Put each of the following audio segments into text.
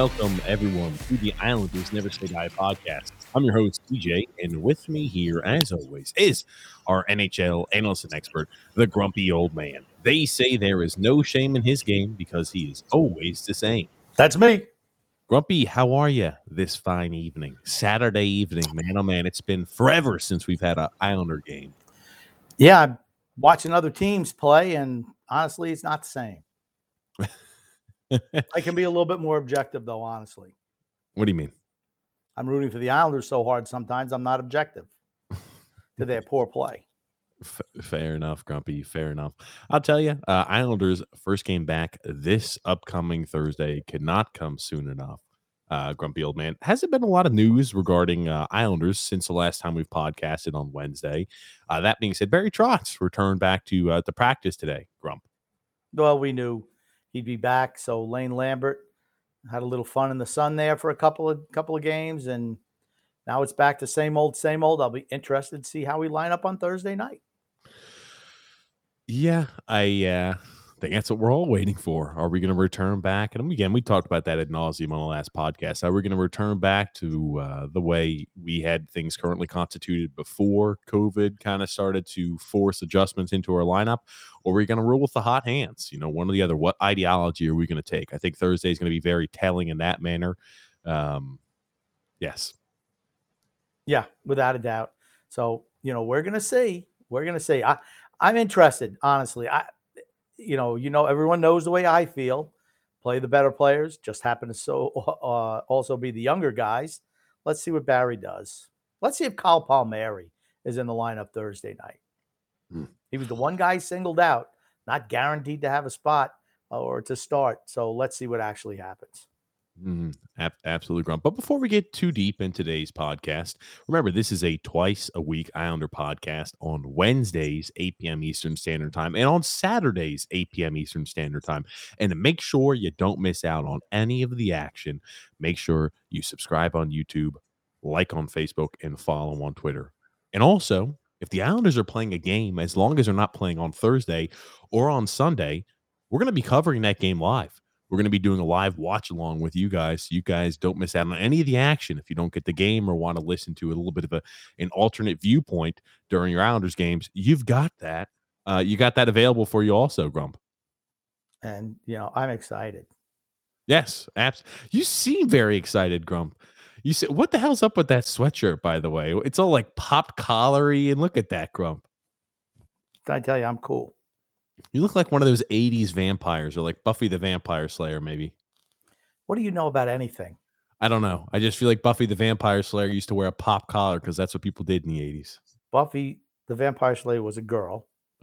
Welcome, everyone, to the Islanders Never Say Die podcast. I'm your host, DJ, and with me here, as always, is our NHL analyst and expert, the grumpy old man. They say there is no shame in his game because he is always the same. That's me. Grumpy, how are you this fine evening? Saturday evening, man. Oh, man, it's been forever since we've had an Islander game. Yeah, I'm watching other teams play, and honestly, it's not the same. I can be a little bit more objective, though, honestly. What do you mean? I'm rooting for the Islanders so hard sometimes I'm not objective to their poor play. F- fair enough, Grumpy. Fair enough. I'll tell you, uh, Islanders' first game back this upcoming Thursday could not come soon enough. Uh, Grumpy old man. Hasn't been a lot of news regarding uh, Islanders since the last time we've podcasted on Wednesday. Uh, that being said, Barry Trotz returned back to uh, to practice today. Grump. Well, we knew he'd be back. So Lane Lambert had a little fun in the sun there for a couple of couple of games, and now it's back to same old, same old. I'll be interested to see how we line up on Thursday night. Yeah, I uh, think that's what we're all waiting for. Are we going to return back? And again, we talked about that ad nauseum on the last podcast. Are we going to return back to uh, the way we had things currently constituted before COVID kind of started to force adjustments into our lineup? Or are we going to rule with the hot hands? You know, one or the other. What ideology are we going to take? I think Thursday is going to be very telling in that manner. Um, yes. Yeah, without a doubt. So, you know, we're going to see. We're going to see. I, I'm interested, honestly. I, you know, you know, everyone knows the way I feel. Play the better players. Just happen to so uh, also be the younger guys. Let's see what Barry does. Let's see if Kyle Palmieri is in the lineup Thursday night. Hmm. He was the one guy singled out, not guaranteed to have a spot or to start. So let's see what actually happens. Mm, ab- absolutely, Grump. But before we get too deep in today's podcast, remember this is a twice a week Islander podcast on Wednesdays, 8 p.m. Eastern Standard Time, and on Saturdays, 8 p.m. Eastern Standard Time. And to make sure you don't miss out on any of the action, make sure you subscribe on YouTube, like on Facebook, and follow on Twitter. And also, if the Islanders are playing a game, as long as they're not playing on Thursday or on Sunday, we're going to be covering that game live. We're going to be doing a live watch along with you guys. So you guys don't miss out on any of the action if you don't get the game or want to listen to a little bit of a an alternate viewpoint during your Islanders games. You've got that. Uh, you got that available for you also, Grump. And, you know, I'm excited. Yes, abs. You seem very excited, Grump. You said, "What the hell's up with that sweatshirt?" By the way, it's all like pop collary, and look at that, Grump. Can I tell you, I'm cool. You look like one of those '80s vampires, or like Buffy the Vampire Slayer, maybe. What do you know about anything? I don't know. I just feel like Buffy the Vampire Slayer used to wear a pop collar because that's what people did in the '80s. Buffy the Vampire Slayer was a girl.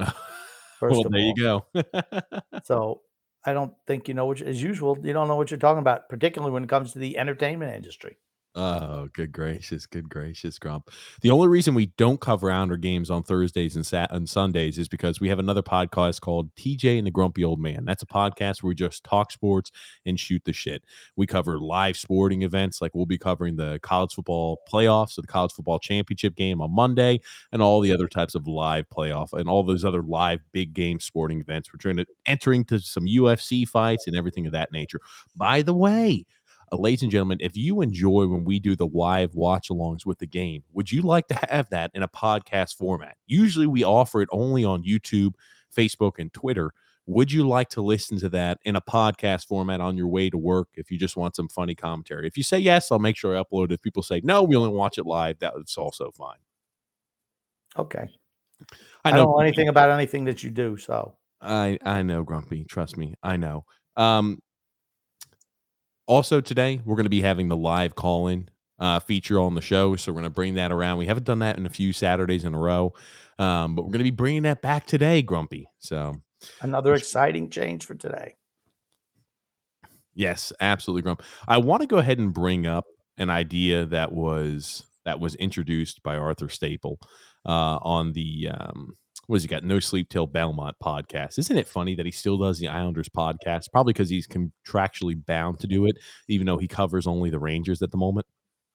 First well, there all. you go. So I don't think you know what, as usual, you don't know what you're talking about, particularly when it comes to the entertainment industry. Oh, good gracious, good gracious, Grump. The only reason we don't cover Islander games on Thursdays and Sat and Sundays is because we have another podcast called TJ and the Grumpy Old Man. That's a podcast where we just talk sports and shoot the shit. We cover live sporting events, like we'll be covering the college football playoffs or the college football championship game on Monday, and all the other types of live playoff and all those other live big game sporting events. We're trying to entering to some UFC fights and everything of that nature. By the way, uh, ladies and gentlemen, if you enjoy when we do the live watch alongs with the game, would you like to have that in a podcast format? Usually we offer it only on YouTube, Facebook, and Twitter. Would you like to listen to that in a podcast format on your way to work if you just want some funny commentary? If you say yes, I'll make sure I upload it. If people say no, we only watch it live, that's also fine. Okay. I I, don't know anything about anything that you do, so I I know, Grumpy. Trust me, I know. Um, also today we're going to be having the live call-in uh, feature on the show, so we're going to bring that around. We haven't done that in a few Saturdays in a row, um, but we're going to be bringing that back today, Grumpy. So another exciting change for today. yes, absolutely, Grump. I want to go ahead and bring up an idea that was that was introduced by Arthur Staple uh, on the um, what has he got? No Sleep Till Belmont podcast. Isn't it funny that he still does the Islanders podcast? Probably because he's contractually bound to do it, even though he covers only the Rangers at the moment.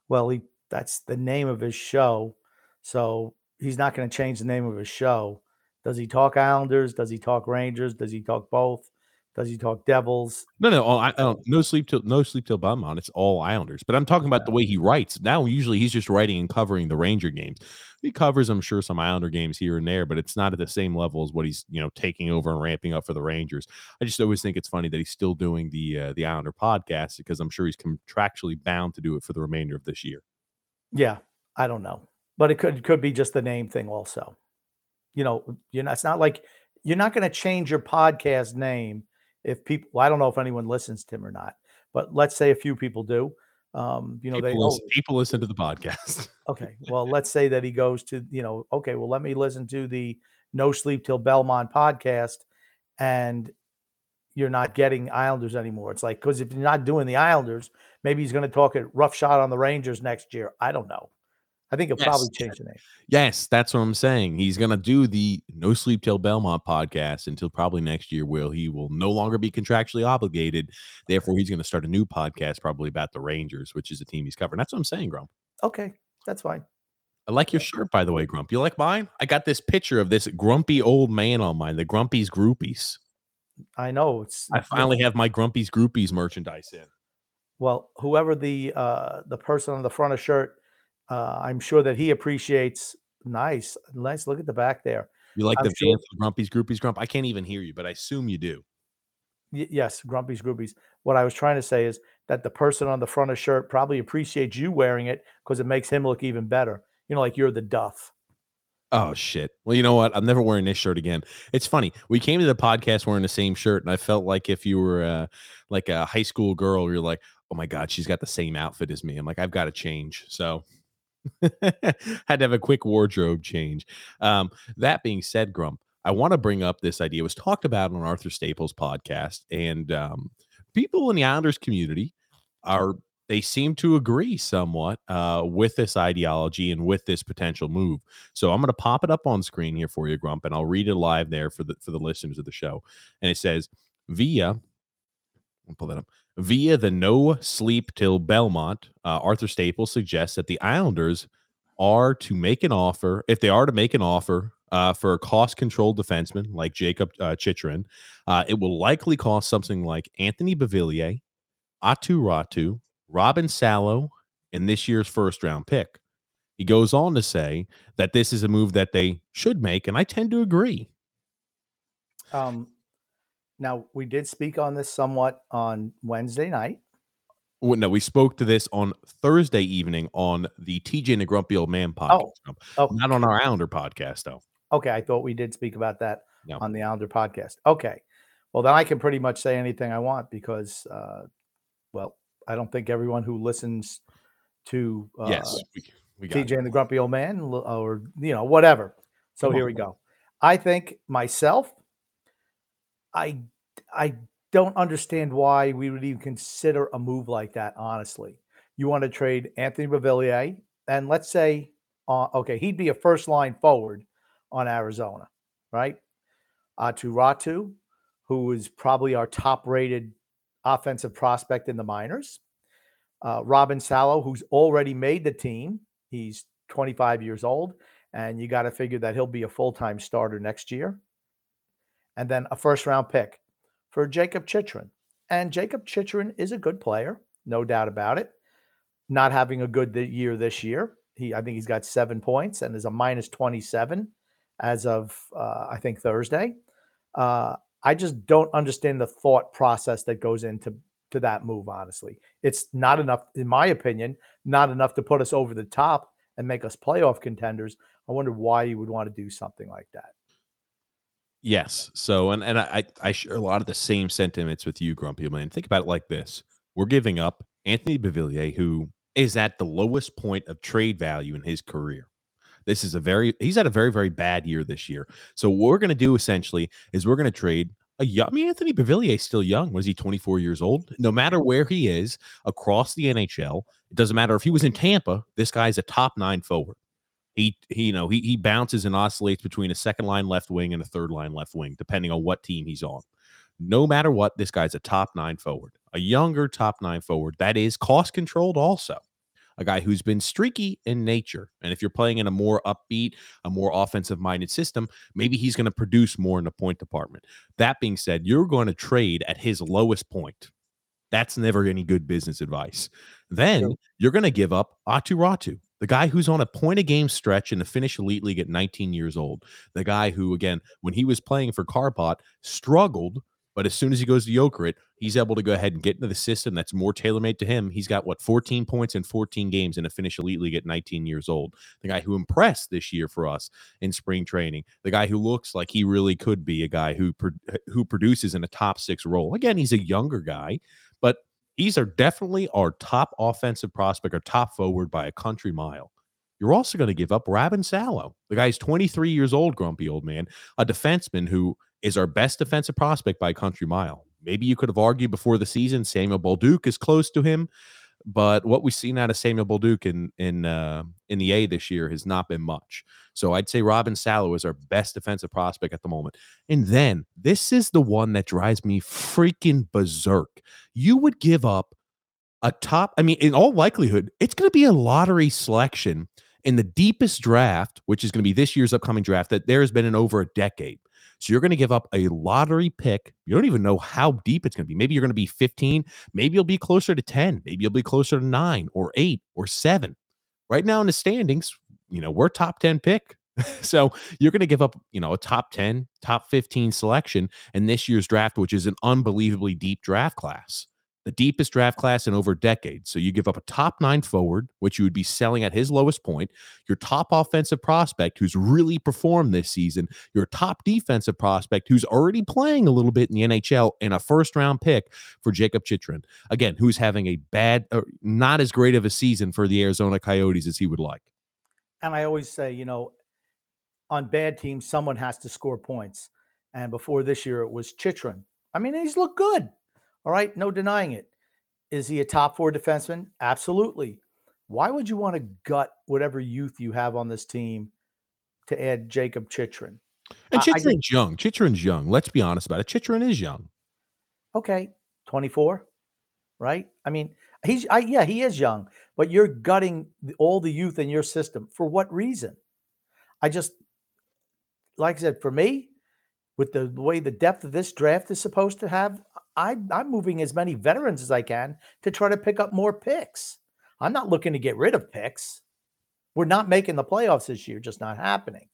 Well, he that's the name of his show, so he's not going to change the name of his show. Does he talk Islanders? Does he talk Rangers? Does he talk both? Does he talk Devils? No, no, I, I don't, no sleep till no sleep till Belmont. It's all Islanders. But I'm talking about the way he writes now. Usually, he's just writing and covering the Ranger games. He covers, I'm sure, some Islander games here and there, but it's not at the same level as what he's you know taking over and ramping up for the Rangers. I just always think it's funny that he's still doing the uh, the Islander podcast because I'm sure he's contractually bound to do it for the remainder of this year. Yeah, I don't know, but it could could be just the name thing also. You know, you know, it's not like you're not going to change your podcast name if people. Well, I don't know if anyone listens to him or not, but let's say a few people do. Um, you know, people, they listen, oh, people listen to the podcast. okay. Well, let's say that he goes to you know, okay. Well, let me listen to the No Sleep Till Belmont podcast, and you're not getting Islanders anymore. It's like because if you're not doing the Islanders, maybe he's going to talk a rough shot on the Rangers next year. I don't know. I think he'll Yes. probably change the name. yes, that's what I'm saying. He's gonna do the No Sleep Till Belmont podcast until probably next year, where he will no longer be contractually obligated. Therefore, he's gonna start a new podcast probably about the Rangers, which is the team he's covering. That's what I'm saying, Grump. Okay, that's fine. I like your shirt, by the way, Grump. You like mine? I got this picture of this grumpy old man on mine, the Grumpy's Groupies. I know it's I finally have my Grumpy's Groupies merchandise in. well, whoever the uh the person on the front of shirt, uh, I'm sure that he appreciates. Nice, nice. Look at the back there. You like I'm the sure- Vans Grumpy's Groupies, Grump? I can't even hear you, but I assume you do. Y- yes, Grumpy's Groupies. What I was trying to say is that the person on the front of shirt probably appreciates you wearing it because it makes him look even better. You know, like you're the duff. Oh shit. Well, you know what? I'm never wearing this shirt again. It's funny. We came to the podcast wearing the same shirt, and I felt like if you were uh, like a high school girl, you're like, oh my god, she's got the same outfit as me. I'm like, I've got to change. So had to have a quick wardrobe change. Um, that being said, Grump, I want to bring up this idea. It was talked about on Arthur Staples' podcast, and um, people in the Islanders community are they seem to agree somewhat uh, with this ideology and with this potential move. So I'm going to pop it up on screen here for you, Grump, and I'll read it live there for the for the listeners of the show. And it says via, I'll pull that up. Via the no sleep till Belmont, uh, Arthur Staples suggests that the Islanders are to make an offer. If they are to make an offer uh, for a cost controlled defenseman like Jacob uh, Chychrun, uh, it will likely cost something like Anthony Beauvillier, Aatu Räty, Robin Salo, and this year's first round pick. He goes on to say that this is a move that they should make, and I tend to agree. Um, now we did speak on this somewhat on Wednesday night. Well, no, we spoke to this on Thursday evening on the TJ and the Grumpy Old Man podcast, Grump. Oh, not on our Islander podcast, though. okay. I thought we did speak about that No. on the Islander podcast. Okay. Well, then I can pretty much say anything I want because, uh, well, I don't think everyone who listens to uh, yes, we, we got it. TJ and the Grumpy Old Man or, you know, whatever. So Come here on. we go. I think myself, I, I don't understand why we would even consider a move like that, honestly. you want to trade Anthony Beauvillier, and let's say, uh, okay, he'd be a first line forward on Arizona, right? To Räty, who is probably our top rated offensive prospect in the minors. Uh, Robin Salo, who's already made the team. He's 25 years old, and you got to figure that he'll be a full time starter next year. And then a first round pick for Jacob Chychrun. And Jacob Chychrun is a good player, no doubt about it. Not having a good year this year. He, I think he's got seven points and is a minus 27 as of, uh, I think, Thursday. Uh, I just don't understand the thought process that goes into to that move. Honestly, it's not enough, in my opinion, not enough to put us over the top and make us playoff contenders. I wonder why you would want to do something like that. Yes. So, and and I I share a lot of the same sentiments with you, Grumpy Man. Think about it like this: We're giving up Anthony Beauvillier, who is at the lowest point of trade value in his career. This is a very he's had a very very bad year this year. So what we're going to do essentially is we're going to trade a young. I mean, Anthony Beauvillier is still young. Was he 24 years old? No matter where he is across the NHL, it doesn't matter if he was in Tampa. This guy's a top nine forward. He, he you know he he bounces and oscillates between a second line left wing and a third line left wing, depending on what team he's on. No matter what, this guy's a top nine forward, a younger top nine forward that is cost controlled also a guy who's been streaky in nature. And if you're playing in a more upbeat, a more offensive minded system, maybe he's going to produce more in the point department. That being said, you're going to trade at his lowest point. That's never any good business advice. Then you're going to give up Aatu Räty, the guy who's on a point a game stretch in the Finnish Elite League at 19 years old. The guy who, again, when he was playing for Kärpät, struggled but as soon as he goes to Jokerit, he's able to go ahead and get into the system that's more tailor made to him. He's got what 14 points in 14 games in a Finnish Elite League at 19 years old. The guy who impressed this year for us in spring training. The guy who looks like he really could be a guy who who produces in a top six role. Again, he's a younger guy, these are definitely our top offensive prospect or top forward by a country mile. You're also going to give up Robin Salo. The guy's 23 years old, grumpy old man, a defenseman who is our best defensive prospect by country mile. Maybe you could have argued before the season Samuel Bolduc is close to him, but what we've seen out of Samuel Bolduc in in uh, in the A this year has not been much. So I'd say Robin Salo is our best defensive prospect at the moment. And then this is the one that drives me freaking berserk. You would give up a top. I mean, in all likelihood, it's going to be a lottery selection in the deepest draft, which is going to be this year's upcoming draft that there has been in over a decade. So you're going to give up a lottery pick. You don't even know how deep it's going to be. Maybe you're going to be 15. Maybe you'll be closer to 10. Maybe you'll be closer to nine or eight or seven. Right now in the standings, you know, we're top 10 pick. so you're going to give up, you know, a top 10, top 15 selection in this year's draft, which is an unbelievably deep draft class the deepest draft class in over decades. So you give up a top nine forward, which you would be selling at his lowest point, your top offensive prospect who's really performed this season, your top defensive prospect who's already playing a little bit in the NHL, and a first round pick for Jacob Chychrun. Again, who's having a bad, or not as great of a season for the Arizona Coyotes as he would like. And I always say, you know, on bad teams, someone has to score points. And before this year, it was Chychrun. I mean, he's looked good. All right, no denying it. Is he a top four defenseman? Absolutely. Why would you want to gut whatever youth you have on this team to add Jacob Chychrun? And Chychrun's I, young. Chychrun's young. Let's be honest about it. Chychrun is young. Okay, 24, right? I mean, he's I, yeah, he is young, but you're gutting all the youth in your system for what reason? I just like I said, for me, with the way the depth of this draft is supposed to have, I, I'm moving as many veterans as I can to try to pick up more picks. I'm not looking to get rid of picks. We're not making the playoffs this year, just not happening.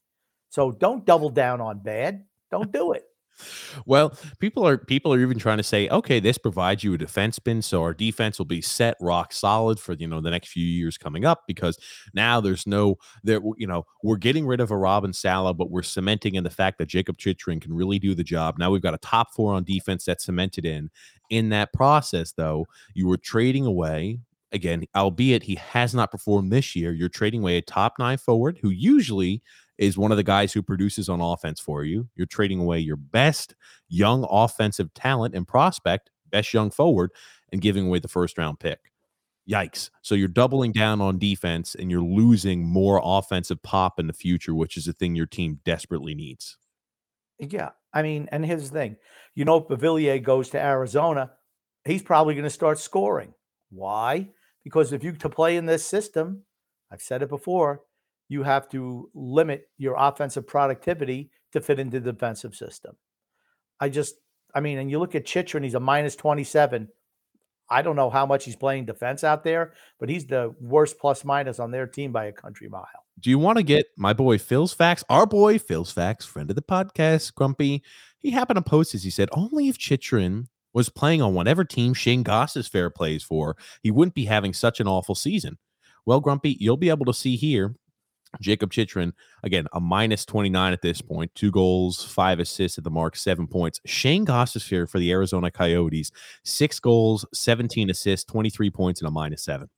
So don't double down on bad. Don't do it. Well, people are people are even trying to say, okay, this provides you a defenseman, so our defense will be set rock solid for you know the next few years coming up because now there's no there you know we're getting rid of a Robin Salo, but we're cementing in the fact that Jacob Chychrun can really do the job. Now we've got a top four on defense that's cemented in. In that process, though, you were trading away again, albeit he has not performed this year. You're trading away a top nine forward who usually is one of the guys who produces on offense for you. You're trading away your best young offensive talent and prospect, best young forward, and giving away the first round pick. Yikes. So you're doubling down on defense and you're losing more offensive pop in the future, which is a thing your team desperately needs. Yeah. I mean, and here's the thing you know, if Beauvillier goes to Arizona, he's probably going to start scoring. Why? Because if you to play in this system, I've said it before, you have to limit your offensive productivity to fit into the defensive system. I just, I mean, and you look at Chychrun, he's a minus 27. I don't know how much he's playing defense out there, but he's the worst plus minus on their team by a country mile. Do you want to get my boy Phil's facts? Our boy Phil's facts, friend of the podcast, Grumpy. He happened to post this. He said, only if Chychrun was playing on whatever team Shane Gostisbehere plays for, he wouldn't be having such an awful season. Well, Grumpy, you'll be able to see here Jakob Chychrun, again, a minus 29 at this point, two goals, five assists at the mark, seven points. Shane Gostisbehere for the Arizona Coyotes, six goals, 17 assists, 23 points, and a minus seven.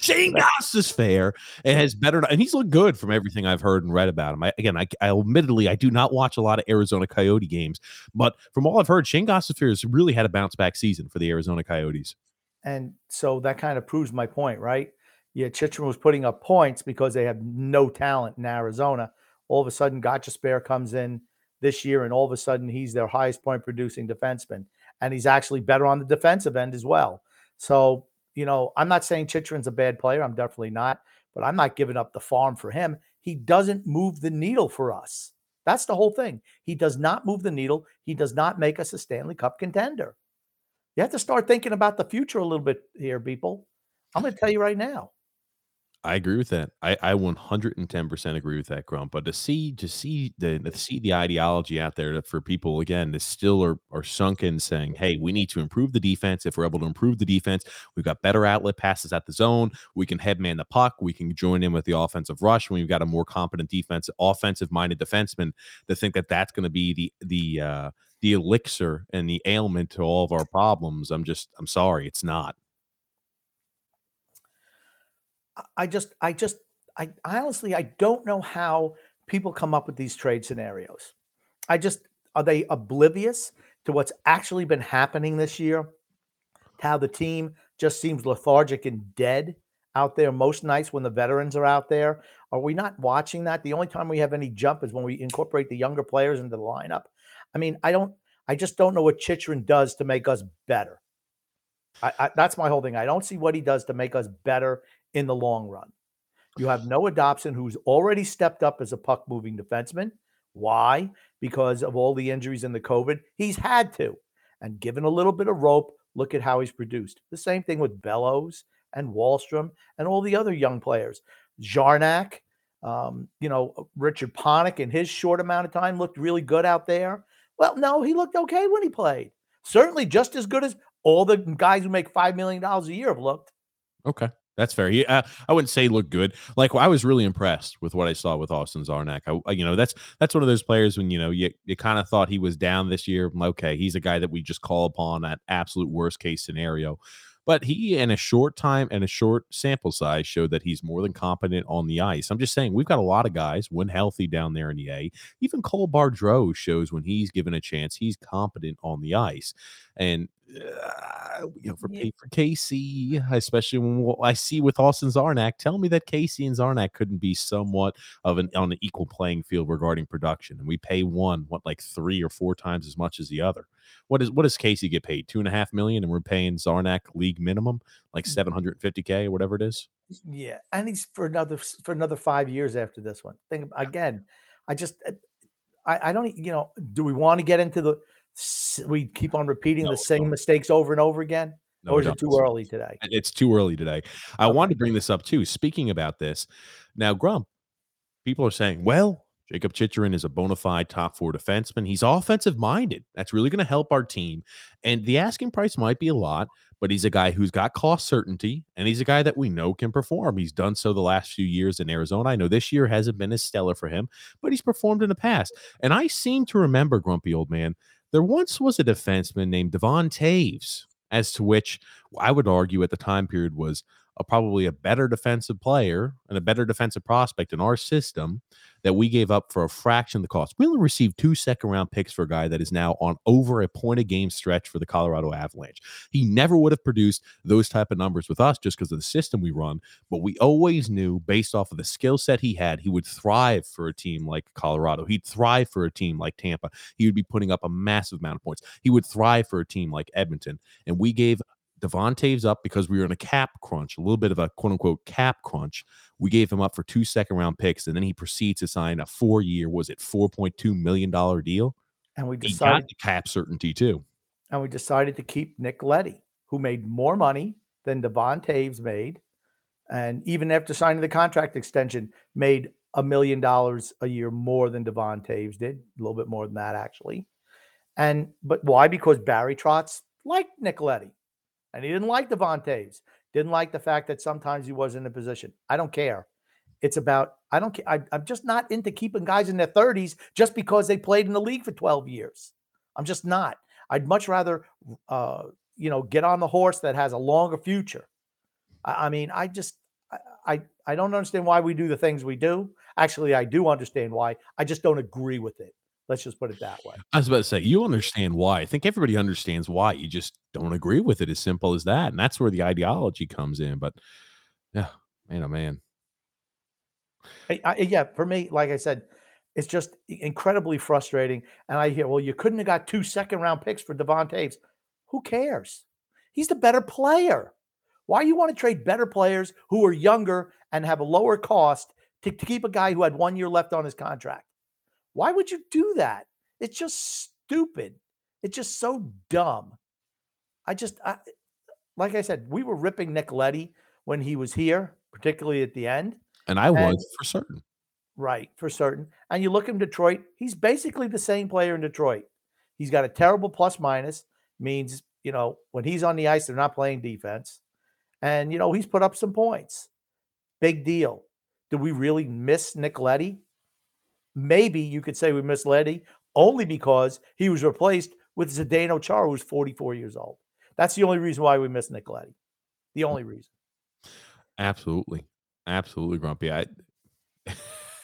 Shane Gostisbehere it has better, and he's looked good from everything I've heard and read about him. I, again, I, I admittedly I do not watch a lot of Arizona Coyote games, but from all I've heard, Shane Gostisbehere has really had a bounce back season for the Arizona Coyotes. And so that kind of proves my point, right? Yeah, Chychrun was putting up points because they have no talent in Arizona. All of a sudden, Gostisbehere comes in this year, and all of a sudden, he's their highest point producing defenseman. And he's actually better on the defensive end as well. So, you know, I'm not saying Chychrun's a bad player. I'm definitely not, but I'm not giving up the farm for him. He doesn't move the needle for us. That's the whole thing. He does not move the needle. He does not make us a Stanley Cup contender. You have to start thinking about the future a little bit here, people. I'm going to tell you right now. I agree with that. I, I 110% agree with that, Grump. But to see to see the to see the ideology out there for people again that still are are sunk in saying, hey, we need to improve the defense. If we're able to improve the defense, we've got better outlet passes at the zone. We can headman the puck. We can join in with the offensive rush when we've got a more competent defense, offensive minded defenseman. To think that that's going to be the the uh, the elixir and the ailment to all of our problems. I'm just I'm sorry, it's not. I just, I just, I, I honestly, I don't know how people come up with these trade scenarios. I just, are they oblivious to what's actually been happening this year? How the team just seems lethargic and dead out there most nights when the veterans are out there. Are we not watching that? The only time we have any jump is when we incorporate the younger players into the lineup. I mean, I don't, I just don't know what Chychrun does to make us better. I, I, that's my whole thing. I don't see what he does to make us better in the long run. You have Noah Dobson, who's already stepped up as a puck moving defenseman. Why? Because of all the injuries and the COVID. He's had to. And given a little bit of rope, look at how he's produced. The same thing with Bellows and Wahlstrom and all the other young players. Czarnik, um, you know, Richard Panik in his short amount of time looked really good out there. Well, no, he looked okay when he played. Certainly just as good as all the guys who make $5 million a year have looked. Okay. That's fair. He, uh, I wouldn't say look good. Like I was really impressed with what I saw with Austin Czarnik. I, you know, that's that's one of those players when you know you you kind of thought he was down this year. Okay, he's a guy that we just call upon at absolute worst case scenario. But he, in a short time and a short sample size, showed that he's more than competent on the ice. I'm just saying, we've got a lot of guys when healthy down there in the A. Even Cole Bardreau shows when he's given a chance, he's competent on the ice. And uh, you know, for yeah. for Casey, especially when I see with Austin Czarnik, tell me that Casey and Czarnik couldn't be somewhat of an on an equal playing field regarding production, and we pay one what like three or four times as much as the other. What is what does Casey get paid? Two and a half million, and we're paying Czarnik league minimum, like mm. seven hundred fifty k or whatever it is. Yeah, and he's for another for another five years after this one. Think again. I just I, I don't you know do we want to get into the we keep on repeating no, the same no. mistakes over and over again? No, or is it too early today? It's too early today. I okay. wanted to bring this up too. Speaking about this, now Grump, people are saying, well, Jacob Chychrun is a bona fide top four defenseman. He's offensive minded. That's really going to help our team. And the asking price might be a lot, but he's a guy who's got cost certainty and he's a guy that we know can perform. He's done so the last few years in Arizona. I know this year hasn't been as stellar for him, but he's performed in the past. And I seem to remember, Grumpy Old Man, there once was a defenseman named Devon Toews, as to which I would argue at the time period was a probably a better defensive player and a better defensive prospect in our system that we gave up for a fraction of the cost. We only received two second round picks for a guy that is now on over a point a game stretch for the Colorado Avalanche. He never would have produced those type of numbers with us just because of the system we run, but we always knew based off of the skill set he had, he would thrive for a team like Colorado. He'd thrive for a team like Tampa. He would be putting up a massive amount of points. He would thrive for a team like Edmonton. And we gave Devon Toews up because we were in a cap crunch, a little bit of a quote unquote cap crunch. We gave him up for two second round picks, and then he proceeds to sign a four year, was it $4.2 million deal? And we decided got the cap certainty too. and we decided to keep Nick Leddy, who made more money than Devon Toews made, and even after signing the contract extension, made a million dollars a year more than Devon Toews did, a little bit more than that actually. And but why? Because Barry Trotz liked Nick Leddy, and he didn't like Devon Toews. Didn't like the fact that sometimes he wasn't in a position. I don't care. It's about I don't care. I, I'm just not into keeping guys in their 30s just because they played in the league for 12 years. I'm just not. I'd much rather, uh, you know, get on the horse that has a longer future. I, I mean, I just, I, I, I don't understand why we do the things we do. Actually, I do understand why. I just don't agree with it. Let's just put it that way. I was about to say, you understand why. I think everybody understands why. You just don't agree with it. As simple as that. And that's where the ideology comes in. But yeah, man, oh man. I, I, eh, yeah, for me, like I said, it's just incredibly frustrating. And I hear, well, you couldn't have got two second round picks for Devon Toews. Who cares? He's the better player. Why you want to trade better players who are younger and have a lower cost to, to keep a guy who had one year left on his contract? Why would you do that? It's just stupid. It's just so dumb. I just, I, like I said, we were ripping Nick Leddy when he was here, particularly at the end. And I And- was for certain. Right, for certain. And you look in Detroit, he's basically the same player in Detroit. He's got a terrible plus minus, means, you know, when he's on the ice, they're not playing defense. And, you know, he's put up some points. Big deal. Do we really miss Nick Leddy? Maybe you could say we missed Leddy only because he was replaced with Zdeno Chara, who's 44 years old. That's the only reason why we missed Nick Leddy. The only reason. Absolutely. Absolutely, Grumpy. I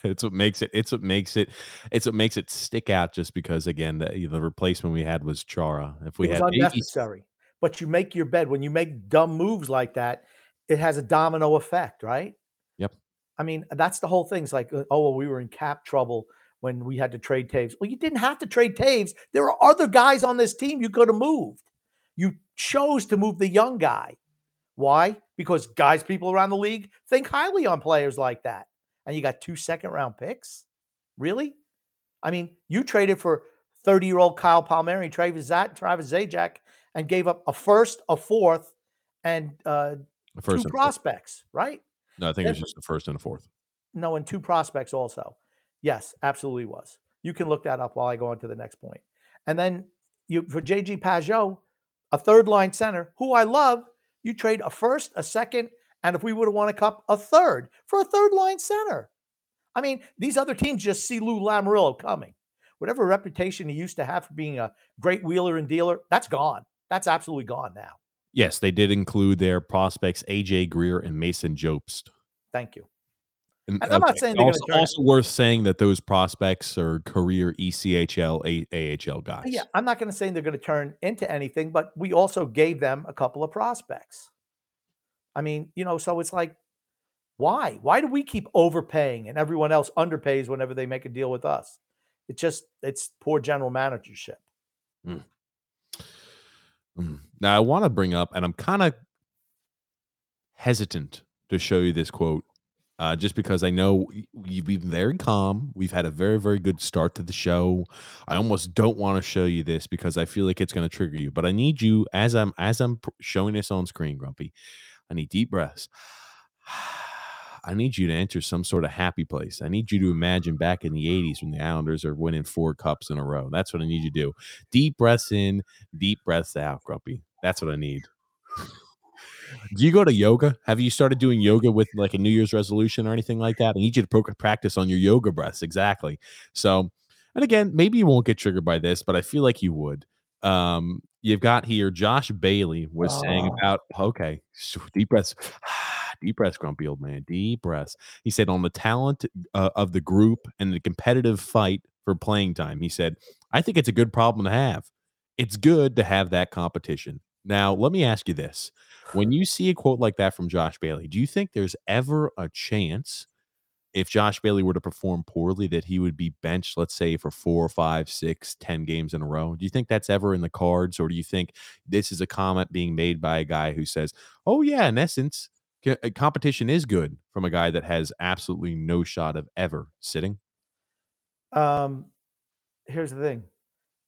it's what makes it it's what makes it it's what makes it stick out just because again the, the replacement we had was Chara. If we had unnecessary. But you make your bed when you make dumb moves like that, it has a domino effect, right? I mean, that's the whole thing. It's like, uh, oh, well, we were in cap trouble when we had to trade Toews. Well, you didn't have to trade Toews. There are other guys on this team you could have moved. You chose to move the young guy. Why? Because guys, people around the league think highly on players like that. And you got two second round picks? Really? I mean, you traded for 30 year old Kyle Palmieri, Travis, Zat, Travis Zajac, and gave up a first, a fourth, and uh, two first fourth. prospects, right? No, I think it was just the first and the fourth. No, and two prospects also. Yes, absolutely was. You can look that up while I go on to the next point. And then you for JG Pageau, a third line center who I love, you trade a first, a second, and if we would have won a cup, a third for a third line center. I mean, these other teams just see Lou Lamoriello coming. Whatever reputation he used to have for being a great wheeler and dealer, that's gone. That's absolutely gone now. Yes, they did include their prospects AJ Greer and Mason Jobst. Thank you. And, I'm not saying also, also worth saying that those prospects are career ECHL, A- AHL guys. Yeah, I'm not going to say they're going to turn into anything, but we also gave them a couple of prospects. I mean, you know, so it's like, why? Why do we keep overpaying and everyone else underpays whenever they make a deal with us? It's just, it's poor general managership. Mm. Now I want to bring up, and I'm kind of hesitant to show you this quote, uh, just because I know you've been very calm. We've had a very, very good start to the show. I almost don't want to show you this because I feel like it's going to trigger you. But I need you as I'm as I'm showing this on screen, Grumpy. I need deep breaths. I need you to enter some sort of happy place. I need you to imagine back in the 80s when the Islanders are winning four cups in a row. That's what I need you to do. Deep breaths in, deep breaths out, Grumpy. That's what I need. Do you go to yoga? Have you started doing yoga with like a New Year's resolution or anything like that? I need you to pro- practice on your yoga breaths. Exactly. So, and again, maybe you won't get triggered by this, but I feel like you would. Um, you've got here Josh Bailey was saying about okay, deep breaths, deep grumpy old man, deep. He said on the talent uh, of the group and the competitive fight for playing time. He said, I think it's a good problem to have. It's good to have that competition. Now, let me ask you this: When you see a quote like that from Josh Bailey, do you think there's ever a chance? if Josh Bailey were to perform poorly, that he would be benched, let's say, for four, five, six, ten games in a row? Do you think that's ever in the cards, or do you think this is a comment being made by a guy who says, "Oh yeah, in essence, competition is good," from a guy that has absolutely no shot of ever sitting? Um, here's the thing: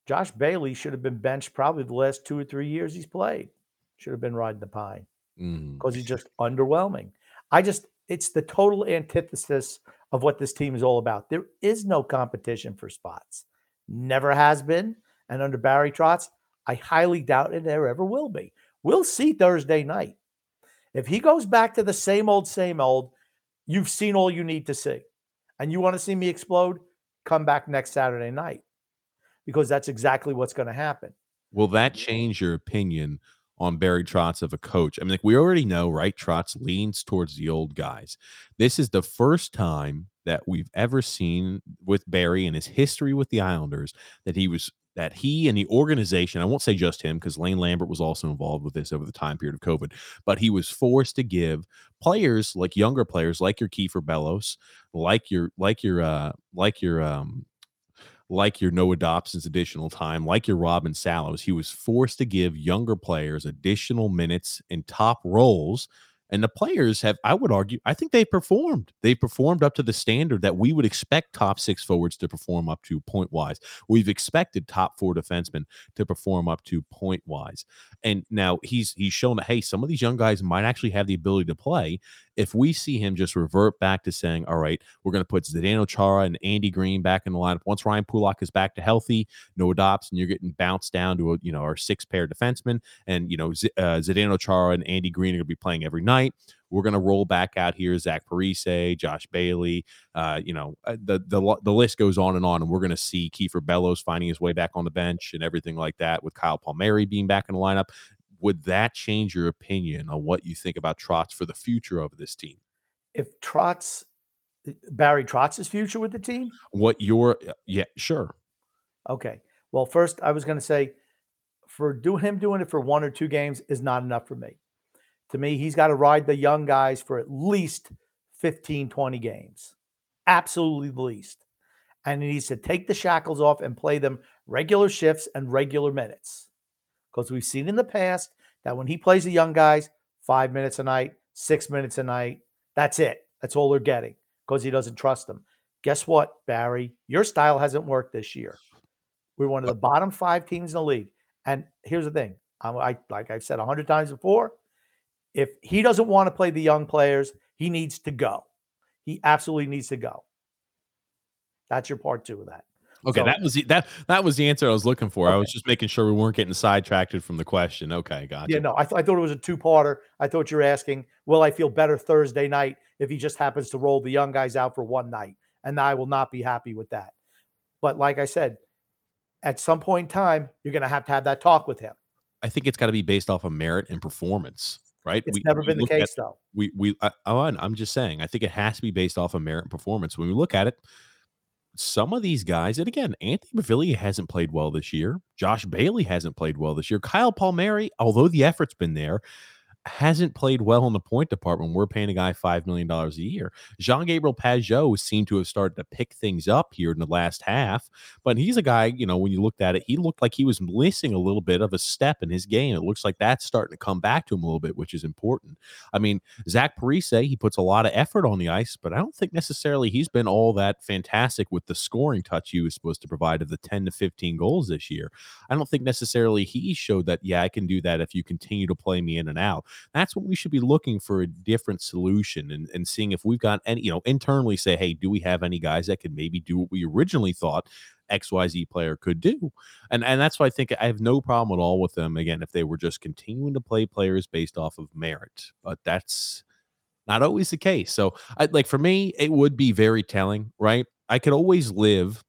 Josh Bailey should have been benched probably the last two or three years he's played. Should have been riding the pine Mm. because he's just underwhelming. I just it's the total antithesis of what this team is all about. There is no competition for spots. Never has been. And under Barry Trotz, I highly doubt it there ever will be. We'll see Thursday night. If he goes back to the same old, same old, you've seen all you need to see. And you want to see me explode? Come back next Saturday night. Because that's exactly what's going to happen. Will that change your opinion on Barry Trotz of a coach? I mean, like we already know, right? Trotz leans towards the old guys. This is the first time that we've ever seen with Barry and his history with the Islanders that he was that he and the organization, I won't say just him because Lane Lambert was also involved with this over the time period of COVID, but he was forced to give players like younger players like your Kieffer Bellows, like your like your uh like your um like your Noah Dobson's additional time, like your Robin Salos, he was forced to give younger players additional minutes in top roles. And the players have, I would argue, I think they performed. They performed up to the standard that we would expect top six forwards to perform up to point wise. We've expected top four defensemen to perform up to point wise. And now he's he's shown that hey, some of these young guys might actually have the ability to play. If we see him just revert back to saying, all right, we're going to put Zdeno Chara and Andy Greene back in the lineup. Once Ryan Pulock is back to healthy, Noah and you're getting bounced down to a, you know our six pair defensemen, and you know Z- uh, Zdeno Chara and Andy Greene are going to be playing every night. We're going to roll back out here Zach Parise, Josh Bailey. Uh, you know uh, the the the list goes on and on, and we're going to see Kieffer Bellows finding his way back on the bench and everything like that. With Kyle Palmieri being back in the lineup, would that change your opinion on what you think about Trotz for the future of this team? If Trotz, eh, Barry Trotz's future with the team, What your eh, yeah sure Okay. Well, first, I was going to say for do him doing it for one or two games is not enough for me. To me, he's got to ride the young guys for at least 15, 20 games. Absolutely the least. And he needs to take the shackles off and play them regular shifts and regular minutes. Because we've seen in the past that when he plays the young guys, five minutes a night, six minutes a night, that's it. That's all they're getting because he doesn't trust them. Guess what, Barry? Your style hasn't worked this year. We're one of uh the bottom five teams in the league. And here's the thing: I, I like I've said a hundred times before, if he doesn't want to play the young players, he needs to go. He absolutely needs to go. That's your part two of that. Okay, So- that was the, that that was the answer I was looking for. I was just making sure we weren't getting sidetracked from the question. Okay, gotcha. Yeah, no, I, th- I thought it was a two-parter. I thought you were asking, will I feel better Thursday night if he just happens to roll the young guys out for one night? And I will not be happy with that. But like I said, at some point in time, you're going to have to have that talk with him. I think it's got to be based off of merit and performance, right? It's We- never been the look at- case, though. we we I, oh, I'm just saying. I think it has to be based off of merit and performance. When we look at it, some of these guys, and again, Anthony Bavilli hasn't played well this year. Josh Bailey hasn't played well this year. Kyle Palmieri, although the effort's been there, hasn't played well in the point department. We're paying a guy five million dollars a year. Jean Gabriel Pageau seemed to have started to pick things up here in the last half, but he's a guy. You know, when you looked at it, he looked like he was missing a little bit of a step in his game. It looks like that's starting to come back to him a little bit, which is important. I mean, Zach Parise, he puts a lot of effort on the ice, but I don't think necessarily he's been all that fantastic with the scoring touch he was supposed to provide of the 10 to 15 goals this year. I don't think necessarily he showed that, yeah, I can do that if you continue to play me in and out. That's what we should be looking for a different solution and, and seeing if we've got any, you know, internally say, hey, do we have any guys that could maybe do what we originally thought XYZ player could do? And and that's why I think I have no problem at all with them again if they were just continuing to play players based off of merit. But that's not always the case. So I like for me, it would be very telling, right? I could always live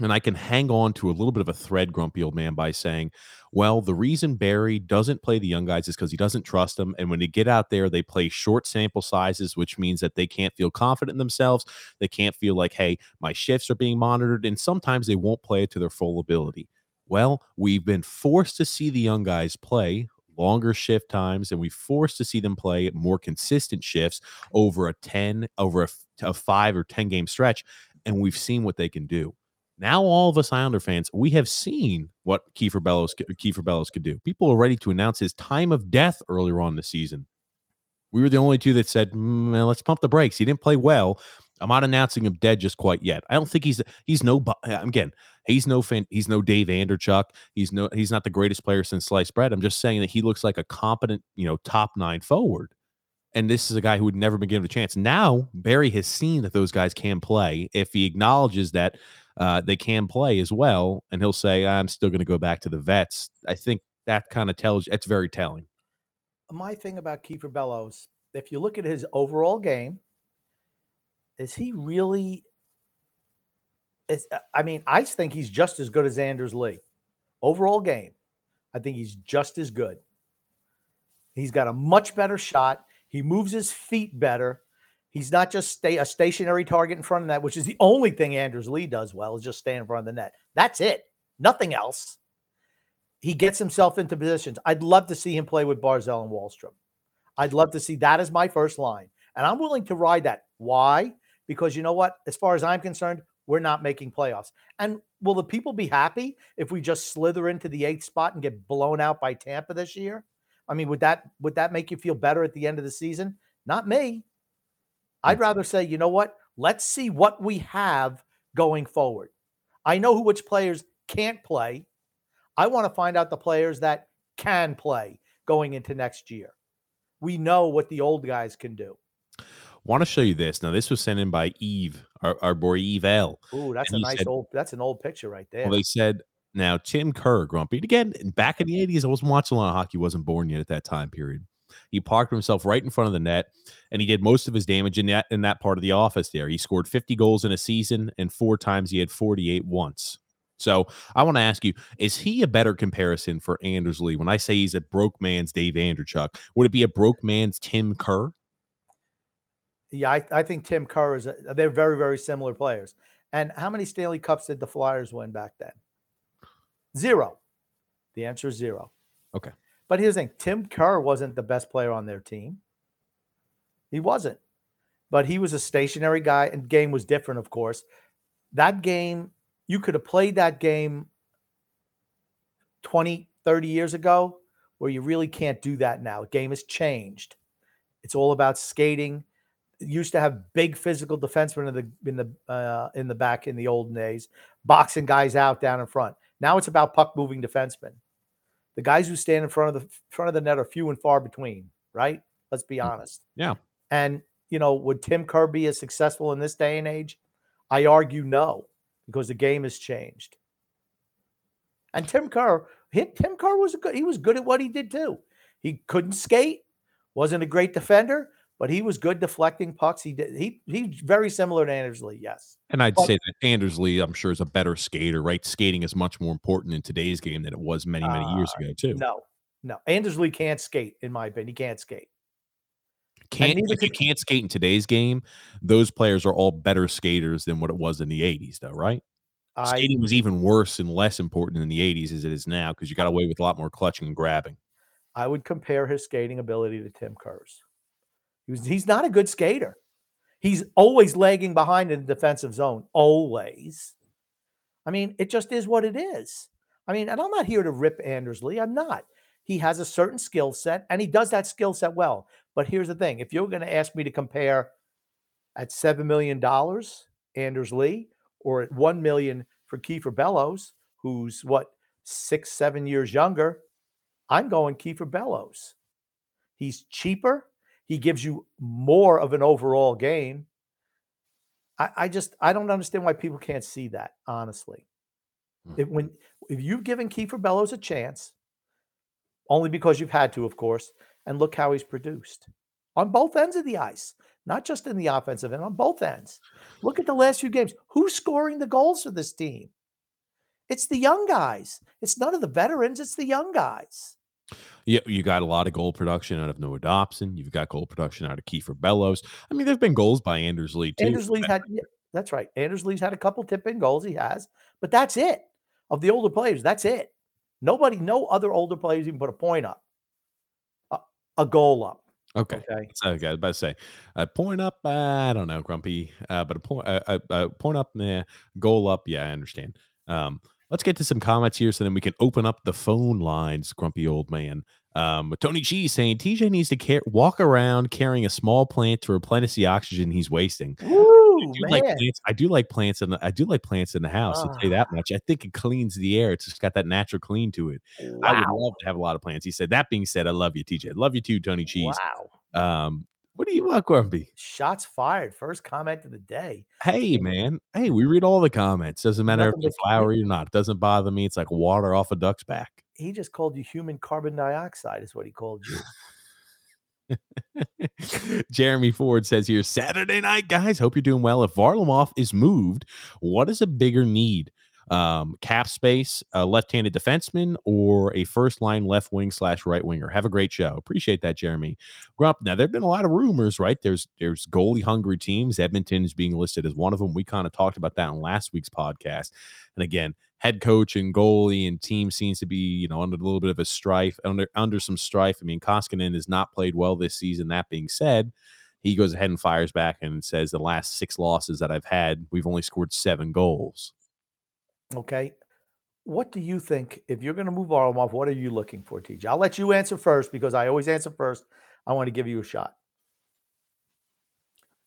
and I can hang on to a little bit of a thread, grumpy old man, by saying, well, the reason Barry doesn't play the young guys is because he doesn't trust them. And when they get out there, they play short sample sizes, which means that they can't feel confident in themselves. They can't feel like, hey, my shifts are being monitored. And sometimes they won't play it to their full ability. Well, we've been forced to see the young guys play longer shift times and we forced to see them play more consistent shifts over a 10 over a, a 5 or 10 game stretch and we've seen what they can do now, all of us Islander fans, we have seen what Kieffer Bellows Kieffer Bellows could do. People are ready to announce his time of death earlier on the season. We were the only two that said, mm, "Let's pump the brakes." He didn't play well. I'm not announcing him dead just quite yet. I don't think he's he's no again. He's no fan, he's no Dave Andreychuk. He's no he's not the greatest player since sliced bread. I'm just saying that he looks like a competent, you know, top nine forward. And this is a guy who would never been given a chance. Now Barry has seen that those guys can play. If he acknowledges that uh, they can play as well. And he'll say, I'm still going to go back to the vets. I think that kind of tells you it's very telling. My thing about Kieffer Bellows, if you look at his overall game, is he really? Is, uh, I mean, I think he's just as good as Anders Lee. Overall game, I think he's just as good. He's got a much better shot. He moves his feet better. He's not just stay a stationary target in front of that, which is the only thing Anders Lee does well, is just stay in front of the net. That's it. Nothing else. He gets himself into positions. I'd love to see him play with Barzal and Wahlstrom. I'd love to see that as my first line. And I'm willing to ride that. Why? Because you know what? As far as I'm concerned, we're not making playoffs. And will the people be happy if we just slither into the eighth spot and get blown out by Tampa this year? I mean, would that would that make you feel better at the end of the season? Not me. I'd rather say, you know what? Let's see what we have going forward. I know who which players can't play. I want to find out the players that can play going into next year. We know what the old guys can do. Want to show you this? Now, this was sent in by Eve, our, our boy Eve L. Ooh, that's and a nice said, old. That's an old picture right there. Well, they said now Tim Kerr, Grumpy. Again, back in the '80s, I wasn't watching a lot of hockey. wasn't born yet at that time period. He parked himself right in front of the net, and he did most of his damage in that in that part of the office. There, he scored 50 goals in a season, and four times he had 48 once. So I want to ask you: Is he a better comparison for Anders Lee? When I say he's a broke man's Dave Andreychuk, would it be a broke man's Tim Kerr? Yeah, I, I think Tim Kerr is. A, they're very very similar players. And how many Stanley Cups did the Flyers win back then? Zero. The answer is zero. Okay. But here's the thing Tim Kerr wasn't the best player on their team. He wasn't. But he was a stationary guy, and game was different, of course. That game, you could have played that game 20, 30 years ago, where you really can't do that now. Game has changed. It's all about skating. It used to have big physical defensemen in the in the uh, in the back in the olden days, boxing guys out down in front. Now it's about puck moving defensemen. The guys who stand in front of the front of the net are few and far between, right? Let's be mm, honest. Yeah. And you know, would Tim Kerr be as successful in this day and age? I argue no, because the game has changed. And Tim Kerr, Tim Kerr was a good. He was good at what he did too. He couldn't skate, wasn't a great defender, but he was good deflecting pucks. He did. He he's very similar to Anders Lee. Yes. And I'd but, say that Anders Lee, I'm sure, is a better skater. Right, skating is much more important in today's game than it was many many uh, years ago too. No, no, Anders Lee can't skate. In my opinion, he can't skate. Can't if you can't skate in today's game, those players are all better skaters than what it was in the 80s, though, right? I, Skating was even worse and less important in the 80s as it is now because you got away with a lot more clutching and grabbing. I would compare his skating ability to Tim Kerr's. He was, he's not a good skater. He's always lagging behind in the defensive zone, always. I mean, it just is what it is. I mean, and I'm not here to rip Anders Lee. I'm not. He has a certain skill set and he does that skill set well. But here's the thing if you're going to ask me to compare at $7 million, Anders Lee, or at 1 million for Kieffer Bellows, who's what, six, seven years younger, I'm going Kieffer Bellows. He's cheaper. He gives you more of an overall game. I, I just I don't understand why people can't see that. Honestly, mm. if, when if you've given Kieffer Bellows a chance, only because you've had to, of course, and look how he's produced on both ends of the ice, not just in the offensive end, on both ends. Look at the last few games. Who's scoring the goals for this team? It's the young guys. It's none of the veterans. It's the young guys. Yeah, you got a lot of goal production out of Noah Dobson. You've got goal production out of Kieffer Bellows. I mean, there's been goals by Anders Lee too. Anders Lee's had yeah, that's right. Anders Lee's had a couple tip in goals. He has, but that's it. Of the older players, that's it. Nobody, no other older players even put a point up, a, a goal up. Okay. Okay. So, okay, I was about to say, a point up. Uh, I don't know, Grumpy, uh, but a point, uh, a, point up, nah, goal up. Yeah, I understand. Um, let's get to some comments here, so then we can open up the phone lines. Grumpy old man. Um, Tony G saying TJ needs to car- walk around carrying a small plant to replenish the oxygen he's wasting. Ooh, I, do like plants, I do like plants in the, I do like plants in the house. I'll tell you that much. I think it cleans the air. It's just got that natural clean to it. Wow. I would love to have a lot of plants. He said. That being said, I love you, TJ. love you too, Tony Cheese. Wow. Um, what do you want, Grumpy? Shots fired. First comment of the day. Hey, man. Hey, we read all the comments. Doesn't matter Nothing if it's flowery or not. Doesn't bother me. It's like water off a duck's back he just called you human carbon dioxide, is what he called you. Jeremy Ford says here Saturday night, guys. Hope you're doing well. If Varlamov is moved, what is a bigger need? Um, cap space, a left-handed defenseman, or a first line left wing slash right winger. Have a great show. Appreciate that, Jeremy. Grump. Now there have been a lot of rumors, right? There's there's goalie hungry teams. Edmonton is being listed as one of them. We kind of talked about that in last week's podcast. And again, head coach and goalie and team seems to be, you know, under a little bit of a strife, under under some strife. I mean, Koskinen has not played well this season. That being said, he goes ahead and fires back and says the last six losses that I've had, we've only scored seven goals. Okay. What do you think if you're going to move Varlamov? What are you looking for, TJ? I'll let you answer first because I always answer first. I want to give you a shot.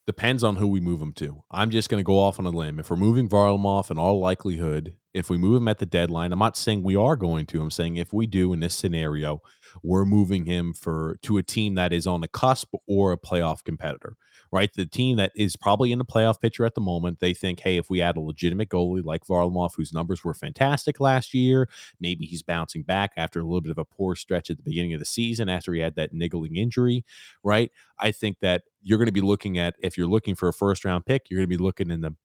Depends on who we move him to. I'm just going to go off on a limb. If we're moving Varlamov, in all likelihood, if we move him at the deadline, I'm not saying we are going to. I'm saying if we do in this scenario, we're moving him for to a team that is on the cusp or a playoff competitor right? The team that is probably in the playoff picture at the moment, they think, hey, if we add a legitimate goalie like Varlamov, whose numbers were fantastic last year, maybe he's bouncing back after a little bit of a poor stretch at the beginning of the season after he had that niggling injury, right? I think that you're going to be looking at, if you're looking for a first round pick, you're going to be looking in the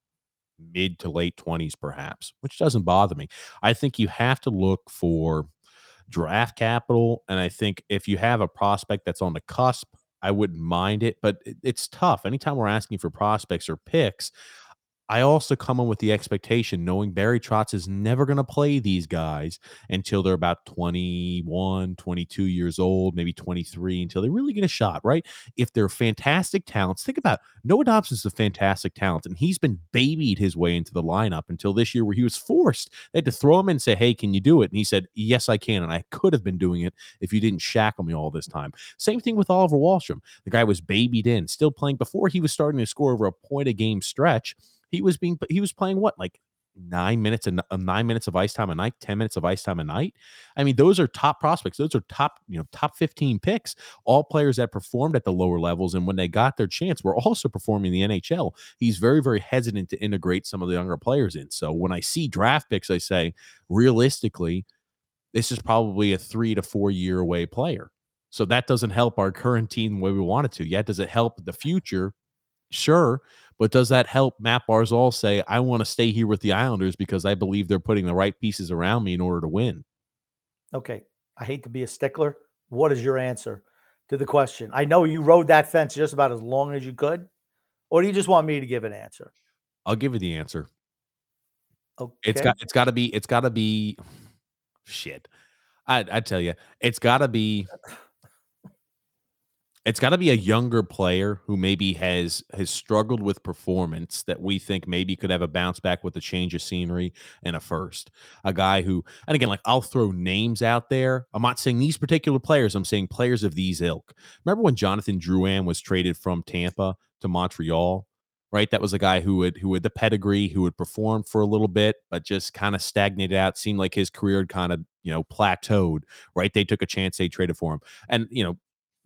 mid to late 20s, perhaps, which doesn't bother me. I think you have to look for draft capital. And I think if you have a prospect that's on the cusp, I wouldn't mind it, but it's tough. Anytime we're asking for prospects or picks, I also come in with the expectation knowing Barry Trotz is never going to play these guys until they're about 21, 22 years old, maybe 23, until they really get a shot, right? If they're fantastic talents, think about Noah Dobson is a fantastic talent, and he's been babied his way into the lineup until this year where he was forced. They had to throw him in and say, Hey, can you do it? And he said, Yes, I can. And I could have been doing it if you didn't shackle me all this time. Same thing with Oliver Wahlstrom. The guy was babied in, still playing before he was starting to score over a point a game stretch he was being he was playing what like nine minutes and uh, nine minutes of ice time a night, 10 minutes of ice time a night. I mean, those are top prospects. Those are top, you know, top 15 picks, all players that performed at the lower levels. And when they got their chance, were also performing in the NHL. He's very, very hesitant to integrate some of the younger players in. So when I see draft picks, I say, realistically, this is probably a three to four year away player. So that doesn't help our current team the way we want it to. Yet, does it help the future? Sure. But does that help Matt Barzal say, I want to stay here with the Islanders because I believe they're putting the right pieces around me in order to win? Okay. I hate to be a stickler. What is your answer to the question? I know you rode that fence just about as long as you could. Or do you just want me to give an answer? I'll give you the answer. Okay. It's got it's gotta be, it's gotta be shit. I I tell you, it's gotta be it's got to be a younger player who maybe has has struggled with performance that we think maybe could have a bounce back with a change of scenery and a first. A guy who, and again, like I'll throw names out there. I'm not saying these particular players. I'm saying players of these ilk. Remember when Jonathan Drouin was traded from Tampa to Montreal? Right, that was a guy who would who had the pedigree, who would perform for a little bit, but just kind of stagnated out. Seemed like his career had kind of you know plateaued. Right, they took a chance, they traded for him, and you know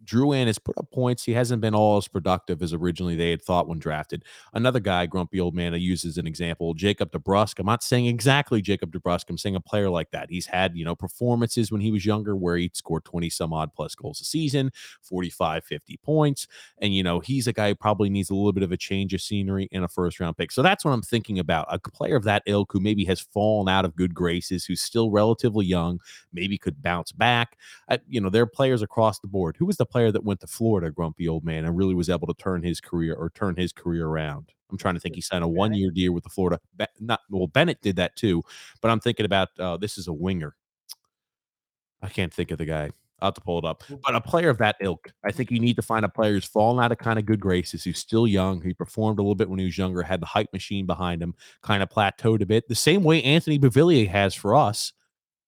Drouin has put up points. He hasn't been all as productive as originally they had thought when drafted. Another guy, grumpy old man, I use as an example, Jacob DeBrusk. I'm not saying exactly Jacob DeBrusk. I'm saying a player like that. He's had, you know, performances when he was younger where he'd score 20 some odd plus goals a season, 45, 50 points. And, you know, he's a guy who probably needs a little bit of a change of scenery in a first round pick. So that's what I'm thinking about. A player of that ilk who maybe has fallen out of good graces, who's still relatively young, maybe could bounce back. I, you know, there are players across the board. Who was the player that went to Florida, grumpy old man, and really was able to turn his career or turn his career around? I'm trying to think. He signed a one year deal with the Florida. Not well, Bennett did that too, but I'm thinking about uh, this is a winger. I can't think of the guy. I'll have to pull it up. But a player of that ilk, I think you need to find a player who's fallen out of kind of good graces, who's still young, He performed a little bit when he was younger, had the hype machine behind him, kind of plateaued a bit, the same way Anthony Beauvillier has for us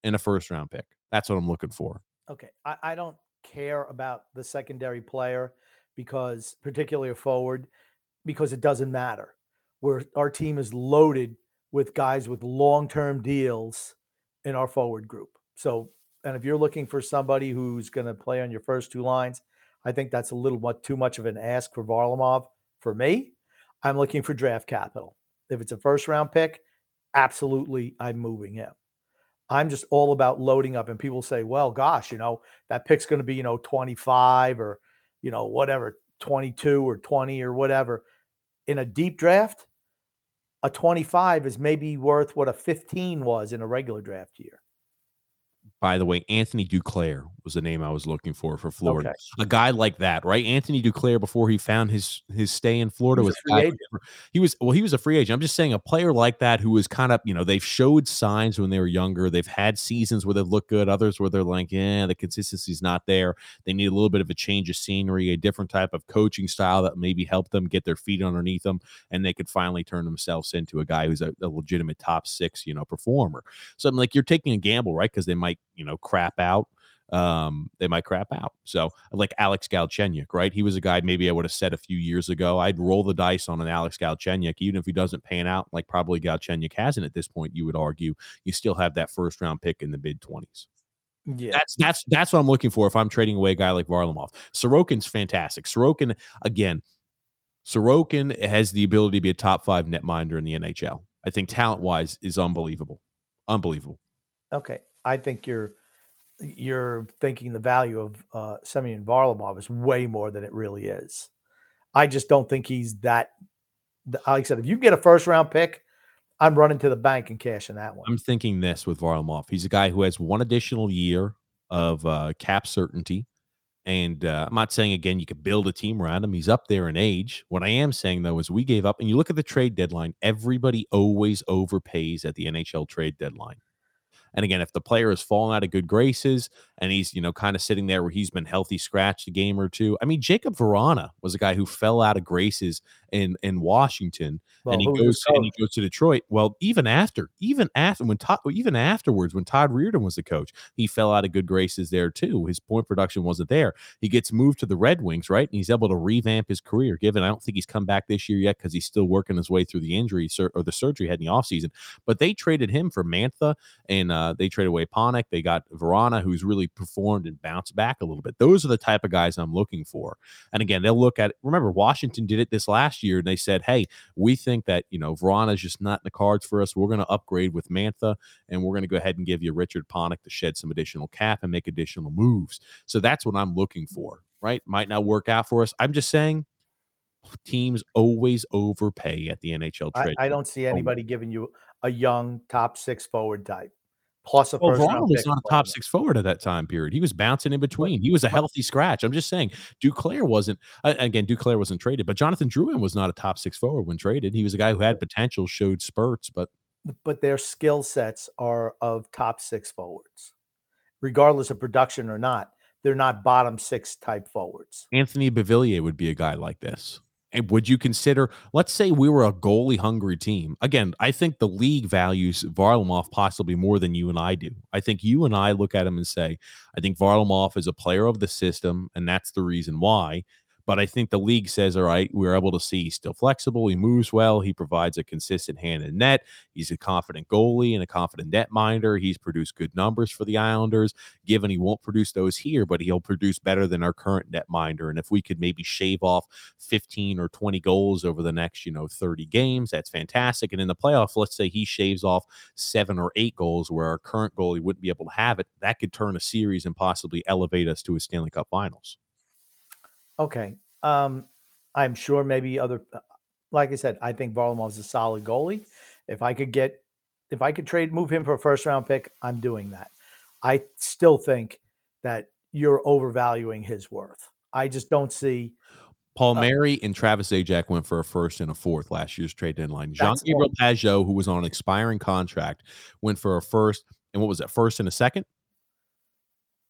in a first round pick. That's what I'm looking for. Okay. I, I don't care about the secondary player because, particularly a forward, because it doesn't matter. Where our team is loaded with guys with long term deals in our forward group. So, and if you're looking for somebody who's going to play on your first two lines, I think that's a little much too much of an ask for Varlamov. For me, I'm looking for draft capital. If it's a first round pick, absolutely, I'm moving him. I'm just all about loading up. And people say, well, gosh, you know, that pick's going to be, you know, 25 or, you know, whatever, 22 or 20 or whatever. In a deep draft, a 25 is maybe worth what a 15 was in a regular draft year by the way, Anthony Duclair was the name I was looking for for Florida. Okay. A guy like that, right? Anthony Duclair before he found his his stay in Florida was, was he was well, he was a free agent. I'm just saying a player like that who was kind of, you know, they've showed signs when they were younger. They've had seasons where they've looked good, others where they're like, yeah, the consistency's not there. They need a little bit of a change of scenery, a different type of coaching style that maybe help them get their feet underneath them, and they could finally turn themselves into a guy who's a, a legitimate top six, you know, performer. So I'm like, you're taking a gamble, right? Because they might you know crap out um, they might crap out. So, like Alex Galchenyuk, right? He was a guy maybe I would have said a few years ago. I'd roll the dice on an Alex Galchenyuk, even if he doesn't pan out, like probably Galchenyuk hasn't at this point. You would argue you still have that first round pick in the mid twenties. Yeah, that's that's that's what I'm looking for if I'm trading away a guy like Varlamov. Sorokin's fantastic. Sorokin again. Sorokin has the ability to be a top five netminder in the NHL. I think talent wise is unbelievable, unbelievable. Okay, I think you're you're thinking the value of uh, Semyon Varlamov is way more than it really is. I just don't think he's that. Like I said, if you get a first round pick, I'm running to the bank and cashing that one. I'm thinking this with Varlamov. He's a guy who has one additional year of uh, cap certainty. And uh, I'm not saying again you could build a team around him. He's up there in age. What I am saying though is we gave up. And you look at the trade deadline. Everybody always overpays at the NHL trade deadline. And again, if the player has fallen out of good graces and he's, you know, kind of sitting there where he's been healthy, scratched a game or two. I mean, Jakub Vrana was a guy who fell out of graces in in Washington, well, and he goes and he goes to Detroit. Well, even after, even after when Todd, even afterwards, when Todd Reirden was the coach, he fell out of good graces there too. His point production wasn't there. He gets moved to the Red Wings, right, and he's able to revamp his career. Given I don't think he's come back this year yet because he's still working his way through the injury or the surgery he had in the offseason. But they traded him for Mantha, and uh, they traded away Panik. They got Vrana, who's really performed and bounced back a little bit. Those are the type of guys I'm looking for. And again, they'll look at. Remember, Washington did it this last year, and they said, "Hey, we think that you know is just not in the cards for us. We're going to upgrade with Mantha, and we're going to go ahead and give you Richard Panik to shed some additional cap and make additional moves." So that's what I'm looking for. Right? Might not work out for us. I'm just saying teams always overpay at the NHL trade. I, I don't see anybody giving you a young top six forward type plus a well, was not a top six forward at that time period. He was bouncing in between. He was a healthy scratch. I'm just saying, Duclair wasn't. Uh, again, Duclair wasn't traded, but Jonathan Drouin was not a top six forward when traded. He was a guy who had potential, showed spurts, but but their skill sets are of top six forwards, regardless of production or not. They're not bottom six type forwards. Anthony Beauvillier would be a guy like this. And would you consider, let's say we were a goalie hungry team? Again, I think the league values Varlamov possibly more than you and I do. I think you and I look at him and say, I think Varlamov is a player of the system, and that's the reason why. But I think the league says, all right, we're able to see he's still flexible. He moves well. He provides a consistent hand in net. He's a confident goalie and a confident net minder. He's produced good numbers for the Islanders, given he won't produce those here, but he'll produce better than our current net minder. And if we could maybe shave off 15 or 20 goals over the next, you know, 30 games, that's fantastic. And in the playoff, let's say he shaves off seven or eight goals where our current goalie wouldn't be able to have it. That could turn a series and possibly elevate us to a Stanley Cup finals. Okay. Um, I'm sure maybe other, uh, like I said, I think Varlamov's a solid goalie. If I could get, if I could trade, move him for a first round pick, I'm doing that. I still think that you're overvaluing his worth. I just don't see. Paul uh, Mary and Travis Zajac went for a first and a fourth last year's trade deadline. Jean Gabriel Pageau, who was on an expiring contract, went for a first and what was that? First and a second?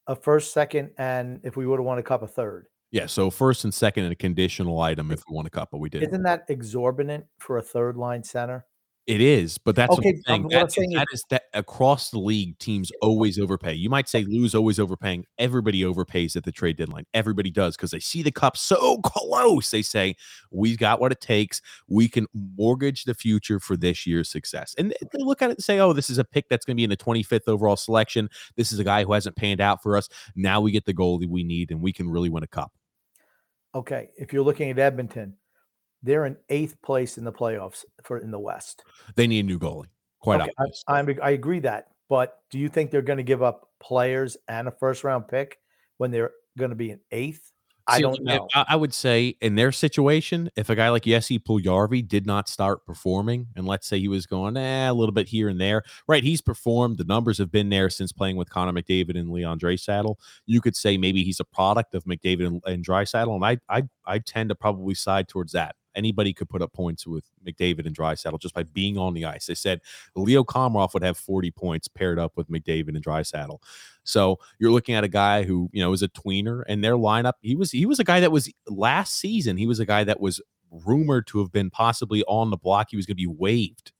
A first, second, and if we would have won a cup, a third. Yeah, so first and second and a conditional item if we won a cup, but we did. Isn't that exorbitant for a third line center? It is, but that's okay. What I'm um, saying. That, saying that is, that across the league, teams always overpay. You might say Lou's always overpaying. Everybody overpays at the trade deadline. Everybody does because they see the cup so close. They say we've got what it takes. We can mortgage the future for this year's success. And they look at it and say, "Oh, this is a pick that's going to be in the 25th overall selection. This is a guy who hasn't panned out for us. Now we get the goalie we need, and we can really win a cup." Okay, if you're looking at Edmonton, they're in eighth place in the playoffs for in the West. They need a new goalie. Quite okay, I, I, I agree that, but do you think they're going to give up players and a first round pick when they're going to be in eighth? I don't know. I would say in their situation, if a guy like Jesse Puljujarvi did not start performing, and let's say he was going eh, a little bit here and there, right? He's performed. The numbers have been there since playing with Connor McDavid and Leon Draisaitl. You could say maybe he's a product of McDavid and, and Draisaitl, and I, I I tend to probably side towards that anybody could put up points with McDavid and Draisaitl just by being on the ice. They said Leo Komarov would have 40 points paired up with McDavid and Draisaitl. So you're looking at a guy who, you know, is a tweener and their lineup. He was he was a guy that was last season, he was a guy that was rumored to have been possibly on the block. He was going to be waived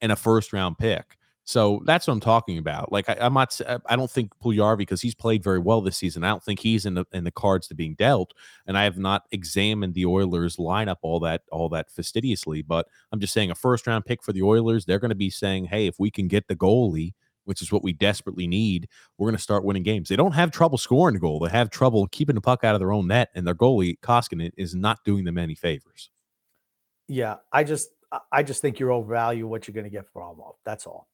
in a first round pick. So that's what I'm talking about. Like I, am not, uh, I don't think Puljujarvi because he's played very well this season. I don't think he's in the in the cards to being dealt. And I have not examined the Oilers lineup all that all that fastidiously. But I'm just saying a first round pick for the Oilers. They're going to be saying, hey, if we can get the goalie, which is what we desperately need, we're going to start winning games. They don't have trouble scoring a goal. They have trouble keeping the puck out of their own net, and their goalie Koskinen is not doing them any favors. Yeah, I just I just think you're overvalue what you're going to get for Almo. That's all.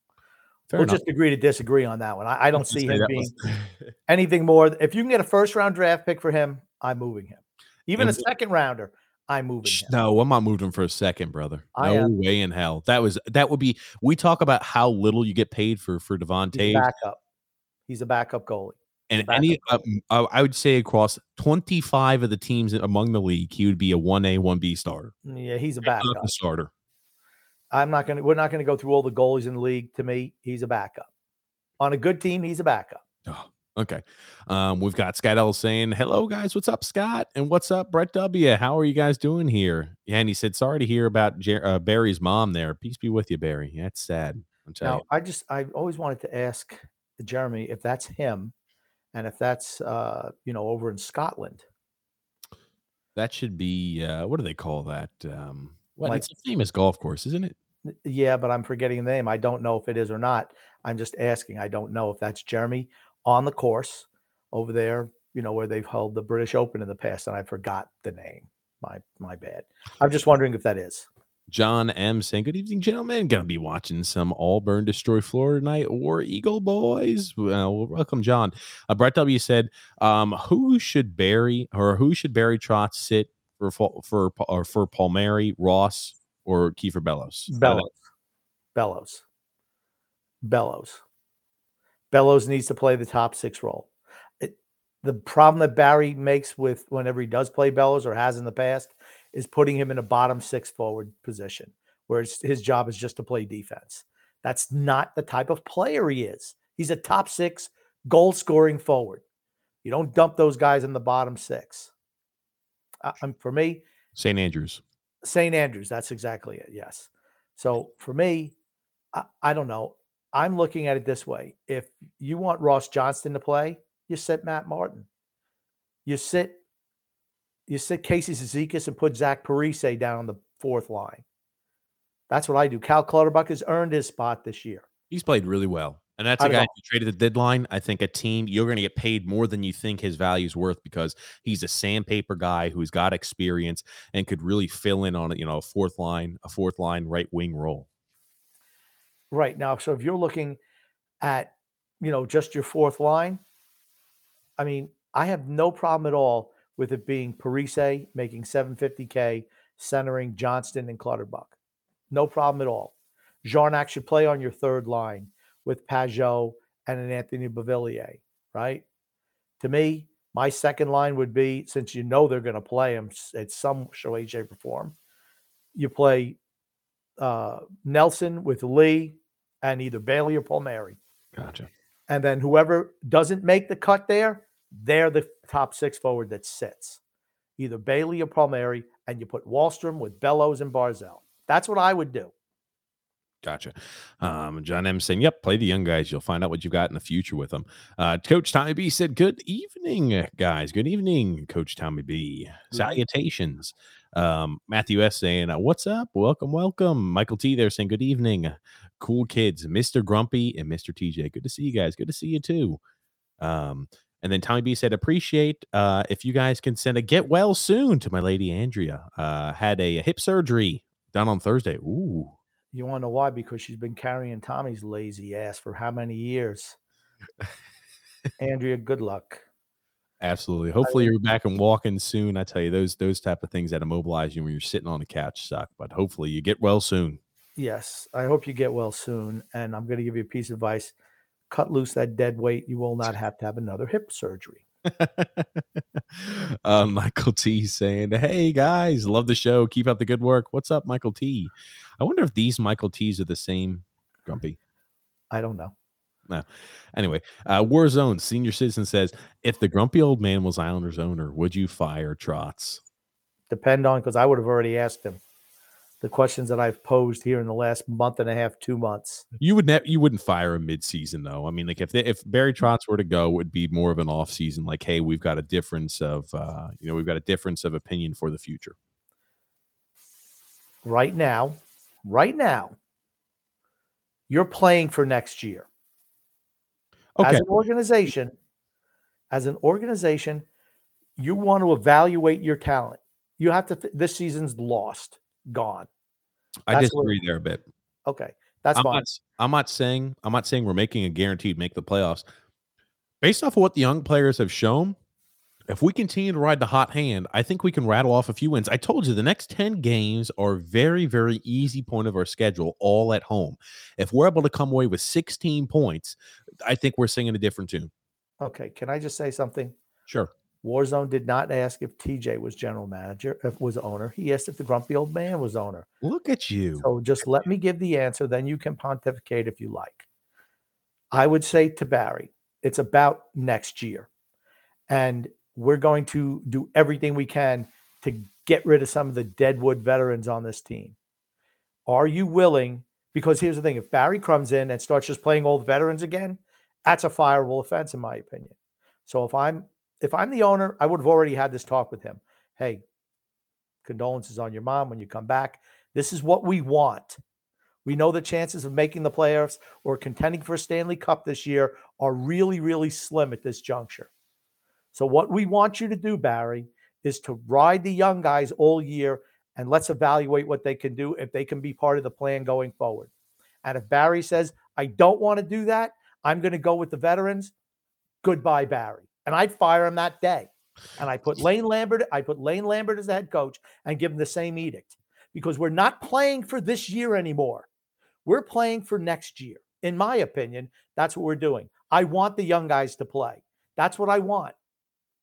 Fair we'll enough. just agree to disagree on that one. I, I don't see him being was... anything more. If you can get a first round draft pick for him, I'm moving him. Even and, a second rounder, I'm moving. Him. No, I'm not moving him for a second, brother. No way in hell. That was that would be. We talk about how little you get paid for for Devon Toews. Backup. He's a backup goalie. And any, uh, I would say across 25 of the teams among the league, he would be a 1A, 1B starter. Yeah, he's a backup. starter. I'm not going to, we're not going to go through all the goalies in the league. To me, he's a backup. On a good team, he's a backup. Oh, okay. Um, we've got Scott L saying, Hello, guys. What's up, Scott? And what's up, Brett W? How are you guys doing here? Yeah. And he said, Sorry to hear about Jer- uh, Barry's mom there. Peace be with you, Barry. That's sad. now, you. I just, I always wanted to ask Jeremy if that's him and if that's, uh, you know, over in Scotland. That should be, uh, what do they call that? Um, well, like, it's a famous golf course, isn't it? Yeah, but I'm forgetting the name. I don't know if it is or not. I'm just asking. I don't know if that's Jeremy on the course over there, you know, where they've held the British Open in the past, and I forgot the name. My my bad. I'm just wondering if that is. John M saying, Good evening, gentlemen. Gonna be watching some Auburn destroy Florida tonight or Eagle boys. Well, welcome, John. Uh, Brett W said, um, who should Barry or who should Barry Trotz sit for for or for Palmieri, Ross, or Kieffer Bellows? Bellows. Bellows. Bellows. Bellows needs to play the top six role. It, the problem that Barry makes with whenever he does play Bellows or has in the past is putting him in a bottom six forward position where his job is just to play defense. That's not the type of player he is. He's a top six goal scoring forward. You don't dump those guys in the bottom six. Uh, for me, St. Andrews. St. Andrews. That's exactly it. Yes. So for me, I, I, don't know. I'm looking at it this way. If you want Ross Johnston to play, you sit Matt Martin. You sit you sit Casey Cizikas and put Zach Parise down on the fourth line. That's what I do. Cal Clutterbuck has earned his spot this year. He's played really well. And that's a guy you traded the deadline. I think a team you're going to get paid more than you think his value is worth because he's a sandpaper guy who's got experience and could really fill in on you know a fourth line, a fourth line right wing role. Right now, so if you're looking at you know just your fourth line, I mean, I have no problem at all with it being Parise making 750k, centering Johnston and Clutterbuck. No problem at all. Czarnik should play on your third line with Pageau and an Anthony Beauvillier, right? To me, my second line would be since you know they're going to play him at some way, shape, or form, you play uh, Nelson with Lee and either Bailey or Palmieri. Gotcha. And then whoever doesn't make the cut there, they're the top six forward that sits. Either Bailey or Palmieri, and you put Wahlstrom with Bellows and Barzal. That's what I would do. Gotcha. Um, John M saying, "Yep, play the young guys. You'll find out what you've got in the future with them." Uh, Coach Tommy B said, "Good evening, guys. Good evening, Coach Tommy B. Salutations." Um, Matthew S saying, uh, "What's up? Welcome, welcome." Michael T there saying, "Good evening, cool kids, Mister Grumpy and Mister TJ. Good to see you guys. Good to see you too." Um, and then Tommy B said, "Appreciate uh, if you guys can send a get well soon to my lady Andrea. Uh, had a, a hip surgery done on Thursday. Ooh." You want to know why? Because she's been carrying Tommy's lazy ass for how many years? Andrea, good luck. Absolutely. Hopefully you're back and walking soon. I tell you, those those type of things that immobilize you when you're sitting on the couch suck. But hopefully you get well soon. Yes, I hope you get well soon. And I'm going to give you a piece of advice: cut loose that dead weight. You will not have to have another hip surgery. uh, Michael T saying, "Hey guys, love the show. Keep up the good work. What's up, Michael T? I wonder if these Michael T's are the same, Grumpy. I don't know. No. Anyway, uh, Warzone senior citizen says, if the grumpy old man was Islanders owner, would you fire Trotz? Depend on because I would have already asked him the questions that I've posed here in the last month and a half, two months. You would ne- you wouldn't fire a midseason though. I mean, like if they, if Barry Trotz were to go, it would be more of an off season. Like, hey, we've got a difference of uh, you know we've got a difference of opinion for the future. Right now, right now, you're playing for next year. Okay. As an organization, as an organization, you want to evaluate your talent. You have to. Th- this season's lost, gone. That's I disagree there a bit. Okay, that's I'm fine. Not, I'm not saying I'm not saying we're making a guaranteed make the playoffs. Based off of what the young players have shown, if we continue to ride the hot hand, I think we can rattle off a few wins. I told you the next 10 games are very, very easy point of our schedule, all at home. If we're able to come away with 16 points, I think we're singing a different tune. Okay. Can I just say something? Sure. Warzone did not ask if TJ was general manager, if was owner. He asked if the grumpy old man was owner. Look at you. So just let me give the answer, then you can pontificate if you like. I would say to Barry, it's about next year. And we're going to do everything we can to get rid of some of the deadwood veterans on this team. Are you willing? Because here's the thing if Barry comes in and starts just playing old veterans again, that's a fireable offense, in my opinion. So if I'm if I'm the owner, I would have already had this talk with him. Hey, condolences on your mom when you come back. This is what we want. We know the chances of making the playoffs or contending for a Stanley Cup this year are really, really slim at this juncture. So, what we want you to do, Barry, is to ride the young guys all year and let's evaluate what they can do if they can be part of the plan going forward. And if Barry says, I don't want to do that, I'm going to go with the veterans, goodbye, Barry. And I'd fire him that day. And I put Lane Lambert, I put Lane Lambert as the head coach and give him the same edict because we're not playing for this year anymore. We're playing for next year. In my opinion, that's what we're doing. I want the young guys to play. That's what I want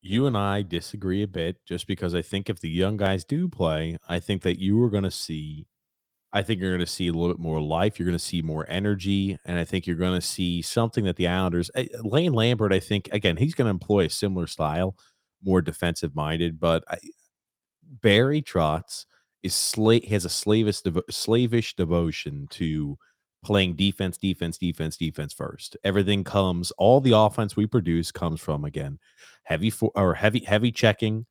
you and I disagree a bit just because I think if the young guys do play, I think that you are going to see I think you're going to see a little bit more life. You're going to see more energy, and I think you're going to see something that the Islanders. Eh, Lane Lambert, I think, again, he's going to employ a similar style, more defensive minded. But I, Barry Trotz is sla- has a slavish devo- slavish devotion to playing defense, defense, defense, defense first. Everything comes, all the offense we produce comes from again heavy for or heavy heavy checking,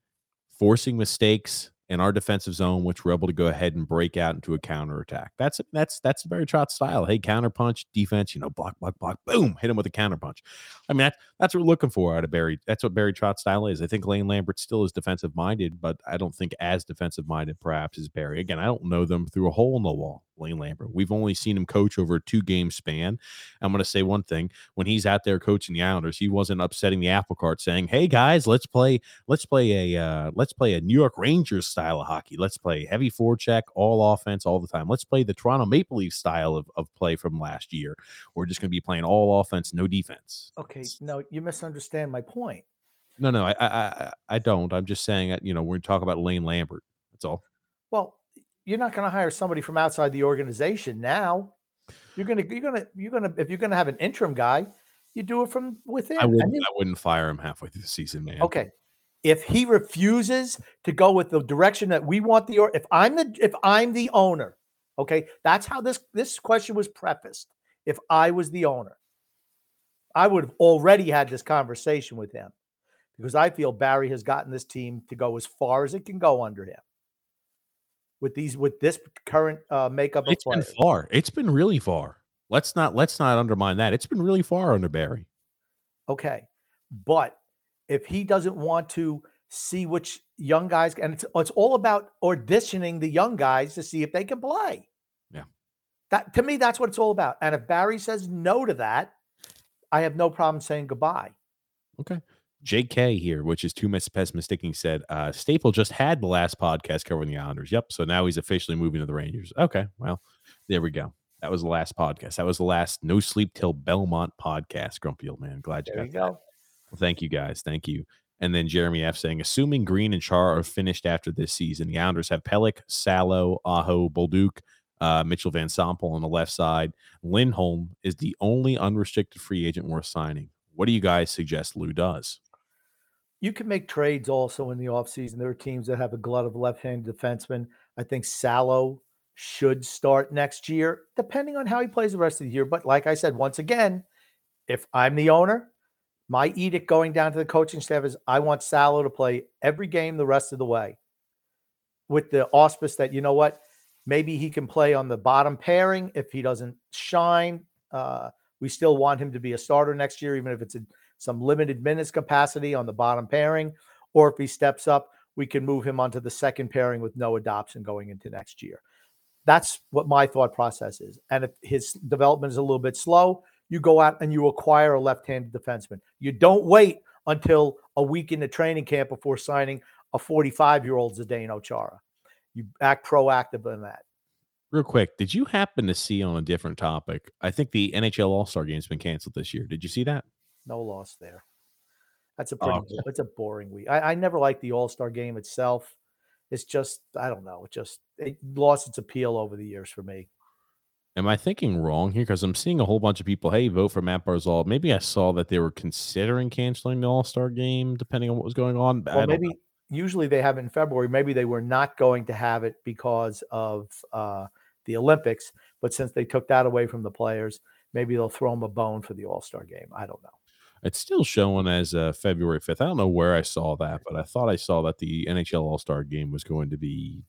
forcing mistakes in our defensive zone, which we're able to go ahead and break out into a counter-attack. That's that's that's Barry Trotz style. Hey, counter punch, defense, you know, block, block, block, boom, hit him with a counter punch. I mean, that, that's what we're looking for out of Barry. That's what Barry Trotz style is. I think Lane Lambert still is defensive minded, but I don't think as defensive minded perhaps as Barry. Again, I don't know them through a hole in the wall. Lane Lambert. We've only seen him coach over a two game span. I'm going to say one thing: when he's out there coaching the Islanders, he wasn't upsetting the apple cart, saying, "Hey guys, let's play, let's play a, uh, let's play a New York Rangers style of hockey. Let's play heavy forecheck, all offense, all the time. Let's play the Toronto Maple Leaf style of, of play from last year. We're just going to be playing all offense, no defense." Okay, no, you misunderstand my point. No, no, I, I, I don't. I'm just saying that you know we're talking about Lane Lambert. That's all. Well, you're not going to hire somebody from outside the organization now. You're gonna you're gonna you're gonna if you're gonna have an interim guy, you do it from within. I wouldn't, I wouldn't fire him halfway through the season, man. Okay. If he refuses to go with the direction that we want the or if I'm the if I'm the owner, okay, that's how this this question was prefaced. If I was the owner, I would have already had this conversation with him because I feel Barry has gotten this team to go as far as it can go under him with these with this current uh, makeup of It's been far. It's been really far. Let's not let's not undermine that. It's been really far under Barry. Okay. But if he doesn't want to see which young guys, and it's, it's all about auditioning the young guys to see if they can play. Yeah. That to me, that's what it's all about. And if Barry says no to that, I have no problem saying goodbye. Okay. JK here, which is too much pessimistic, said uh, Staple just had the last podcast covering the Islanders. Yep. So now he's officially moving to the Rangers. Okay. Well, there we go. That was the last podcast. That was the last No Sleep Till Belmont podcast. Grumpy old man. Glad you got There got you that. go. Well, thank you guys. Thank you. And then Jeremy F saying, assuming Greene and Char are finished after this season, the Islanders have Pulock, Salo, Aho, Bolduc, uh, Mitchell Vande Sompel on the left side. Lindholm is the only unrestricted free agent worth signing. What do you guys suggest Lou does? You can make trades also in the offseason. There are teams that have a glut of left-handed defensemen. I think Salo should start next year, depending on how he plays the rest of the year. But like I said, once again, if I'm the owner, my edict going down to the coaching staff is I want Salo to play every game the rest of the way with the auspice that, you know what, maybe he can play on the bottom pairing if he doesn't shine. Uh, we still want him to be a starter next year, even if it's in some limited minutes capacity on the bottom pairing. Or if he steps up, we can move him onto the second pairing with Noah Dobson going into next year. That's what my thought process is. And if his development is a little bit slow, you go out and you acquire a left-handed defenseman. You don't wait until a week in the training camp before signing a 45-year-old Zdeno Chara. You act proactive in that. Real quick, did you happen to see on a different topic? I think the NHL All Star game's been canceled this year. Did you see that? No loss there. That's a Oh, pretty. okay. It's a boring week. I, I never liked the All Star game itself. It's just I don't know. It just it lost its appeal over the years for me. Am I thinking wrong here? Because I'm seeing a whole bunch of people, hey, vote for Matt Barzal. Maybe I saw that they were considering canceling the All Star game, depending on what was going on. Well, don't know. maybe usually they have it in February. Maybe they were not going to have it because of uh, the Olympics. But since they took that away from the players, maybe they'll throw them a bone for the All Star game. I don't know. It's still showing as uh, February 5th. I don't know where I saw that, but I thought I saw that the NHL All Star game was going to be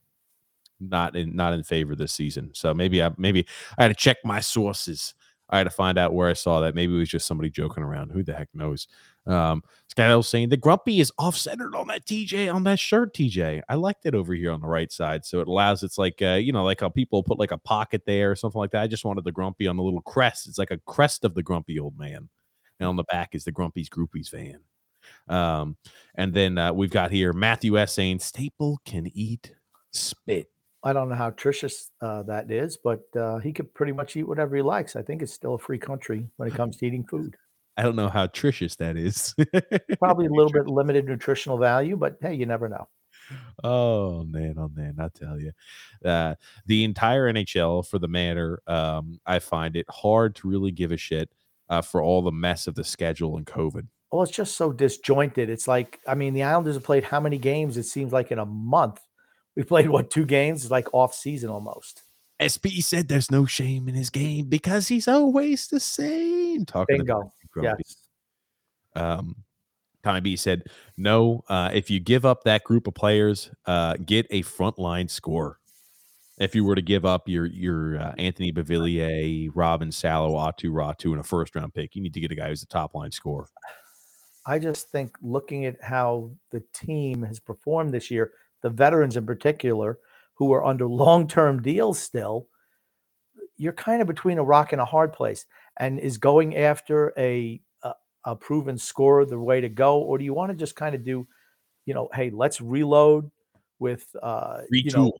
not in not in favor this season. So maybe I maybe I had to check my sources. I had to find out where I saw that. Maybe it was just somebody joking around. Who the heck knows? Um, Skyler saying the grumpy is off centered on that TJ on that shirt. TJ, I liked it over here on the right side, so it allows. It's like uh, you know, like how people put like a pocket there or something like that. I just wanted the grumpy on the little crest. It's like a crest of the grumpy old man, and on the back is the grumpy's groupies van. Um, and then uh, we've got here Matthew S saying Staple can eat spit. I don't know how tricious uh, that is, but uh, he could pretty much eat whatever he likes. I think it's still a free country when it comes to eating food. I don't know how tricious that is. Probably a little bit limited nutritional value, but hey, you never know. Oh man, oh man, I tell you, uh, the entire NHL, for the matter, um, I find it hard to really give a shit uh, for all the mess of the schedule and COVID. Well, it's just so disjointed. It's like, I mean, the Islanders have played how many games? It seems like in a month. We played what two games? It's like off season almost. SP said there's no shame in his game because he's always the same. Talking Bingo. about Yes. Um, Tommy B said, "No, uh, if you give up that group of players, uh, get a frontline score. If you were to give up your your uh, Anthony Beauvillier, Robin Salo, Aatu Räty, and a first round pick, you need to get a guy who's a top line scorer." I just think looking at how the team has performed this year, the veterans in particular, who are under long term deals still, you're kind of between a rock and a hard place. And is going after a a, a proven scorer the way to go, or do you want to just kind of do, you know, hey, let's reload with uh, Retool. you know,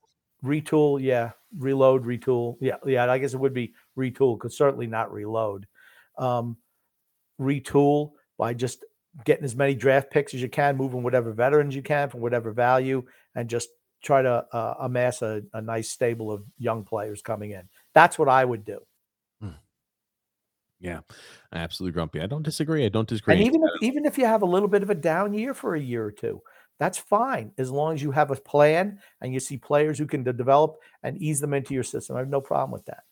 retool, yeah, reload, retool, yeah, yeah. I guess it would be retool, because certainly not reload. Um, retool by just getting as many draft picks as you can, moving whatever veterans you can from whatever value, and just try to uh, amass a, a nice stable of young players coming in. That's what I would do. Yeah, absolutely grumpy. I don't disagree. I don't disagree. And even if, even if you have a little bit of a down year for a year or two, that's fine as long as you have a plan and you see players who can de- develop and ease them into your system. I have no problem with that.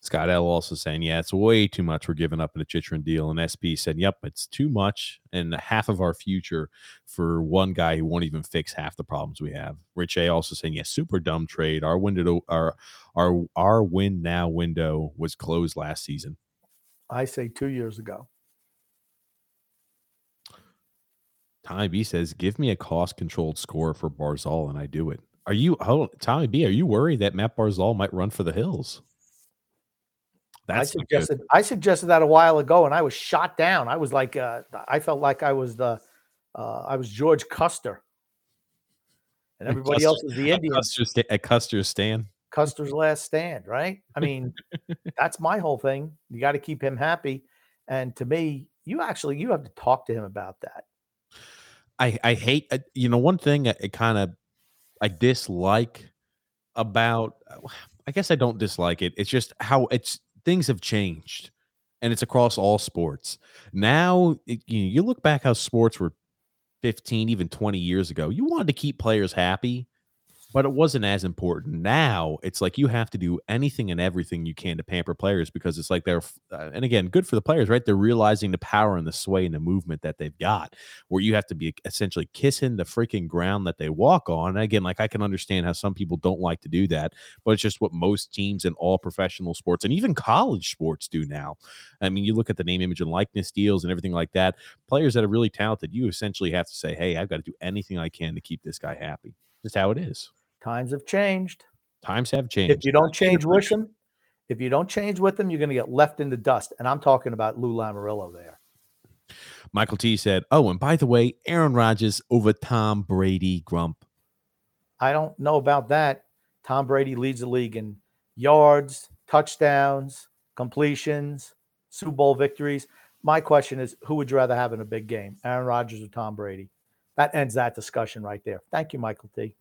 Scott L also saying, yeah, it's way too much. We're giving up in a Chychrun deal. And SP said, yep, it's too much and half of our future for one guy who won't even fix half the problems we have. Rich A also saying, yeah, super dumb trade. Our window, our our our win now window was closed last season. I say two years ago. Tommy B says, give me a cost controlled score for Barzal and I do it. Are you, hold, Tommy B, are you worried that Matt Barzal might run for the hills? I That's good. suggested I suggested that a while ago, and I was shot down. I was like, uh, I felt like I was the, uh, I was George Custer, and everybody else Custer- was the Indian. Custer, sta- a Custer stand. Custer's last stand, right? I mean, that's my whole thing. You got to keep him happy, and to me, you actually you have to talk to him about that. I I hate uh, you know one thing I, kind of I dislike about I guess I don't dislike it. It's just how it's things have changed and it's across all sports. Now it, you, you look back how sports were 15 even 20 years ago. You wanted to keep players happy, but it wasn't as important. Now it's like you have to do anything and everything you can to pamper players because it's like they're, uh, and again, good for the players, right? They're realizing the power and the sway and the movement that they've got, where you have to be essentially kissing the freaking ground that they walk on. And again, like I can understand how some people don't like to do that, but it's just what most teams in all professional sports and even college sports do now. I mean, you look at the name, image, and likeness deals and everything like that. Players that are really talented, you essentially have to say, hey, I've got to do anything I can to keep this guy happy. Just how it is. Times have changed. Times have changed. If you don't change with them, if you don't change with them, you're going to get left in the dust. And I'm talking about Lou Lamoriello there. Michael T said, "Oh, and by the way, Aaron Rodgers over Tom Brady. Grump. I don't know about that. Tom Brady leads the league in yards, touchdowns, completions, Super Bowl victories. My question is, who would you rather have in a big game, Aaron Rodgers or Tom Brady? That ends that discussion right there. Thank you, Michael T.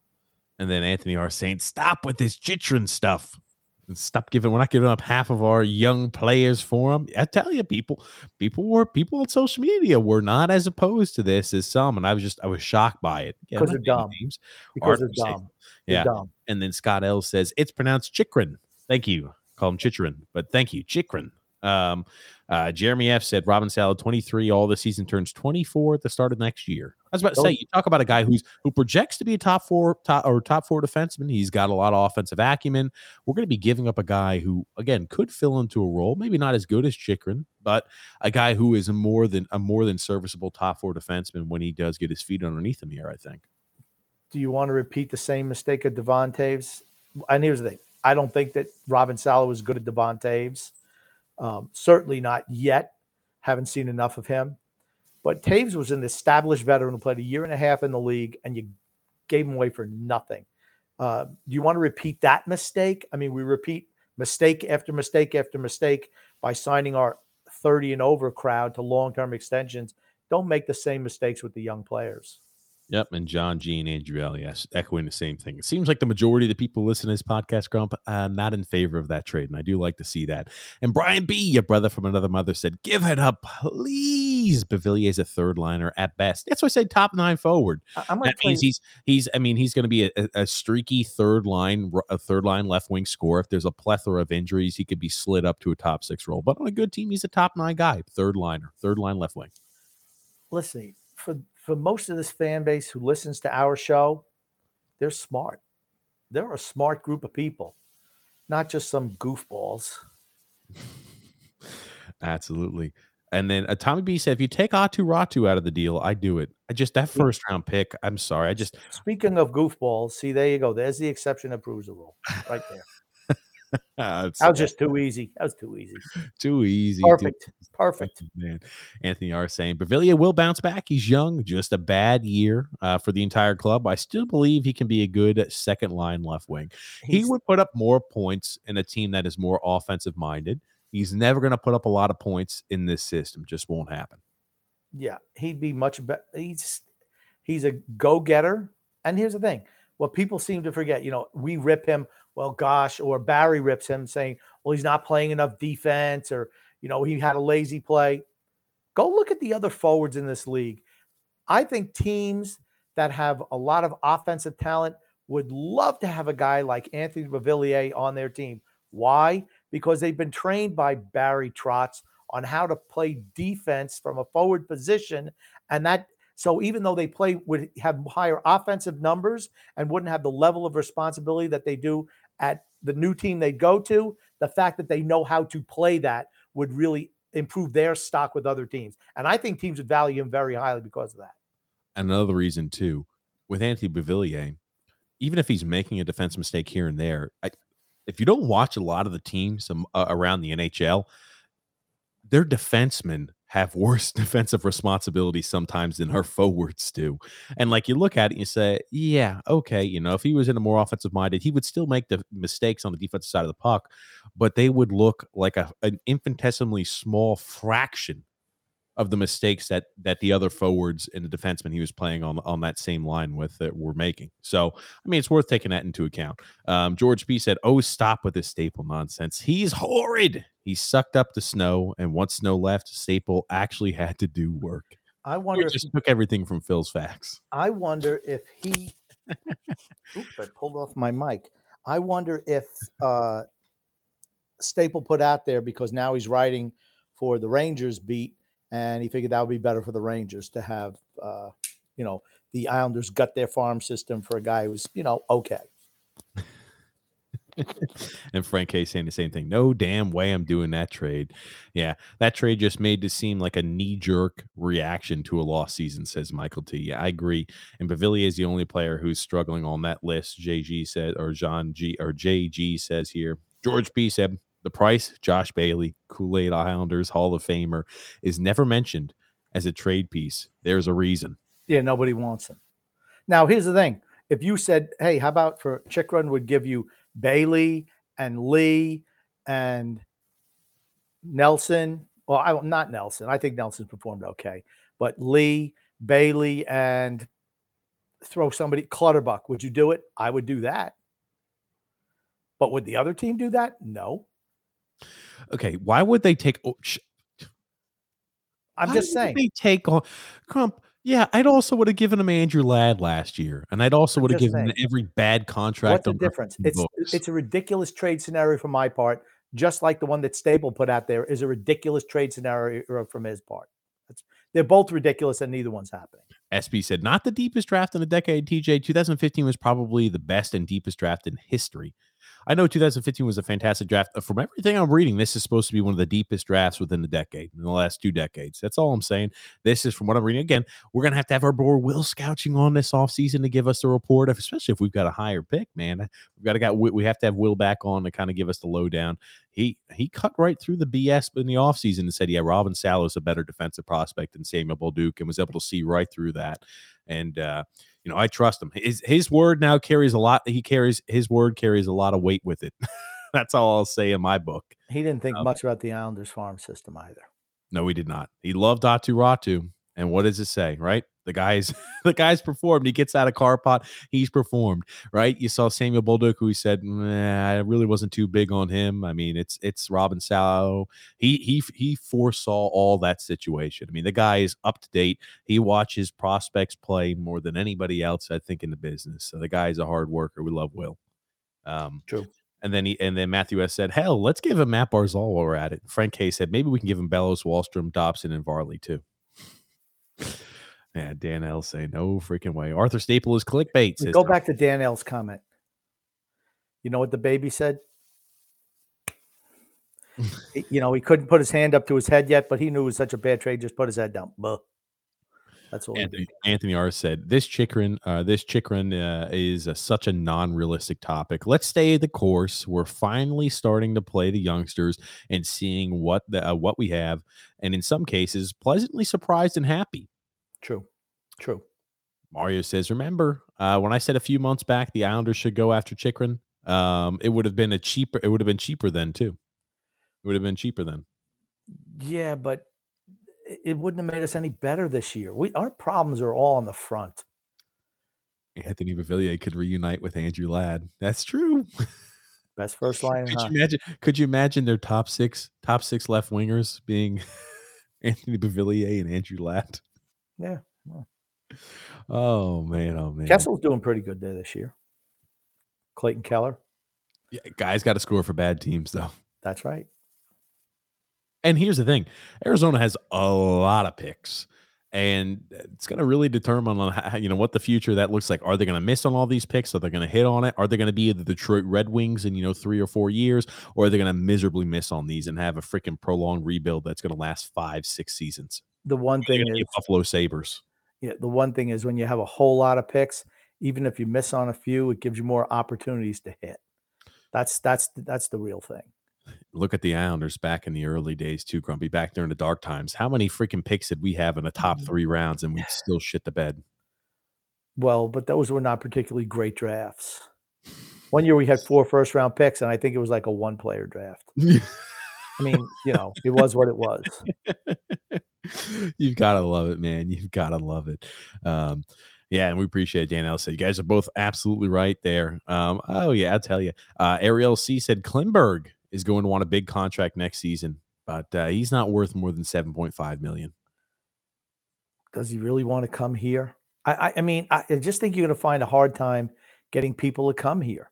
And then Anthony R saying, "Stop with this Chitrin stuff." And stop giving. We're not giving up half of our young players for them. I tell you, people, people were people on social media were not as opposed to this as some, and I was just I was shocked by it. Because they're dumb. names. Because they're dumb. Yeah. dumb. And then Scott L says it's pronounced Chychrun. Thank you. Call him Chitrin, but thank you, Chychrun. Um, uh, Jeremy F said Robin Salo 23 all the season turns 24 at the start of next year. I was about to say, you talk about a guy who's who projects to be a top four top or top four defenseman. He's got a lot of offensive acumen. We're going to be giving up a guy who, again, could fill into a role, maybe not as good as Chychrun, but a guy who is a more than a more than serviceable top four defenseman when he does get his feet underneath him here. I think. Do you want to repeat the same mistake of Devon Toews? And here's the thing I don't think that Robin Salo was good at Devon Toews. Um, certainly not yet. Haven't seen enough of him. But Toews was an established veteran who played a year and a half in the league, and you gave him away for nothing. Uh, do you want to repeat that mistake? I mean, we repeat mistake after mistake after mistake by signing our 30 and over crowd to long term extensions. Don't make the same mistakes with the young players. Yep, and John G and Andrew L. Yes, echoing the same thing. It seems like the majority of the people listening to this podcast, Grump, uh, not in favor of that trade, and I do like to see that. And Brian B, your brother from another mother, said, "Give it up, please." Beauvillier's a third liner at best. That's why I say top nine forward. I- I'm That means he's he's. I mean, he's going to be a, a, streaky third line, a third line left wing scorer. If there's a plethora of injuries, he could be slid up to a top six role. But on a good team, he's a top nine guy, third liner, third line left wing. listen for for most of this fan base who listens to our show, they're smart. They're a smart group of people, not just some goofballs. Absolutely. And then uh, Tommy B said, if you take Aatu Räty out of the deal, I do it. I just that first round pick. I'm sorry. I just speaking of goofballs. See, there you go. There's the exception that proves the rule, right there. uh, that was just too easy. That was too easy. Too easy. Perfect. Too, Perfect. Man, Anthony R saying Beauvillier will bounce back. He's young, just a bad year uh, for the entire club. I still believe he can be a good second line left wing. He's, he would put up more points in a team that is more offensive minded. He's never going to put up a lot of points in this system. Just won't happen. Yeah, he'd be much better. He's he's a go getter. And here's the thing: what people seem to forget, you know, we rip him. Well, gosh, or Barry rips him, saying, "Well, he's not playing enough defense," or you know, he had a lazy play. Go look at the other forwards in this league. I think teams that have a lot of offensive talent would love to have a guy like Anthony Beauvillier on their team. Why? because they've been trained by Barry Trotz on how to play defense from a forward position. And that, so even though they play, would have higher offensive numbers and wouldn't have the level of responsibility that they do at the new team they go to, the fact that they know how to play that would really improve their stock with other teams. And I think teams would value him very highly because of that. Another reason, too, with Anthony Beauvillier, even if he's making a defense mistake here and there, I, if you don't watch a lot of the teams um, around the NHL, their defensemen have worse defensive responsibility sometimes than our forwards do. And like you look at it and you say, yeah, okay, you know, if he was in a more offensive minded, he would still make the mistakes on the defensive side of the puck, but they would look like a, an infinitesimally small fraction of the mistakes that that the other forwards and the defensemen he was playing on on that same line with that were making. So I mean, it's worth taking that into account. Um, George B said, "Oh, stop with this Staple nonsense. He's horrid. He sucked up the Snow, and once Snow left, Staple actually had to do work. I wonder he just took everything from Phil's facts. I wonder if he. oops, I pulled off my mic. I wonder if uh, Staple put out there because now he's writing for the Rangers beat and he figured that would be better for the Rangers to have, uh, you know, the Islanders gut their farm system for a guy who's, you know, okay. and Frank K saying the same thing. No damn way I'm doing that trade. Yeah, that trade just made to seem like a knee jerk reaction to a lost season, says Michael T. Yeah, I agree. And Beauvillier is the only player who's struggling on that list. JG said, or John G, or JG says here. George B said, the price, Josh Bailey, Kool Aid Islanders Hall of Famer, is never mentioned as a trade piece. There's a reason. Yeah, nobody wants him. Now, here's the thing: if you said, "Hey, how about for Chychrun would give you Bailey and Lee and Nelson," well, I not Nelson. I think Nelson performed okay, but Lee, Bailey, and throw somebody Clutterbuck. Would you do it? I would do that. But would the other team do that? No. Okay, why would they take? Oh, sh- I'm just saying they take on Crump. Yeah, I'd also would have given him Andrew Ladd last year, and I'd also would have given him every bad contract. What's the difference? It's books. it's a ridiculous trade scenario from my part, just like the one that Staple put out there is a ridiculous trade scenario er, from his part. That's, they're both ridiculous, and neither one's happening. SB said, not the deepest draft in a decade. TJ, 2015 was probably the best and deepest draft in history. I know 2015 was a fantastic draft. Uh, from everything I'm reading, this is supposed to be one of the deepest drafts within the decade, in the last two decades. That's all I'm saying. This is from what I'm reading. Again, we're going to have to have our board Will Scouching on this offseason to give us the report, of, especially if we've got a higher pick, man. We've got to got we have to have Will back on to kind of give us the lowdown. He he cut right through the BS in the offseason and said, yeah, Robin Salo is a better defensive prospect than Samuel Bolduc and was able to see right through that. And uh, you know, I trust him. His his word now carries a lot. He carries his word carries a lot of weight with it. That's all I'll say in my book. He didn't think um, much about the Islanders farm system either. No, he did not. He loved Aatu Räty. And what does it say, right? The guy's the guy's performed. He gets out of Kärpät. He's performed, right? You saw Samuel Bolduc, who he said, nah, I really wasn't too big on him. I mean, it's it's Robin Salo. He he he foresaw all that situation. I mean, the guy is up to date. He watches prospects play more than anybody else, I think, in the business. So the guy is a hard worker. We love Will. Um, True. And then he and then Matthew S said, "Hell, let's give him Matt Barzal while we're at it." Frank K said, "Maybe we can give him Bellows, Wahlstrom, Dobson, and Varley too." Yeah, Dan L say no freaking way. Arthur Staple is clickbait. Go back to Dan L's comment. You know what the baby said? You know, he couldn't put his hand up to his head yet, but he knew it was such a bad trade. Just put his head down. Buh. That's what Anthony. Anthony R said this Chychrun, uh, this Chychrun uh, is a, such a non-realistic topic. Let's stay the course. We're finally starting to play the youngsters and seeing what the uh, what we have, and in some cases, pleasantly surprised and happy. True. True. Mario says, "Remember uh, when I said a few months back the Islanders should go after Chychrun? Um, it would have been a cheaper. It would have been cheaper then too. It would have been cheaper then. Yeah, but it- it wouldn't have made us any better this year. We our problems are all on the front. Anthony Beauvillier could reunite with Andrew Ladd. That's true." Best first line. Could hockey. you imagine? Could you imagine their top six, top six left wingers being Anthony Beauvillier and Andrew Ladd? Yeah. Oh man, oh man. Kessel's doing pretty good there this year. Clayton Keller. Yeah, guys got to score for bad teams though. That's right. And here's the thing: Arizona has a lot of picks, and it's going to really determine on how, you know what the future that looks like. Are they going to miss on all these picks? Are they going to hit on it? Are they going to be the Detroit Red Wings in you know three or four years, or are they going to miserably miss on these and have a freaking prolonged rebuild that's going to last five, six seasons? The one thing is Buffalo Sabres. yeah, the one thing is when you have a whole lot of picks, even if you miss on a few, it gives you more opportunities to hit. That's that's that's the real thing. look at the Islanders back in the early days too, Grumpy. Back during the dark times, how many freaking picks did we have in the top mm. three rounds, and we still shit the bed? Well, but those were not particularly great drafts. One year we had four first round picks, and I think it was like a one player draft. I mean, you know, it was what it was. You've got to love it, man. You've got to love it. Um, yeah, and we appreciate Dan said you guys are both absolutely right there. Um, oh yeah, I'll tell you. Uh, Ariel C said Klingberg is going to want a big contract next season, but uh, he's not worth more than seven point five million. Does he really want to come here? I, I, I mean, I I just think you're going to find a hard time getting people to come here.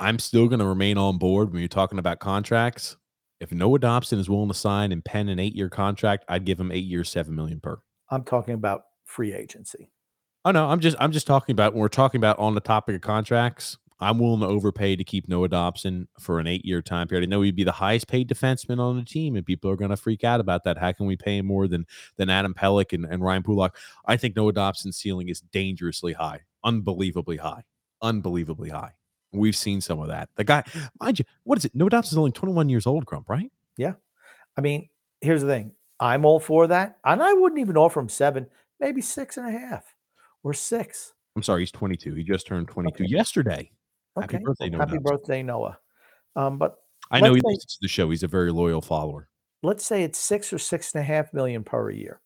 I'm still going to remain on board when you're talking about contracts. If Noah Dobson is willing to sign and pen an eight year contract, I'd give him eight years, seven million per. I'm talking about free agency. Oh no, I'm just I'm just talking about when we're talking about on the topic of contracts. I'm willing to overpay to keep Noah Dobson for an eight year time period. I know he'd be the highest paid defenseman on the team, and people are going to freak out about that. How can we pay him more than than Adam Pelech and, and Ryan Pulock? I think Noah Dobson's ceiling is dangerously high, unbelievably high, unbelievably high. We've seen some of that. The guy, mind you, what is it? Noah Dobson's only 21 years old, Grump, right? Yeah. I mean, here's the thing. I'm all for that. And I wouldn't even offer him seven, maybe six and a half or six. I'm sorry, he's 22. He just turned 22 Okay. yesterday. Okay. Happy birthday, Noah Happy Dobson. birthday, Noah. Um, but I know he say- listens to the show. He's a very loyal follower. let's say it's six or six and a half million per year.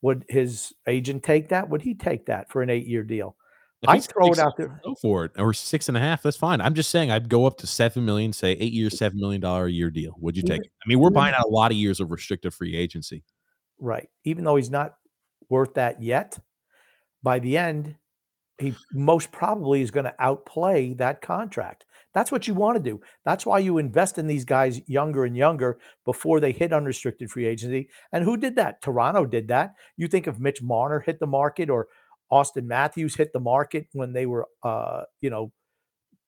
Would his agent take that? Would he take that for an eight year deal? If I throw it out there. Go for it. Or six and a half. That's fine. I'm just saying I'd go up to seven million, say eight years, seven million dollar a year deal. Would you Even- take it? I mean, we're even- buying out a lot of years of restricted free agency. Right. Even though he's not worth that yet, by the end, he most probably is going to outplay that contract. That's what you want to do. That's why you invest in these guys younger and younger before they hit unrestricted free agency. And who did that? Toronto did that. You think if Mitch Marner hit the market or Auston Matthews hit the market when they were, uh, you know,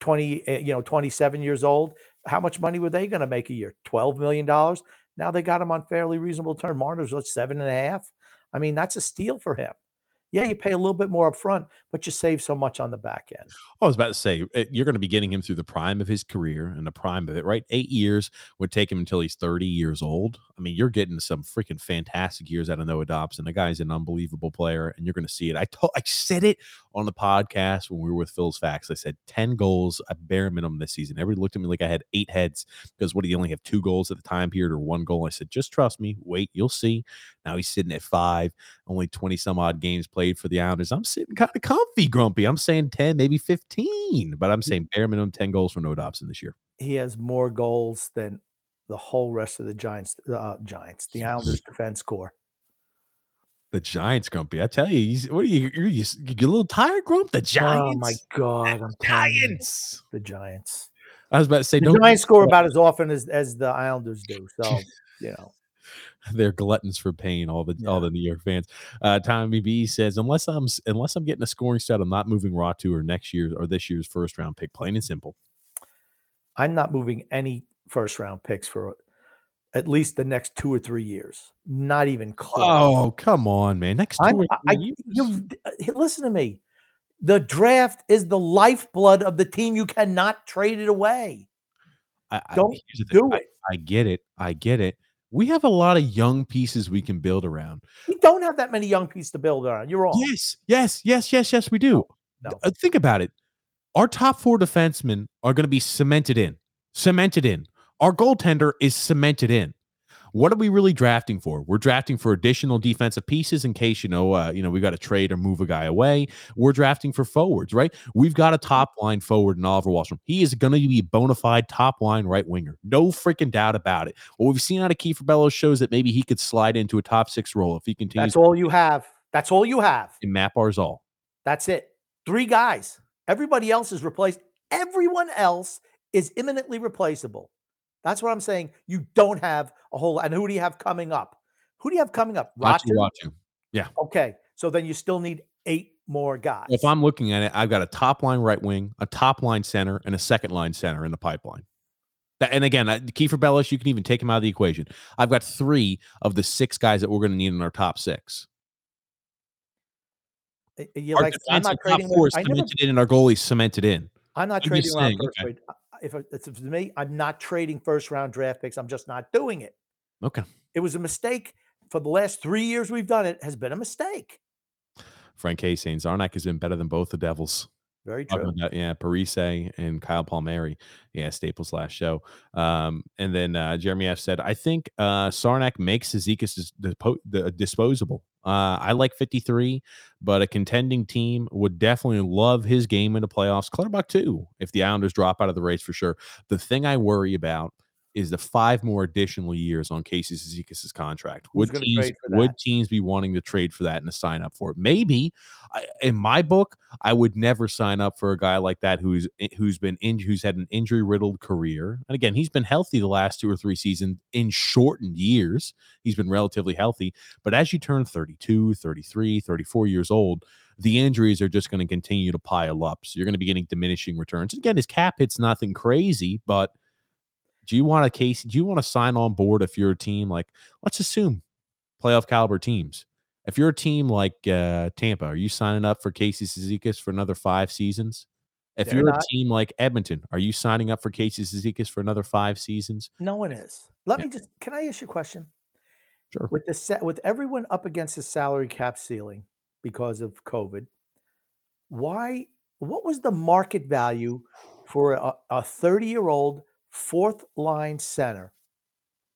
20, eh, you know, 27 years old, how much money were they going to make a year? $12 million. Now they got him on fairly reasonable term. Marner's what, seven and a half? I mean, that's a steal for him. Yeah, you pay a little bit more up front, but you save so much on the back end. I was about to say eh, you're going to be getting him through the prime of his career and the prime of it, right? Eight years would take him until he's 30 years old. I mean, you're getting some freaking fantastic years out of Noah Dobson. The guy's an unbelievable player, and you're going to see it. I told, I said it on the podcast when we were with Phil's Facts. I said 10 goals a bare minimum this season. Everybody looked at me like I had eight heads because what do you only have two goals at the time period or one goal? I said, just trust me. Wait, you'll see. Now he's sitting at five, only 20 some odd games played for the Islanders. I'm sitting kind of comfy, grumpy. I'm saying 10, maybe 15, but I'm saying bare minimum 10 goals for Noah Dobson this year. He has more goals than the whole rest of the Giants, uh, Giants, the Islanders defense core. The Giants, Grumpy. I tell you, what are you? You're, you get a little tired, Grump. The Giants. Oh my God, I'm Giants. the Giants. I was about to say, The. Giants score about as often as as the Islanders do. So you know, they're gluttons for pain. All the yeah. all the New York fans. Uh, Tommy B says, unless I'm unless I'm getting a scoring stud, I'm not moving Räty or next year's or this year's first round pick. Plain and simple. I'm not moving any first round picks for at least the next two or three years. Not even close. Oh, come on, man. Next two I, I, you, listen to me. The draft is the lifeblood of the team. You cannot trade it away. I, Don't do it. I get it. I get it. We have a lot of young pieces we can build around. We don't have that many young pieces to build around. You're wrong. Yes, yes, yes, yes, yes, we do. No, no. Uh, think about it. Our top four defensemen are going to be cemented in, cemented in. Our goaltender is cemented in. What are we really drafting for? We're drafting for additional defensive pieces in case you know, uh, you know, we got to trade or move a guy away. We're drafting for forwards, right? We've got a top line forward in Oliver Wahlstrom. He is going to be a bona fide top line right winger, no freaking doubt about it. What we've seen out of Kieffer Bellows shows that maybe he could slide into a top six role if he continues. That's all you have. That's all you have. In Matt Barzal. That's it. Three guys. Everybody else is replaced. Everyone else is imminently replaceable. That's what I'm saying. You don't have a whole. And who do you have coming up? Who do you have coming up? Räty. Yeah. Okay. So then you still need eight more guys. If I'm looking at it, I've got a top line right wing, a top line center, and a second line center in the pipeline. That, and again, Kieffer Bellows, you can even take him out of the equation. I've got three of the six guys that we're going to need in our top six. Eh, eh, you our like, I'm not trading. Four is cemented never, in, and our goalies cemented in. I'm not I'm trading around okay if it's to me, I'm not trading first round draft picks. I'm just not doing it. Okay. It was a mistake for the last three years we've done it. Has been a mistake. Frank K saying Czarnik has been better than both the Devils. Very true. That, yeah, Parise and Kyle Palmieri. Yeah, Staples last show. Um, and then uh, Jeremy F said, I think uh, Czarnik makes Cizikas dis- disposable. Uh, I like 53, but a contending team would definitely love his game in the playoffs. Clutterbuck too, if the Islanders drop out of the race for sure. The thing I worry about is the five more additional years on Casey Cizikas' contract. Would teams would teams be wanting to trade for that and to sign up for it? Maybe. I, in my book, I would never sign up for a guy like that who's eh, who's been in, who's had an injury riddled career. And again, he's been healthy the last two or three seasons in shortened years. He's been relatively healthy, but as you turn 32, 33, 34 years old, the injuries are just going to continue to pile up. So you're going to be getting diminishing returns. Again, his cap hit's nothing crazy, but do you want a case? Do you want to sign on board if you're a team like, let's assume playoff caliber teams? If you're a team like uh, Tampa, are you signing up for Casey Cizikas for another five seasons? If They're you're not. a team like Edmonton, are you signing up for Casey Cizikas for another five seasons? No one is. Let yeah. me just. Can I ask you a question? Sure. With the set, with everyone up against the salary cap ceiling because of COVID, why? What was the market value for a 30 year old fourth line center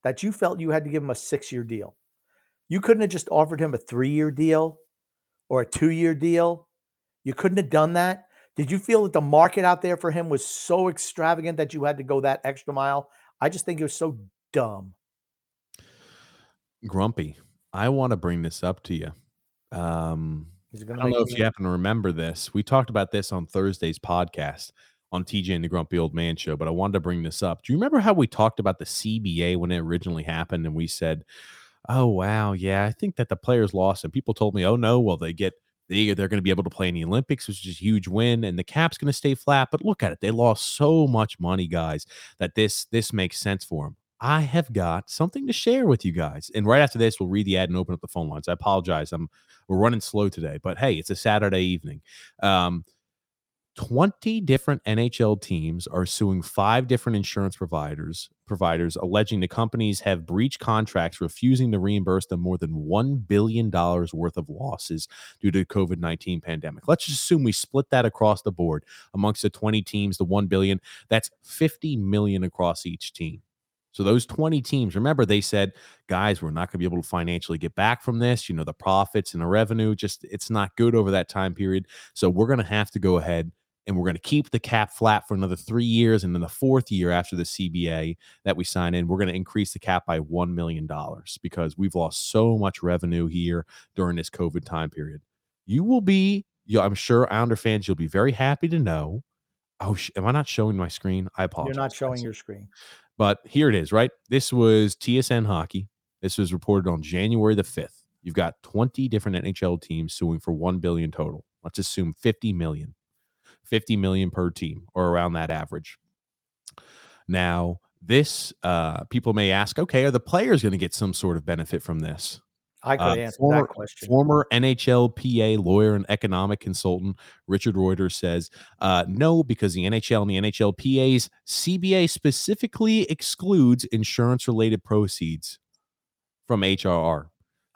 that you felt you had to give him a six year deal. You couldn't have just offered him a three year deal or a two year deal. You couldn't have done that. Did you feel that the market out there for him was so extravagant that you had to go that extra mile? I just think it was so dumb. Grumpy, I want to bring this up to you. Um, I don't know if you happen to remember this. We talked about this on Thursday's podcast on TJ and the Grumpy Old Man show, but I wanted to bring this up. Do you remember how we talked about the CBA when it originally happened? And we said, oh, wow, yeah, I think that the players lost. And people told me, oh, no, well, they get, they, they're going to be able to play in the Olympics, which is a huge win, and the cap's going to stay flat. But look at it. They lost so much money, guys, that this this makes sense for them. I have got something to share with you guys. And right after this, we'll read the ad and open up the phone lines. I apologize. I'm we're running slow today, but hey, it's a Saturday evening. Um, 20 different NHL teams are suing five different insurance providers providers alleging the companies have breached contracts refusing to reimburse them more than 1 billion dollars worth of losses due to COVID-19 pandemic. Let's just assume we split that across the board amongst the 20 teams, the 1 billion, that's 50 million across each team. So those 20 teams, remember they said, guys, we're not going to be able to financially get back from this. You know, the profits and the revenue just it's not good over that time period. So we're going to have to go ahead and we're going to keep the cap flat for another three years. And then the fourth year after the CBA that we sign in, we're going to increase the cap by $1 million because we've lost so much revenue here during this COVID time period. You will be, I'm sure, Islander fans, you'll be very happy to know. Oh, am I not showing my screen? I apologize. You're not showing your screen. But here it is, right? This was TSN Hockey. This was reported on January the 5th. You've got 20 different NHL teams suing for 1 billion total. Let's assume 50 million. 50 million per team or around that average. Now, this uh people may ask, okay, are the players going to get some sort of benefit from this? I could Uh, answer former, that question. former NHLPA lawyer and economic consultant Richard Reuters says uh, no, because the NHL and the NHLPA's CBA specifically excludes insurance related proceeds from HRR.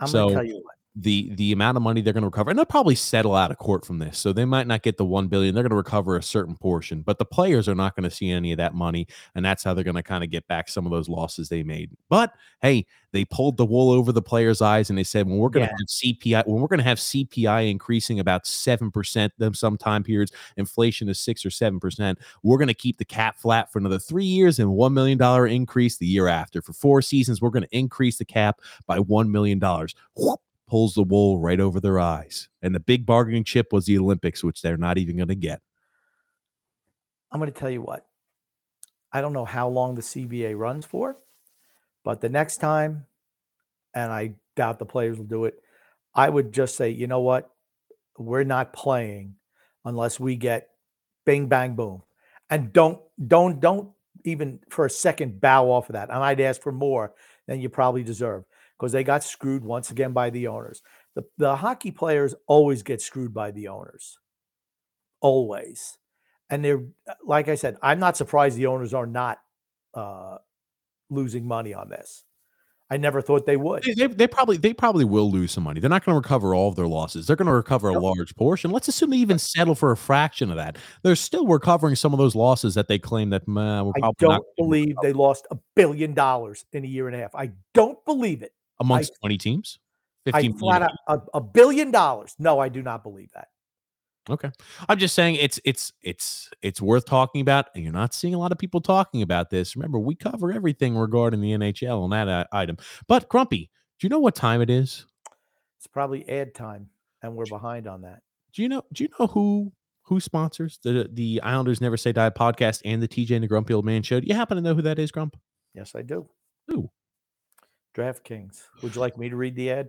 I'm so- gonna tell you what. The the amount of money they're going to recover, and they'll probably settle out of court from this. So they might not get the one billion. They're going to recover a certain portion, but the players are not going to see any of that money, and that's how they're going to kind of get back some of those losses they made. But hey, they pulled the wool over the players' eyes and they said, when we're going to Yeah. have CPI, when we're going to have CPI increasing about 7% them some time periods, inflation is six or 7%, we're going to keep the cap flat for another three years and $1 million increase the year after. For four seasons, we're going to increase the cap by $1 million. Whoop, pulls the wool right over their eyes. And the big bargaining chip was the Olympics, which they're not even going to get. I'm going to tell you what. I don't know how long the CBA runs for, but the next time, and I doubt the players will do it, I would just say, you know what? We're not playing unless we get bing bang boom. And don't don't don't even for a second bow off of that. And I'd ask for more than you probably deserve because they got screwed once again by the owners. The the hockey players always get screwed by the owners. Always and they're uh, like I said, I'm not surprised the owners are not uh, losing money on this. I never thought they would. They, they, probably they probably will lose some money. They're not going to recover all of their losses. They're going to recover a large portion. Let's assume they even settle for a fraction of that. They're still recovering some of those losses that they claim that "Meh, I probably don't not believe they lost a billion dollars in a year and a half. I don't believe it. Amongst twenty teams. I 15 flat out a, a billion dollars. No, I do not believe that. Okay, I'm just saying it's it's it's it's worth talking about, and you're not seeing a lot of people talking about this. Remember, we cover everything regarding the NHL on that uh, item. But Grumpy, do you know what time it is? It's probably ad time, and we're behind on that. Do you know? Do you know who who sponsors the the Islanders Never Say Die podcast and the TJ and the Grumpy Old Man show? Do you happen to know who that is, Grump? Yes, I do. Who? DraftKings. Would you like me to read the ad?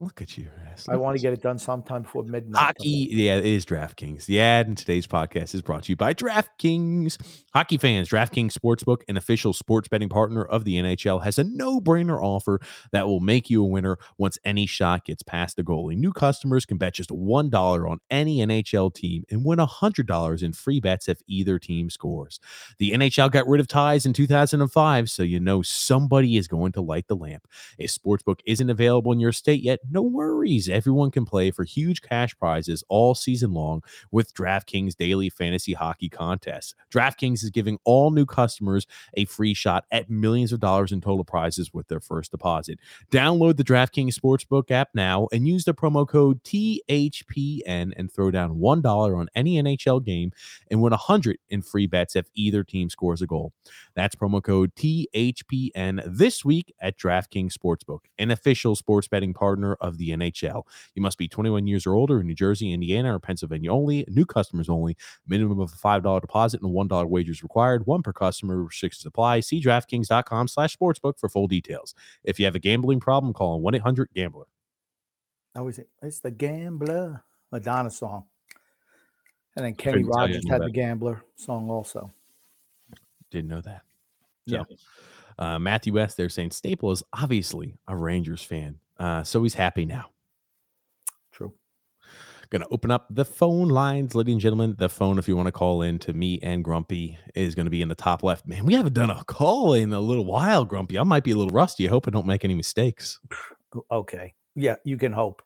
Look at you. ass. I want to get it done sometime before midnight. Hockey, yeah, it is DraftKings. The ad in today's podcast is brought to you by DraftKings. Hockey fans, DraftKings Sportsbook, an official sports betting partner of the NHL, has a no brainer offer that will make you a winner once any shot gets past the goalie. New customers can bet just $1 on any NHL team and win $100 in free bets if either team scores. The NHL got rid of ties in 2005, so you know somebody is going to light the lamp. If Sportsbook isn't available in your state yet, no worries. Everyone can play for huge cash prizes all season long with DraftKings daily fantasy hockey contests. DraftKings is giving all new customers a free shot at millions of dollars in total prizes with their first deposit. Download the DraftKings Sportsbook app now and use the promo code THPN and throw down $1 on any NHL game and win 100 in free bets if either team scores a goal. That's promo code THPN this week at DraftKings Sportsbook, an official sports betting partner of the NHL. You must be 21 years or older in New Jersey, Indiana, or Pennsylvania only. New customers only. Minimum of a $5 deposit and $1 wagers required. One per customer. Restrictions apply. See DraftKings.com slash sportsbook for full details. If you have a gambling problem, call 1-800-GAMBLER. I always say, it's the Gambler Madonna song. And then Kenny Couldn't tell you I Rogers had that. the Gambler song also. Didn't know that. Yeah. Uh, Matthew West, they're saying Staple is obviously a Rangers fan. Uh, so he's happy now. True. Going to open up the phone lines, ladies and gentlemen. The phone, if you want to call in to me and Grumpy, is going to be in the top left. Man, we haven't done a call in a little while, Grumpy. I might be a little rusty. I hope I don't make any mistakes. Okay. Yeah, you can hope.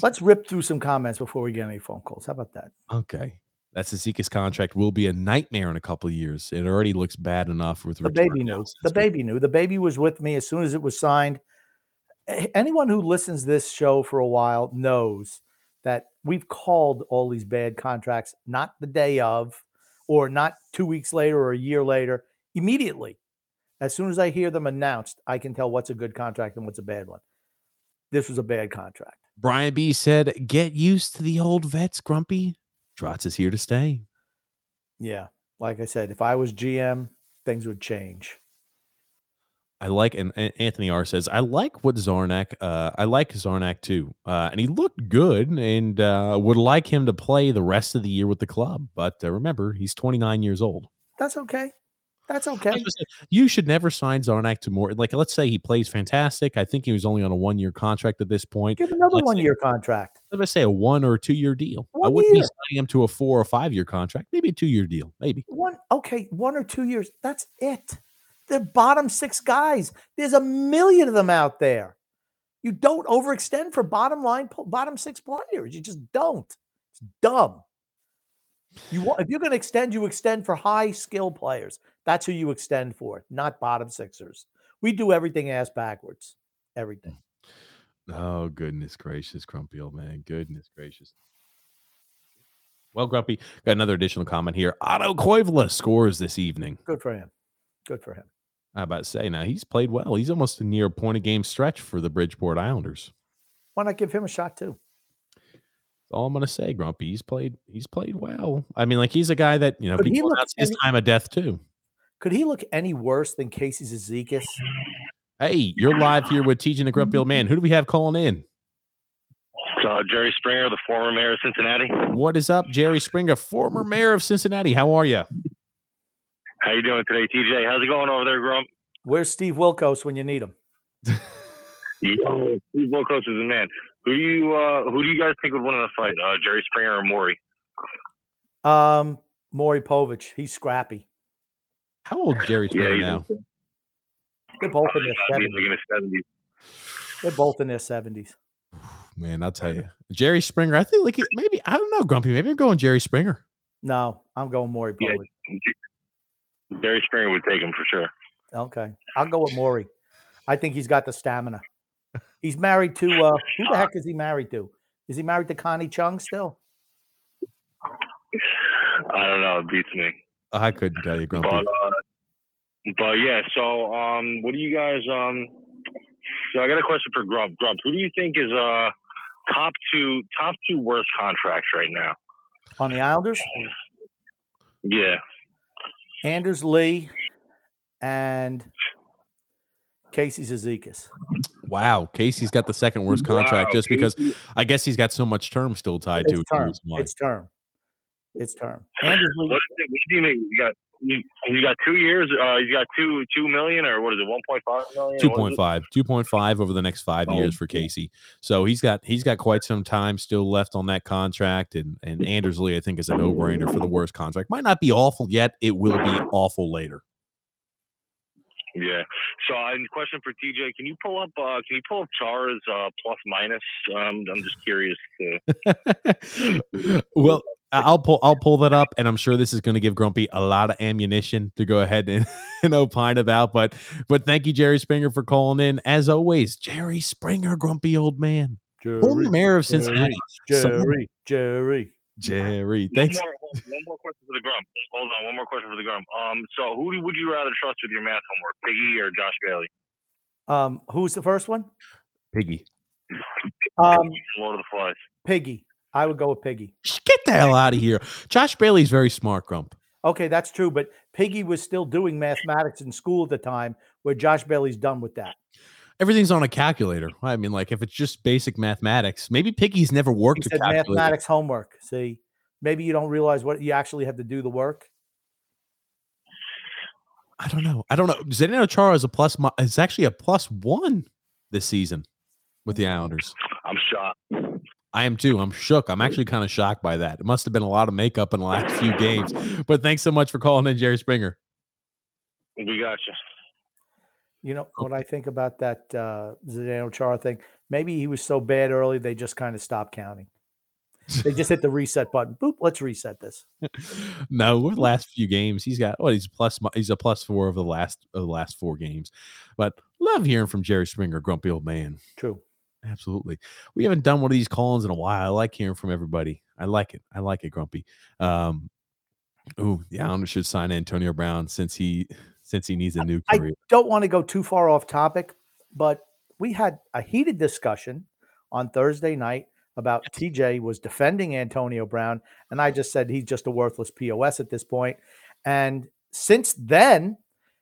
Let's rip through some comments before we get any phone calls. How about that? Okay. That's the Zekas contract will be a nightmare in a couple of years. It already looks bad enough with The baby knew. The baby knew. The baby was with me as soon as it was signed. Anyone who listens to this show for a while knows that we've called all these bad contracts not the day of, or not two weeks later or a year later, immediately. As soon as I hear them announced, I can tell what's a good contract and what's a bad one. This was a bad contract. Brian B said, "Get used to the old vets, Grumpy. Trotz is here to stay." Yeah. Like I said, if I was GM, things would change. I like, and, Anthony R says, I like what Czarnik, uh, I like Czarnik too. Uh, and he looked good and uh, would like him to play the rest of the year with the club. But uh, remember, he's 29 years old. That's okay. That's okay. You should never sign Czarnik to more. Like, let's say he plays fantastic. I think he was only on a one year contract at this point. Give another let's one say- year contract. Let's say a one or two year deal. I wouldn't year. be signing him to a four or five year contract. Maybe a two year deal. Maybe. One okay, one or two years. That's it. They're bottom six guys. There's a million of them out there. You don't overextend for bottom line, bottom six players. You just don't. It's dumb. You want if you're going to extend, you extend for high skill players. That's who you extend for, not bottom sixers. We do everything ass backwards. Everything. Hmm. Oh, goodness gracious, Grumpy old man. Goodness gracious. Well, Grumpy, got another additional comment here. Otto Koivula scores this evening. Good for him. Good for him. I about to say now he's played well. He's almost a near point a game stretch for the Bridgeport Islanders. Why not give him a shot too? That's all I'm gonna say, Grumpy. He's played he's played well. I mean, like he's a guy that, you know, Could he people look announce his time of death too. Could he look any worse than Casey Cizikas? Hey, you're live here with teaching the Grumpy old man. Who do we have calling in? Uh, Jerry Springer, the former mayor of Cincinnati. What is up, Jerry Springer, former mayor of Cincinnati? How are you? How you doing today, TJ? How's it going over there, Grump? Where's Steve Wilkos when you need him? Yo, Steve Wilkos is the man. Who do you uh, who do you guys think would win in a fight, uh, Jerry Springer or Maury? Um, Maury Povich. He's scrappy. How old is Jerry Springer he's now? They're both in their seventies. like in his seventies. They're both in their seventies. Man, I'll tell you. Jerry Springer, I think like maybe I don't know, Grumpy. Maybe I'm going Jerry Springer. No, I'm going Maury Yeah. Povich. Jerry Springer would take him for sure. Okay, I'll go with Maury. I think he's got the stamina. He's married to uh, who the heck is he married to? Is he married to Connie Chung still? I don't know. It beats me. I couldn't tell you, Grumpy. But uh, but yeah. So um, what do you guys um? So I got a question for Grump. Grump, who do you think is uh top two top two worst contracts right now? On the Islanders, Yeah. Anders Lee and Casey Cizikas. Wow, Casey's got the second worst contract Wow, just because I guess he's got so much term still tied to it. term. It's term. It's term. Anders Lee. What, is it, what do you mean? You got you, you got two years. Uh, you got two two million or what is it? One point five million. What is it? 2.5 2.5 over the next five Oh, years for casey so he's got he's got quite some time still left on that contract and and anders lee i think is a no-brainer for the worst contract might not be awful yet it will be awful later Yeah. So, uh, and question for TJ: Can you pull up? Uh, can you pull up Chara's uh, plus minus? Um, I'm just curious. To, well i'll pull i'll pull that up and i'm sure this is going to give grumpy a lot of ammunition to go ahead and, and opine about but but thank you jerry springer for calling in as always jerry springer grumpy old man former mayor of cincinnati Someone- Jerry, Jerry. jerry one, thanks more, one more question for the Grump. Hold on, one more question for the Grump. Um, so who would you rather trust with your math homework, Piggy or Josh Bailey? Um, who's the first one? piggy Um, Lord of the Flies. Piggy. I would go with Piggy. get the hell out of here josh bailey's very smart grump Okay, that's true, but Piggy was still doing mathematics in school at the time, where Josh Bailey's done with that. everything's on a calculator. I mean, like if it's just basic mathematics, maybe Piggy's never He worked a said calculator. mathematics homework. See, maybe you don't realize what you actually have to do the work. I don't know. I don't know. Zdeno Chara is a plus. mi- It's actually a plus one this season with the Islanders. I'm shocked. I am too. I'm shook. I'm actually kind of shocked by that. It must have been a lot of makeup in the last few games. But thanks so much for calling in, Jerry Springer. We got you. You know what I think about that uh, Zdeno Chara thing? Maybe he was so bad early they just kind of stopped counting. They just hit the reset button. Boop. Let's reset this. no, over the last few games, he's got what he's plus. He's a plus four of the last of the last four games. But love hearing from Jerry Springer, grumpy old man. True. Absolutely. We haven't done one of these call-ins in a while. I like hearing from everybody. I like it. I like it, Grumpy. Um, ooh, the Islanders should sign Antonio Brown since he since he needs a new career. I don't want to go too far off topic, but we had a heated discussion on Thursday night about TJ was defending Antonio Brown, and I just said he's just a worthless POS at this point. And since then,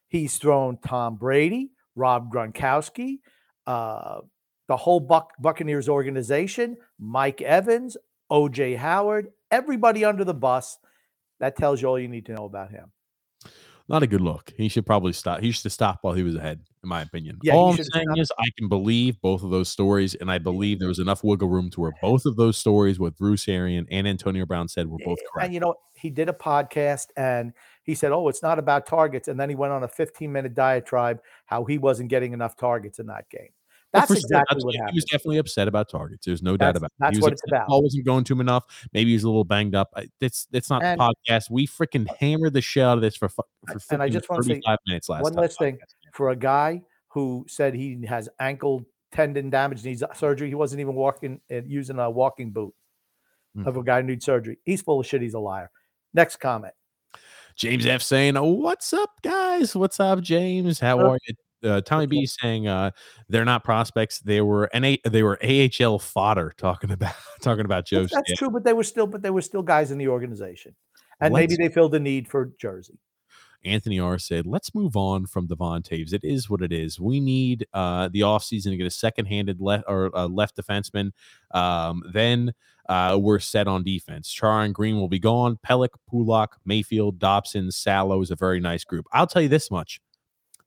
he's thrown Tom Brady, Rob Gronkowski, uh, the whole Buck, Buccaneers organization, Mike Evans, OJ Howard, everybody under the bus. That tells you all you need to know about him. Not a good look. He should probably stop. He should stop while he was ahead, in my opinion. Yeah, All I'm saying is I can believe both of those stories, and I believe there was enough wiggle room to where both of those stories, what Bruce Arian and Antonio Brown said, were both correct. And you know, he did a podcast and he said, Oh, it's not about targets. And then he went on a 15 minute diatribe how he wasn't getting enough targets in that game. That's exactly that's what He was definitely upset about targets. There's no doubt about it. that's what it's upset about. Ball wasn't going to him enough. Maybe he's a little banged up. It's it's not And- the podcast. We freaking hammered the shit out of this for for And I just wanna say minutes last one last thing. For a guy who said he has ankle tendon damage, needs surgery, he wasn't even walking uh, using a walking boot Hmm. of a guy who needs surgery. He's full of shit. He's a liar. Next comment. James F saying, "Oh, "What's up, guys? What's up, James? How are you?" Uh, Tommy B saying, uh, "They're not prospects. They were NA. They were AHL fodder." Talking about talking about Joe. That's, that's true, but they were still, but they were still guys in the organization, and maybe Let's- they filled the need for Jersey. Anthony R said, "Let's move on from Devon Toews. It is what it is. We need uh, the offseason to get a second-handed left or uh, left defenseman. Um, then uh, we're set on defense. Char and Greene will be gone. Pelech, Pulock, Mayfield, Dobson, Salo is a very nice group. I'll tell you this much: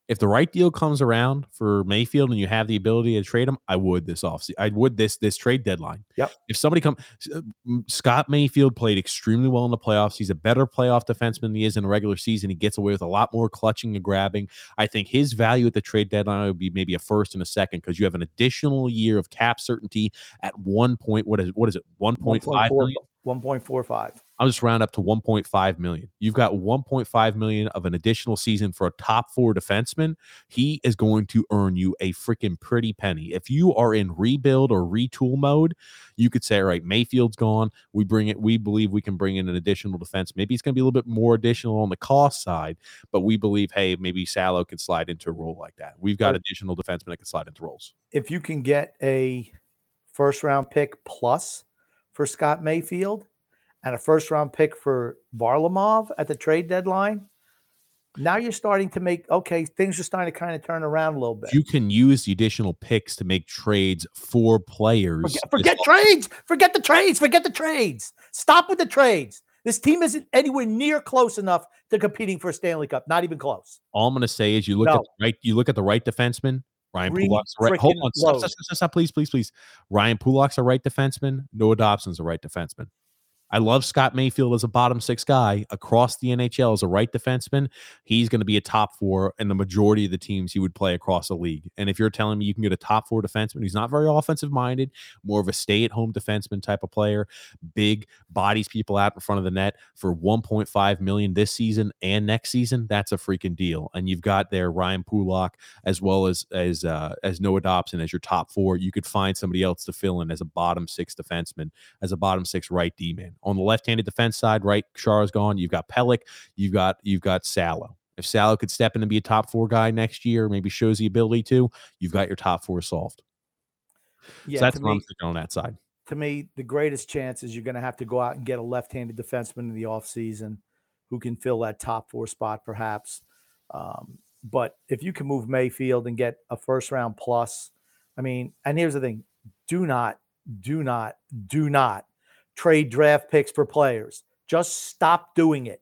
if the right deal comes around for Mayfield and you have the ability to trade him, I would this offseason. I would this this trade deadline. Yep. If somebody come, uh, Scott Mayfield played extremely well in the playoffs. He's a better playoff defenseman than he is in the regular season. He gets away with a lot more clutching and grabbing. I think his value at the trade deadline would be maybe a first and a second because you have an additional year of cap certainty at one point. What is what is it? One point five million. 1.45. I'll just round up to 1.5 million. You've got 1.5 million of an additional season for a top four defenseman. He is going to earn you a freaking pretty penny. If you are in rebuild or retool mode, you could say, all right, Mayfield's gone. We bring it, we believe we can bring in an additional defense. Maybe it's going to be a little bit more additional on the cost side, but we believe, hey, maybe Salo can slide into a role like that. We've got additional defensemen that can slide into roles. If you can get a first round pick plus for Scott Mayfield and a first round pick for Varlamov at the trade deadline, now you're starting to make okay. Things are starting to kind of turn around a little bit. You can use the additional picks to make trades for players. Forget, forget trades. Forget the trades. Forget the trades. Stop with the trades. This team isn't anywhere near close enough to competing for a Stanley Cup. Not even close. All I'm going to say is you look at the right. You look at the right defenseman. Ryan Pulock's right. Hold on, stop, stop, stop, stop, please, please, please. Ryan Pulock's a right defenseman. Noah Dobson's a right defenseman. I love Scott Mayfield as a bottom six guy across the NHL as a right defenseman. He's going to be a top four in the majority of the teams he would play across the league. And if you're telling me you can get a top four defenseman, he's not very offensive minded, more of a stay at home defenseman type of player, big bodies people out in front of the net for 1.5 million this season and next season. That's a freaking deal. And you've got there Ryan Pulock as well as as uh, as Noah Dobson as your top four. You could find somebody else to fill in as a bottom six defenseman, as a bottom six right D man. On the left-handed defense side, right, Char's gone. You've got Pelech. You've got you've got Salo. If Salo could step in and be a top four guy next year, maybe shows the ability to, you've got your top four solved. Yeah, so that's what I'm me, thinking on that side. to me, the greatest chance is you're going to have to go out and get a left-handed defenseman in the offseason who can fill that top four spot, perhaps. Um, but if you can move Mayfield and get a first-round plus, I mean, and here's the thing: do not, do not, do not trade draft picks for players. Just stop doing it.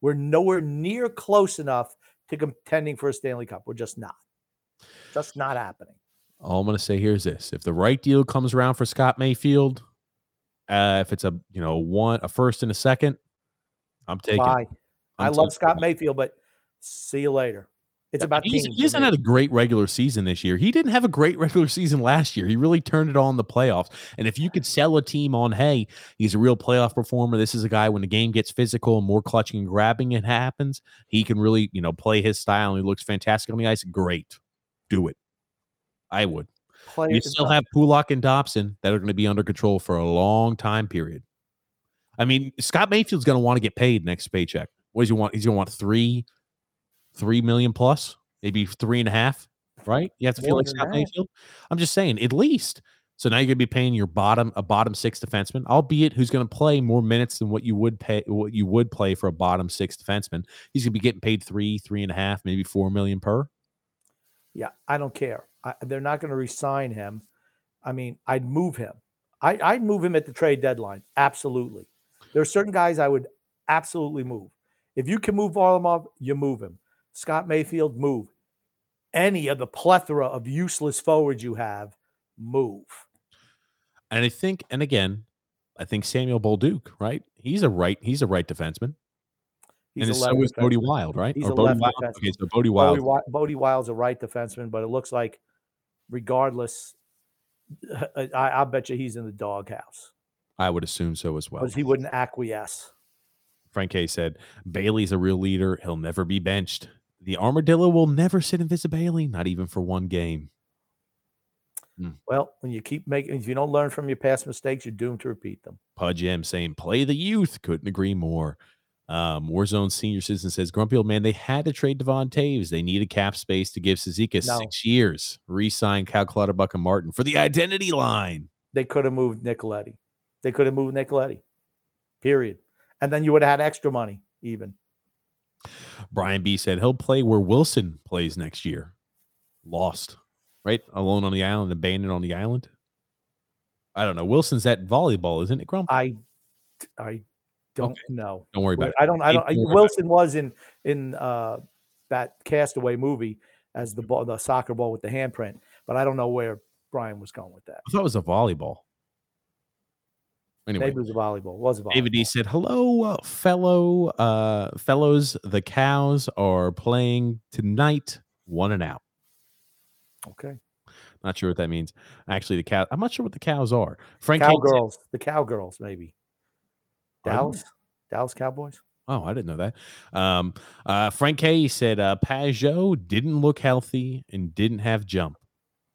We're nowhere near close enough to contending for a Stanley Cup. We're just not. Just not happening. All I'm going to say here is this: if the right deal comes around for Scott Mayfield, uh, if it's a you know one a first and a second, I'm taking. Bye. I'm I love Scott. Mayfield, but see you later. It's about He's, he hasn't had a great regular season this year. He didn't have a great regular season last year. He really turned it on in the playoffs. And if you could sell a team on, hey, he's a real playoff performer. This is a guy when the game gets physical and more clutching and grabbing it happens, he can really, you know, play his style and he looks fantastic on the ice. Great. Do it. I would. Player- You still have Pulock and Dobson that are going to be under control for a long time period. I mean, Scott Mayfield's going to want to get paid next paycheck. What does he want? He's going to want three, three million plus, maybe three and a half, right? You have to feel More like Scott. Mayfield. I'm just saying, at least. So now you're going to be paying your bottom a bottom six defenseman, albeit who's going to play more minutes than what you would pay what you would play for a bottom six defenseman. He's going to be getting paid three, three and a half, maybe four million per. Yeah, I don't care. I, they're not going to resign him. I mean, I'd move him. I, I'd move him at the trade deadline. Absolutely. There are certain guys I would absolutely move. If you can move Varlamov, you move him. Scott Mayfield, move. Any of the plethora of useless forwards you have, move. And I think, and again, I think Samuel Bolduc, right? He's a right, he's a right defenseman. He's and so is Bode. Wilde, right? He's Or Bode Wilde. defenseman. Okay, so Bode Bode, Wilde. Wi- Bode Wilde's a right defenseman, but it looks like, regardless, I, I bet you he's in the doghouse I would assume so as well. because he wouldn't acquiesce. Frank K said, Bailey's a real leader. He'll never be benched. The armadillo will never sit in Bailey, not even for one game. Well, when you keep making, if you don't learn from your past mistakes, you're doomed to repeat them. Pudge M saying, play the youth. Couldn't agree more. Um, Warzone Senior Citizen says, Grumpy Old Man, they had to trade Devon Toews. They needed cap space to give Cizikas No. six years. Re-sign Cal Clutterbuck and Martin for the identity line. They could have moved Nicoletti. They could have moved Nicoletti. Period. And then you would have had extra money, even. Brian B said he'll play where Wilson plays next year. Lost, right? Alone on the island, abandoned on the island. I don't know. Wilson's at volleyball, isn't it, Grump? I, I don't Okay. know. Don't worry about it. I don't. I don't. about Wilson was in in uh, that Castaway movie as the ball, the soccer ball with the handprint, but I don't know where Brian was going with that. I thought it was a volleyball. Anyway, Maybe it was a volleyball. It was a volleyball. David D said, "Hello, uh, fellow uh, fellows. The cows are playing tonight. One and out. Okay. Not sure what that means. Actually, the cow. I'm not sure what the cows are. Frank said- Cowgirls. The cowgirls, maybe. Dallas. Dallas Cowboys. Oh, I didn't know that. Um, uh, Frank K said uh, Pageau didn't look healthy and didn't have jump.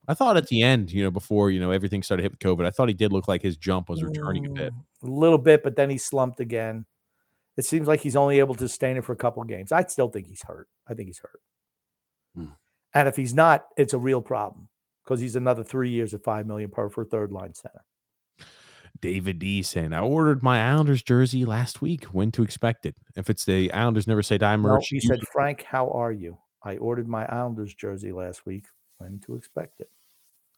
I thought at the end, you know, before you know everything started hit with COVID, I thought he did look like his jump was returning a bit. Mm, A little bit, but then he slumped again. It seems like he's only able to sustain it for a couple of games. I still think he's hurt. I think he's hurt. Hmm. And if he's not, it's a real problem because he's another three years of five million per for third line center. David D saying, I ordered my Islanders jersey last week. When to expect it? If it's the Islanders never say die No, merch, he said, Frank, how are you? I ordered my Islanders jersey last week. When to expect it?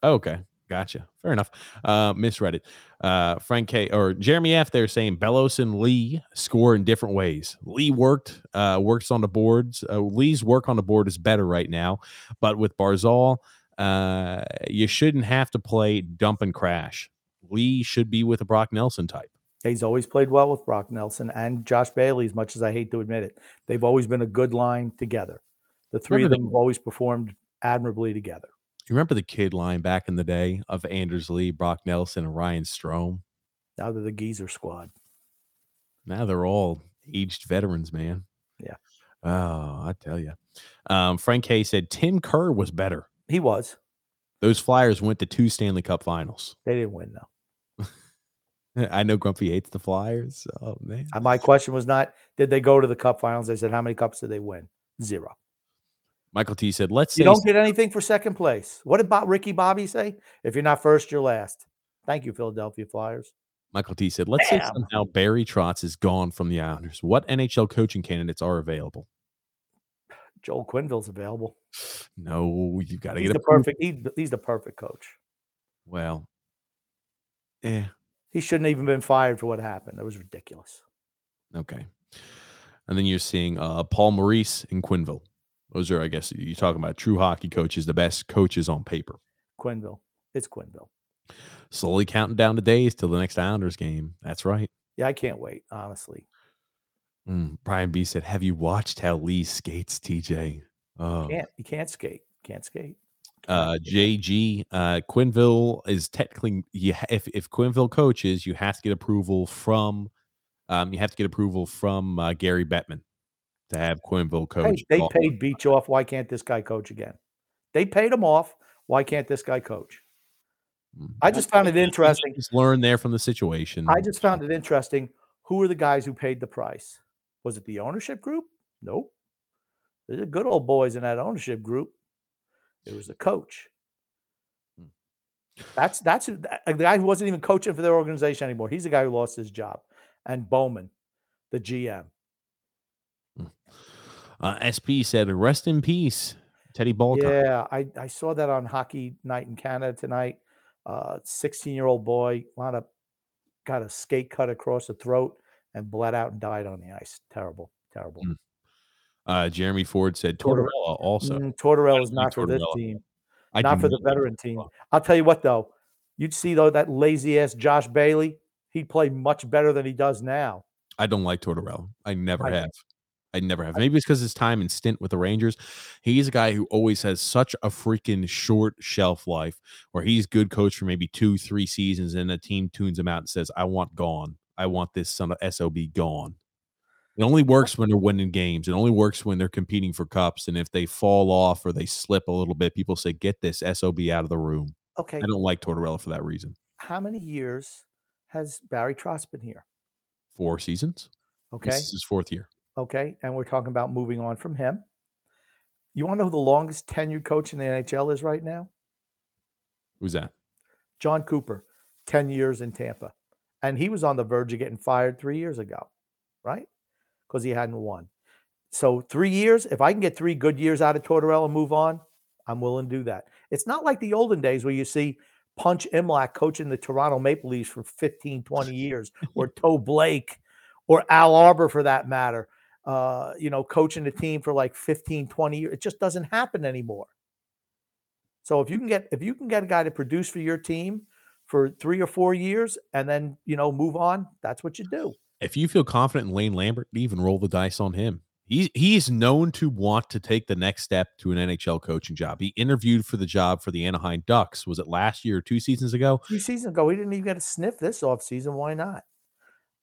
Oh, okay. Gotcha. Fair enough. Uh, misread it. Uh, Frank K or Jeremy F. They're saying Bellows and Lee score in different ways. Lee worked, uh, works on the boards. Uh, Lee's work on the board is better right now, but with Barzal, uh, you shouldn't have to play dump and crash. Lee should be with a Brock Nelson type. He's always played well with Brock Nelson and Josh Bailey, as much as I hate to admit it. They've always been a good line together. The three of them have always performed admirably together. You remember the kid line back in the day of Anders Lee, Brock Nelson, and Ryan Strome? Now they're the geezer squad. Now they're all aged veterans, man. Yeah. Oh, I tell you. Um, Frank K said Tim Kerr was better. He was. Those Flyers went to two Stanley Cup finals. They didn't win though. I know Grumpy hates the Flyers. Oh, man. My question was not did they go to the cup finals? I said how many cups did they win? Zero. Michael T said, let's see. You don't get anything for second place. What did Bob, Ricky Bobby say? If you're not first, you're last. Thank you, Philadelphia Flyers. Michael T said, let's say somehow Barry Trotz is gone from the Islanders. What NHL coaching candidates are available? Joel Quenneville's available. No, you've got to He's get the a perfect. He, he's the perfect coach. Well, eh, He shouldn't have even been fired for what happened. That was ridiculous. okay. And then you're seeing uh, Paul Maurice and Quenneville. Those are, I guess, you're talking about true hockey coaches, the best coaches on paper. Quenneville. It's Quenneville. Slowly counting down the days till the next Islanders game. That's right. Yeah, I can't wait. Honestly, Mm, Brian B said, "Have you watched how Lee skates, TJ?" Oh, can't you can't skate. Can't skate. uh, JG uh, Quenneville is technically you ha- if if Quenneville coaches, you have to get approval from um, you have to get approval from uh, Gary Bettman to have Quenneville Hey, coach. they paid Beach off. Why can't this guy coach again? They paid him off. Why can't this guy coach? Mm. I just found it interesting. Just learn there from the situation. I just found it interesting. Who are the guys who paid the price? Was it the ownership group? Nope. There's good old boys in that ownership group. It was the coach. Hmm. That's that's a, the guy who wasn't even coaching for their organization anymore. He's the guy who lost his job. And Bowman, the GM. Uh, SP said, "Rest in peace." Teddy Ball. Yeah, I, I saw that on Hockey Night in Canada tonight. Uh, 16 year old boy wound up got a skate cut across the throat and bled out and died on the ice. Terrible, terrible. Mm. Uh, Jeremy Ford said Tortorella also. Mm, Tortorella is not for this team, I not for the veteran team. I'll tell you what though, you'd see though that lazy ass Josh Bailey, he'd play much better than he does now. I don't like Tortorella. I never I- have. I never have. Maybe it's because his time and stint with the Rangers. He's a guy who always has such a freaking short shelf life where he's good coach for maybe two, three seasons, and a team tunes him out and says, I want gone. I want this son of SOB gone. It only works when they're winning games. It only works when they're competing for cups. And if they fall off or they slip a little bit, people say, Get this SOB out of the room. Okay, I don't like Tortorella for that reason. how many years has Barry Trotz been here? Four seasons. Okay, This is his fourth year. Okay, and we're talking about moving on from him. You want to know who the longest tenured coach in the NHL is right now? Who's that? Jon Cooper, 10 years in Tampa. And he was on the verge of getting fired three years ago, right? Because he hadn't won. So, three years, if I can get three good years out of Tortorella and move on, I'm willing to do that. It's not like the olden days where you see Punch Imlach coaching the Toronto Maple Leafs for 15, 20 years, or Toe Blake, or Al Arbour for that matter, uh, you know, coaching a team for like 15, 20 years. It just doesn't happen anymore. So if you can get if you can get a guy to produce for your team for three or four years and then you know move on, that's what you do. if you feel confident in Lane Lambert, even roll the dice on him. He—he's known to want to take the next step to an NHL coaching job. He interviewed for the job for the Anaheim Ducks. Was it last year or two seasons ago? Two seasons ago, he didn't even get a sniff this offseason. Why not?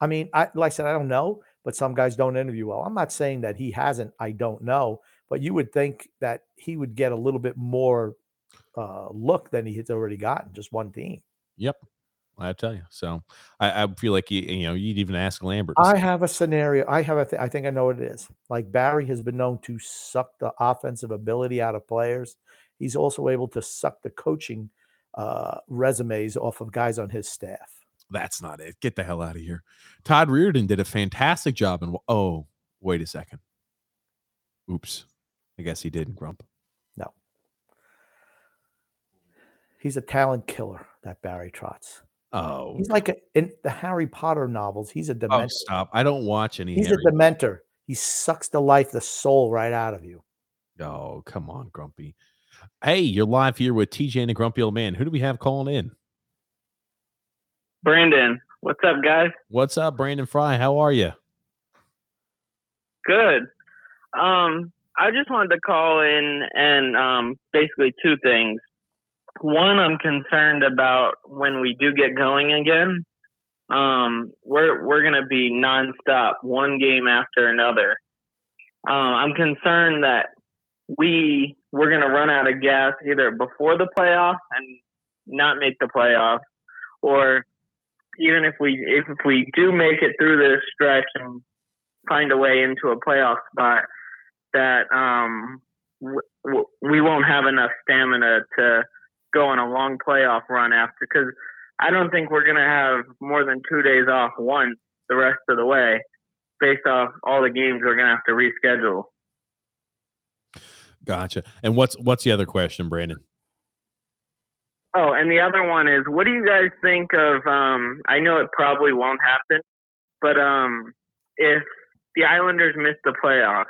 I mean, I like I said, I don't know, but some guys don't interview well. I'm not saying that he hasn't. I don't know, but you would think that he would get a little bit more uh, look than he has already gotten. Just one team. Yep. I tell you. So I, I feel like you, you know you'd even ask Lambert. I have a scenario. I have a. Th- I think I know what it is. Like Barry has been known to suck the offensive ability out of players. He's also able to suck the coaching uh, resumes off of guys on his staff. That's not it. Get the hell out of here. Todd Reirden did a fantastic job. And oh, wait a second. Oops. I guess he didn't grump. No, he's a talent killer. That Barry Trotz. Oh, He's like a, in the Harry Potter novels. He's a oh, dementor. stop. I don't watch any. he's Harry- a dementor. He sucks the life, the soul right out of you. Oh, come on, Grumpy. Hey, you're live here with TJ and the Grumpy Old Man. Who do we have calling in? Brandon, what's up, guys? What's up, Brandon Fry? How are you? Good. Um, I just wanted to call in and um, basically two things. One, I'm concerned about when we do get going again. Um, we're we're gonna be nonstop, one game after another. Um, I'm concerned that we we're gonna run out of gas either before the playoffs and not make the playoffs, or even if we if, we do make it through this stretch and find a way into a playoff spot, that um, w- we won't have enough stamina to go on a long playoff run after. Because I don't think we're gonna have more than two days off once the rest of the way, based off all the games we're gonna have to reschedule. Gotcha. And what's what's the other question, Brandon? Oh, and the other one is, what do you guys think of? Um, I know it probably won't happen, but um, if the Islanders miss the playoffs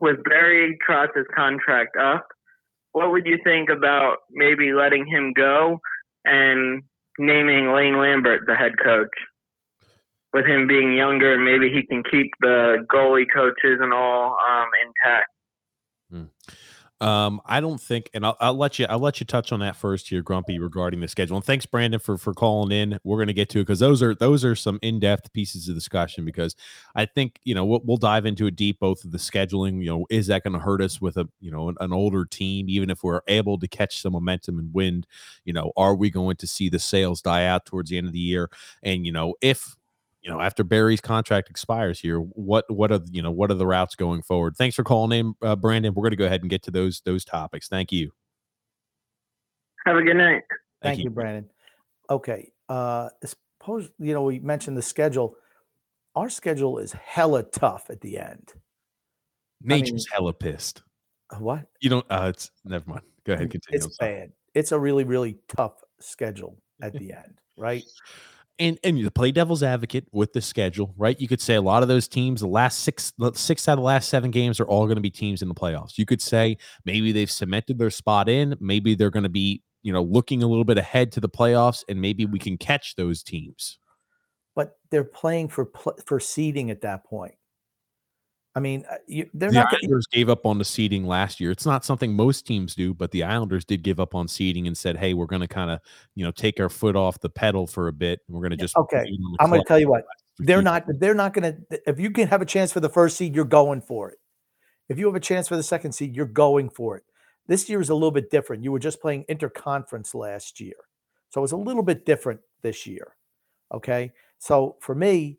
with Barry Trotz's contract up, what would you think about maybe letting him go and naming Lane Lambert the head coach? With him being younger, maybe he can keep the goalie coaches and all um, intact. Um, I don't think, and I'll, I'll let you, I'll let you touch on that first here, Grumpy, regarding the schedule. And thanks, Brandon, for for calling in. We're going to get to it because those are those are some in depth pieces of discussion. Because I think you know we'll, we'll dive into it deep, both of the scheduling. You know, is that going to hurt us with a you know an, an older team, even if we're able to catch some momentum and wind? You know, are we going to see the sales die out towards the end of the year? And you know, if you know after Barry's contract expires here, what what are you know what are the routes going forward? Thanks for calling in, uh, Brandon. We're going to go ahead and get to those those topics. Thank you. Have a good night. Thank, you. Brandon. Okay. Uh, suppose you know we mentioned the schedule. Our schedule is hella tough at the end. Nature's mean- hella pissed. What? You don't. Uh, it's never mind. Go ahead. Continue. It's bad. It's a really, really tough schedule at the end, right? And and you play devil's advocate with the schedule, right? You could say a lot of those teams, the last six six out of the last seven games are all going to be teams in the playoffs. You could say maybe they've cemented their spot in, maybe they're going to be you know looking a little bit ahead to the playoffs, and maybe we can catch those teams. But they're playing for for seeding at that point. I mean, uh, you, they're the not. Islanders gonna... gave up on the seeding last year. It's not something most teams do, but the Islanders did give up on seeding and said, "Hey, we're going to kind of, you know, take our foot off the pedal for a bit. And we're going to just okay." I'm going to tell you what they're not. They're not going to. If you can have a chance for the first seed, you're going for it. If you have a chance for the second seed, you're going for it. This year is a little bit different. You were just playing interconference last year, so it's a little bit different this year. Okay, so for me,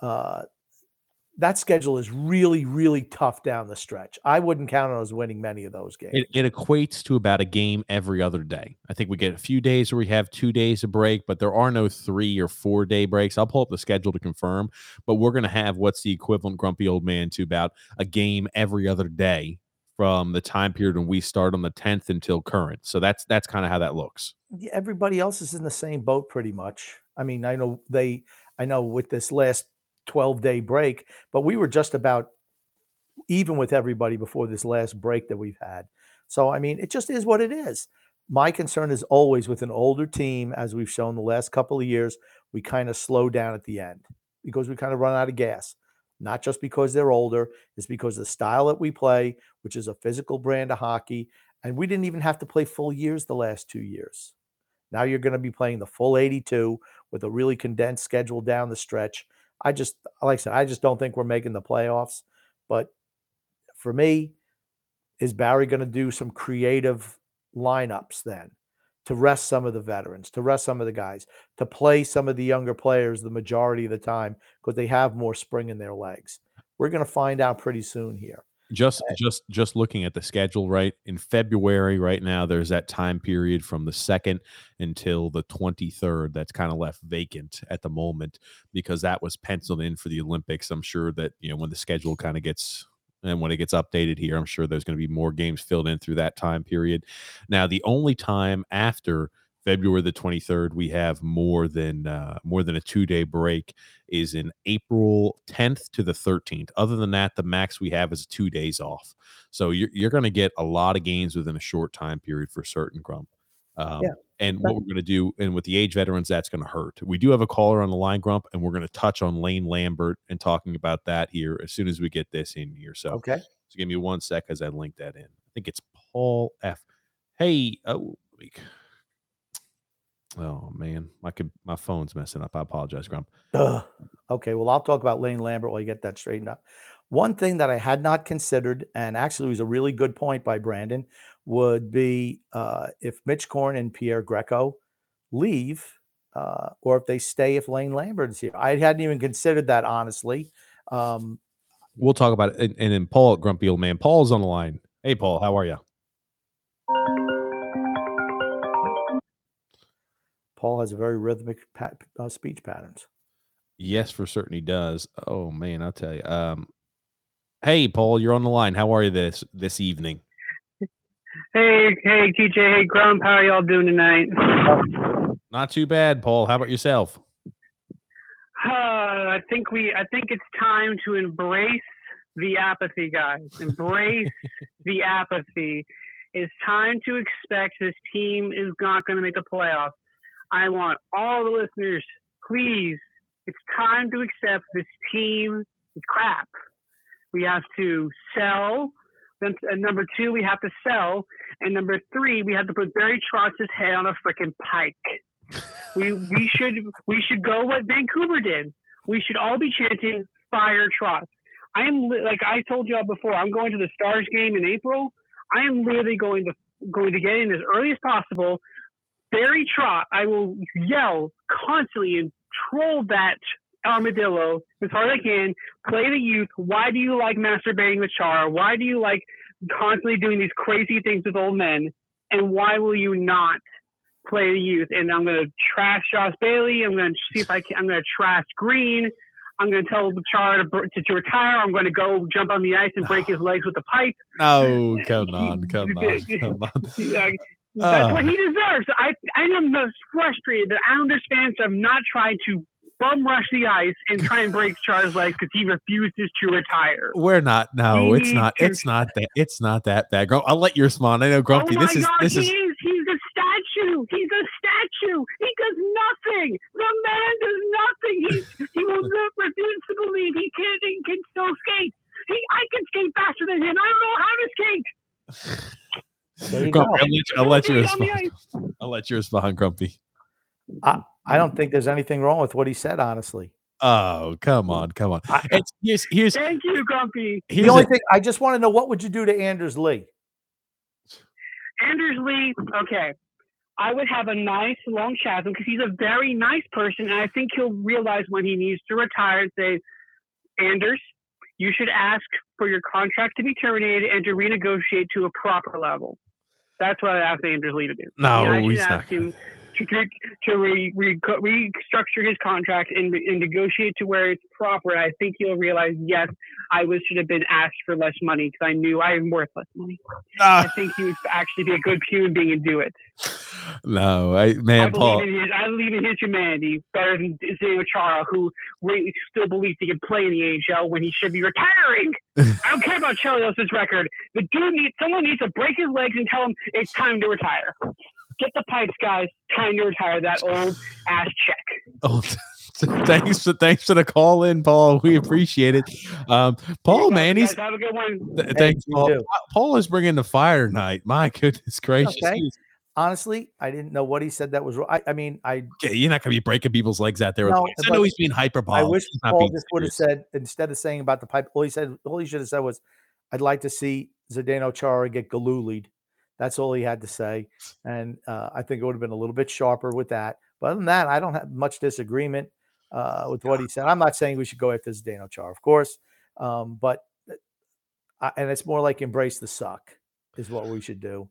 uh, that schedule is really, really tough down the stretch. I wouldn't count on us winning many of those games. It, it, equates to about a game every other day. I think we get a few days where we have two days of break, but there are no three or four day breaks. I'll pull up the schedule to confirm, but we're going to have what's the equivalent, grumpy old man, to about a game every other day from the time period when we start on the 10th until current. So that's that's kind of how that looks. Everybody else is in the same boat pretty much. I mean, I know they I know with this last 12 day break, but we were just about even with everybody before this last break that we've had. So, I mean, it just is what it is. My concern is always with an older team, as we've shown the last couple of years, we kind of slow down at the end because we kind of run out of gas. Not just because they're older, it's because the style that we play, which is a physical brand of hockey, and we didn't even have to play full years the last two years. Now you're going to be playing the full 82 with a really condensed schedule down the stretch. I just, like I said, I just don't think we're making the playoffs. But for me, is Barry going to do some creative lineups then to rest some of the veterans, to rest some of the guys, to play some of the younger players the majority of the time because they have more spring in their legs? We're going to find out pretty soon here just just just looking at the schedule right in february right now there's that time period from the second until the 23rd that's kind of left vacant at the moment because that was penciled in for the olympics. I'm sure that you know when the schedule kind of gets and when it gets updated here i'm sure there's going to be more games filled in through that time period. Now the only time after February the 23rd, we have more than uh, more than a two day break is in April 10th to the 13th. Other than that, the max we have is two days off. So you're, you're going to get a lot of games within a short time period for certain, Grump. Um, yeah. And what we're going to do, and with the age veterans, that's going to hurt. We do have a caller on the line, Grump, and we're going to touch on Lane Lambert and talking about that here as soon as we get this in here. So, okay. So give me one sec as I link that in. I think it's Paul F. Hey, oh, Oh man, my my phone's messing up. I apologize, Grump. Ugh. Okay, well, I'll talk about Lane Lambert while you get that straightened up. One thing that I had not considered, and actually was a really good point by Brandon, would be uh, if Mitch Korn and Pierre Greco leave, uh, or if they stay if Lane Lambert is here. I hadn't even considered that honestly. Um, we'll talk about it. And, and then Paul, grumpy old man, Paul's on the line. Hey, Paul, how are you? Paul has a very rhythmic pat, uh, speech patterns. Yes, for certain he does. Oh man, I'll tell you. Um, hey, Paul, you're on the line. How are you this this evening? Hey, hey, TJ, hey, Grump, how are y'all doing tonight? Not too bad, Paul. How about yourself? Uh, I think we. I think it's time to embrace the apathy, guys. Embrace the apathy. It's time to expect this team is not going to make the playoffs. I want all the listeners, please, it's time to accept this team is crap. We have to sell. Then, and number two, we have to sell. And number three, we have to put Barry Trotz's head on a freaking pike. we we should we should go what Vancouver did. We should all be chanting "Fire Trotz." I am like I told y'all before. I'm going to the Stars game in April. I am literally going to going to get in as early as possible Barry Trot, I will yell constantly and troll that armadillo as hard as I can. Play the youth. Why do you like masturbating with Chara? Why do you like constantly doing these crazy things with old men? And why will you not play the youth? And I'm going to trash Josh Bailey. I'm going to see if I can. I'm going to trash Greene. I'm going to tell Chara to, to, to retire. I'm going to go jump on the ice and break his legs with a pipe. No, come on, come on, come on. That's Ah. what he deserves. I I am most frustrated that Islanders fans have not tried to bum rush the ice and try and break Char's legs because he refuses to retire. We're not. No, We it's not. to- It's not that. It's not that bad. Grum- I'll let yours spawn. I know, Grumpy. oh my this is God, this he is. is. He's a statue. He's a statue. He does nothing. The man does nothing. He he will not refuse to believe he can he can still skate. He I can skate faster than him. I don't know how to skate. There you Grumpy, go. I'll let you, I'll let you He's on the respond. ice. I'll let you respond, Grumpy. I don't think there's anything wrong with what he said, honestly. Oh, come on, come on. I- It's, here's here's Thank you, Grumpy. the only a- thing I just want to know what would you do to Anders Lee? Anders Lee, okay. I would have a nice long chat with him because he's a very nice person, and I think he'll realize when he needs to retire and say, Anders, you should ask for your contract to be terminated and to renegotiate to a proper level. That's what I asked Anders Lee to do. No, And I he's not him to, to, re, re, restructure his contract and, and negotiate to where it's proper. I think he'll realize, yes, I was should have been asked for less money because I knew I am worth less money. I Ah, think he would actually be a good human being and do it. no, I I man, believe Paul. in his, I believe in his humanity better than Zdeno Chara, who re- still believes he can play in the AHL when he should be retiring. I don't care about Chelios's record. The dude needs someone needs to break his legs and tell him it's time to retire. Get the pipes, guys. Time to retire that old ass check. Oh, thanks for thanks for the call in, Paul. We appreciate it. Um, Paul, You man, guys he's have a good one. th- Hey, thanks, Paul. too. Paul is bringing the fire tonight. My goodness gracious, Okay. He Honestly, I didn't know what he said that was wrong. I, I mean, I Okay, you're not going to be breaking people's legs out there. No, pipes. I know he's being hyperbolic. I wish He's Paul being just would have said instead of saying about the pipe, all he said, all he should have said was, "I'd like to see Zdeno Chara get galulied." That's all he had to say, and uh, I think it would have been a little bit sharper with that. But other than that, I don't have much disagreement uh, with what he said. I'm not saying we should go after Zdeno Chara, of course, um, but uh, I, and it's more like embrace the suck is what we should do.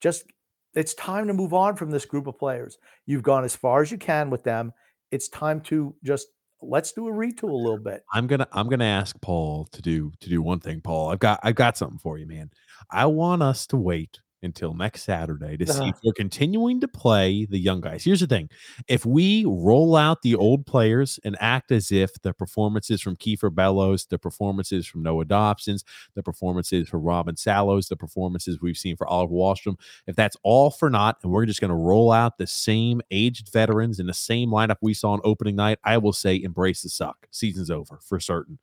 Just it's time to move on from this group of players. You've gone as far as you can with them. It's time to just let's do a retool a little bit. I'm gonna I'm gonna ask Paul to do to do one thing. Paul, I've got I've got something for you, man. I want us to wait until next Saturday to see if we're continuing to play the young guys. Here's the thing: if we roll out the old players and act as if the performances from Kieffer Bellows, the performances from Noah Dobsons, the performances for Robin Salos, the performances we've seen for Oliver Wahlstrom, if that's all for naught, and we're just going to roll out the same aged veterans in the same lineup we saw on opening night, I will say embrace the suck. Season's over for certain.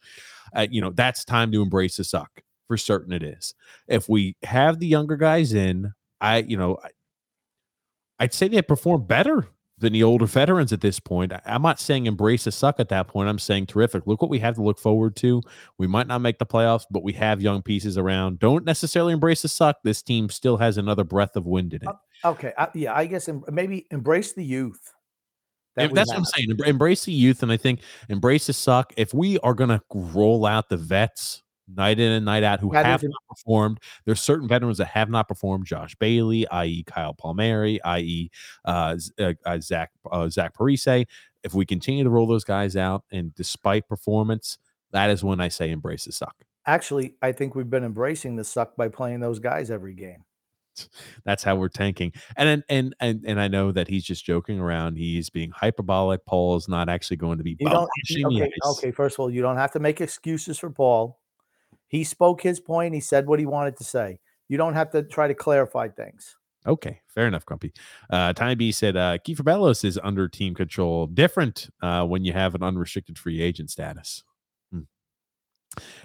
Uh, you know, that's time to embrace the suck. For certain, it is. If we have the younger guys in, I, you know, I, I'd say they perform better than the older veterans at this point. I- I'm not saying embrace the suck at that point. I'm saying terrific. Look what we have to look forward to. We might not make the playoffs, but we have young pieces around. Don't necessarily embrace the suck. This team still has another breath of wind in it. Okay, uh, yeah, I guess maybe embrace the youth. that that's what I'm saying. Embrace the youth, and I think embrace the suck. If we are going to roll out the vets night in and night out who have isn't- performed, there's certain veterans that have not performed. Josh Bailey, i.e., Kyle Palmieri, i.e., uh, uh, uh, Zach uh, Zach Parise. If we continue to roll those guys out, and despite performance, that is when I say embrace the suck. Actually, I think we've been embracing the suck by playing those guys every game. That's how we're tanking. And and and and, and I know that he's just joking around. He's being hyperbolic. Paul is not actually going to be. Okay, okay. First of all, you don't have to make excuses for Paul. He spoke his point. He said what he wanted to say. You don't have to try to clarify things. Okay, fair enough, Grumpy. Uh, Tiny B said uh, Kieffer Bellows is under team control. Different uh, when you have an unrestricted free agent status.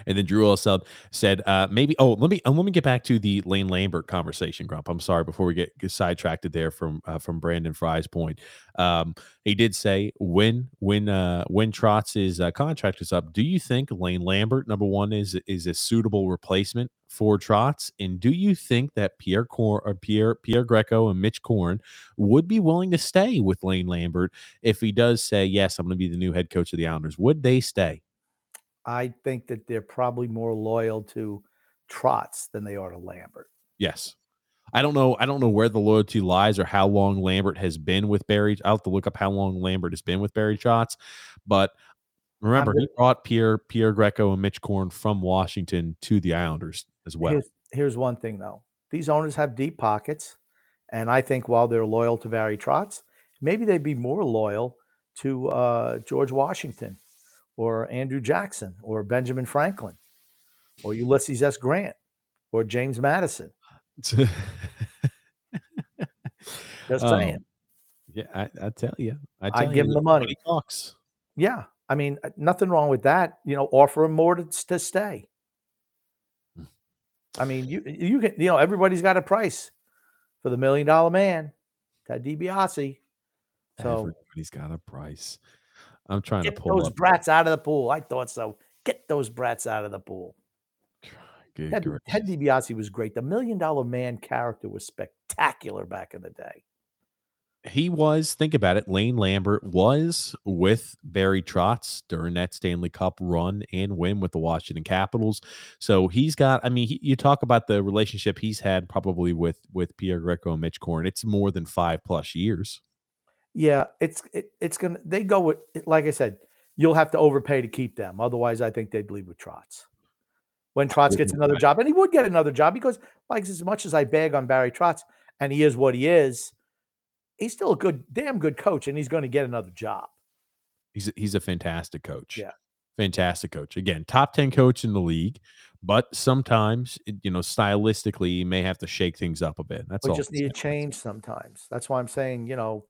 And then Drew Olseld said, uh, maybe. Oh, let me uh, let me get back to the Lane Lambert conversation, Grump. I'm sorry before we get, sidetracked there from uh, from Brandon Fry's point. Um, he did say when when uh, when Trotz's uh, contract is up, do you think Lane Lambert number one is is a suitable replacement for Trotz? And do you think that Pierre Cor- or Pierre Pierre Greco and Mitch Korn would be willing to stay with Lane Lambert if he does say yes, I'm going to be the new head coach of the Islanders? Would they stay? I think that they're probably more loyal to Trotz than they are to Lambert. Yes. I don't know. I don't know where the loyalty lies or how long Lambert has been with Barry. I'll have to look up how long Lambert has been with Barry Trotz, but Remember, he brought Pierre Pierre Greco and Mitch Korn from Washington to the Islanders as well. Here's, here's one thing though: these owners have deep pockets, and I think while they're loyal to Barry Trotz, maybe they'd be more loyal to uh, George Washington, or Andrew Jackson, or Benjamin Franklin, or Ulysses S. Grant, or James Madison. Just Um, saying. yeah, I, I tell you, I, I give him the money. Talks. Yeah, I mean, uh, nothing wrong with that. You know, offer him more to, to stay. Hmm. I mean, you you can you know everybody's got a price for the million dollar man, Ted DiBiase. So Everybody's got a price. I'm trying get to pull those up. brats out of the pool. I thought so. Get those brats out of the pool. Good Ted, gracious. Ted DiBiase was great. The million dollar man character was spectacular back in the day. he was think about it lane lambert was with barry trotz during that stanley cup run and win with the washington capitals so he's got i mean he, you talk about the relationship he's had probably with with pierre greco and mitch korn it's more than five plus years Yeah, it's it, it's gonna they go with like I said, you'll have to overpay to keep them. Otherwise, I think they'd leave with Trotz. When Trotz gets another job, and he would get another job because, like as much as I bag on Barry Trotz, and he is what he is, he's still a good, damn good coach, and he's going to get another job. he's a, he's a fantastic coach Yeah. fantastic coach again top 10 coach in the league but sometimes you know stylistically you may have to shake things up a bit that's We all just need to change sometimes. That's why I'm saying, you know,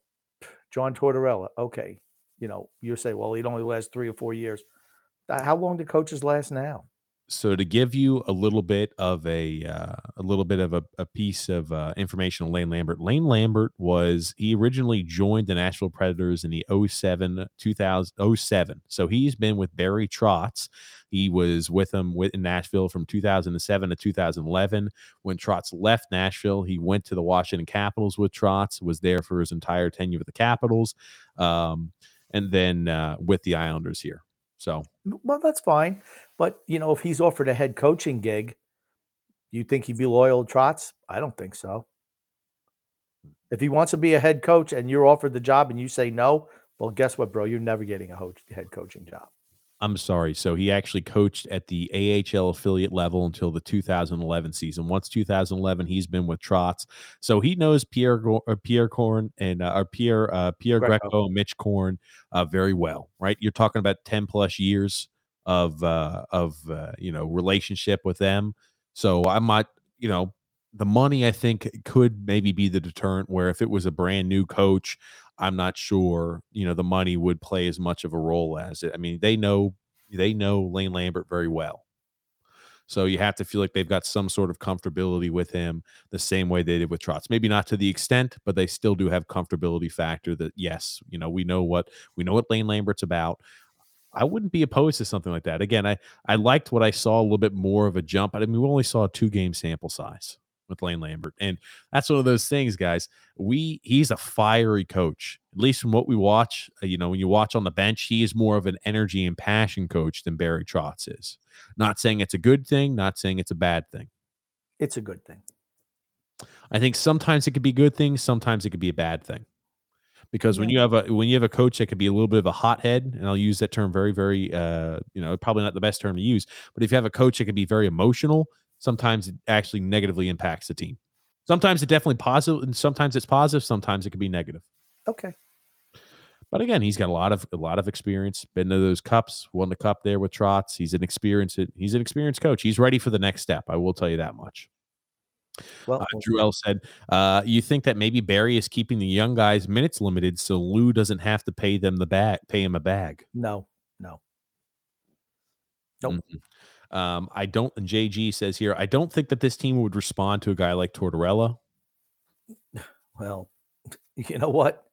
John Tortorella. Okay, you know, you say, well, he'd only last three or four years. How long do coaches last now? So to give you a little bit of a uh, a little bit of a, a piece of uh, information on Lane Lambert. Lane Lambert was he originally joined the Nashville Predators in the 07 2000 07. So he's been with Barry Trotz. He was with him with in Nashville from 2007 to 2011. When Trotz left Nashville, he went to the Washington Capitals with Trotz. Was there for his entire tenure with the Capitals, um, and then uh, with the Islanders here. So Well, that's fine. But you know, if he's offered a head coaching gig, you think he'd be loyal to Trotz? I don't think so. If he wants to be a head coach and you're offered the job and you say no, well, guess what, bro? You're never getting a head coaching job. I'm sorry. So he actually coached at the AHL affiliate level until the 2011 season. Once 2011, he's been with Trotz, so he knows Pierre or Pierre Corn and uh, or Pierre uh, Pierre Greco. Greco and Mitch Korn uh, very well. Right, you're talking about 10 plus years of uh, of uh, you know relationship with them. So I might you know the money I think could maybe be the deterrent. Where if it was a brand new coach, I'm not sure, you know, the money would play as much of a role as it. I mean, they know they know Lane Lambert very well. So you have to feel like they've got some sort of comfortability with him the same way they did with Trotz. Maybe not to the extent, but they still do have comfortability factor that yes, you know, we know what we know what Lane Lambert's about. I wouldn't be opposed to something like that. Again, I I liked what I saw a little bit more of a jump. I mean, we only saw a two game sample size with Lane Lambert. And that's one of those things, guys. We he's a fiery coach. At least from what we watch, uh, you know, when you watch on the bench, he is more of an energy and passion coach than Barry Trotz is. Not saying it's a good thing, not saying it's a bad thing. It's a good thing. I think sometimes it could be good things, sometimes it could be a bad thing. Because when you have a when you have a coach that could be a little bit of a hothead, and I'll use that term very, very uh, you know, probably not the best term to use, but if you have a coach that can be very emotional, sometimes it actually negatively impacts the team. Sometimes it definitely positive, and sometimes it's positive, sometimes it could be negative. Okay. But again, he's got a lot of a lot of experience. Been to those cups, won the cup there with Trotz. He's an experienced he's an experienced coach. He's ready for the next step. I will tell you that much. Well, Uh, Drew. L said, uh, "You think that maybe Barry is keeping the young guys minutes limited, so Lou doesn't have to pay them the bag, pay him a bag." no, no. Nope. Mhm. Um, I don't. and JG says here, I don't think that this team would respond to a guy like Tortorella. Well, you know what?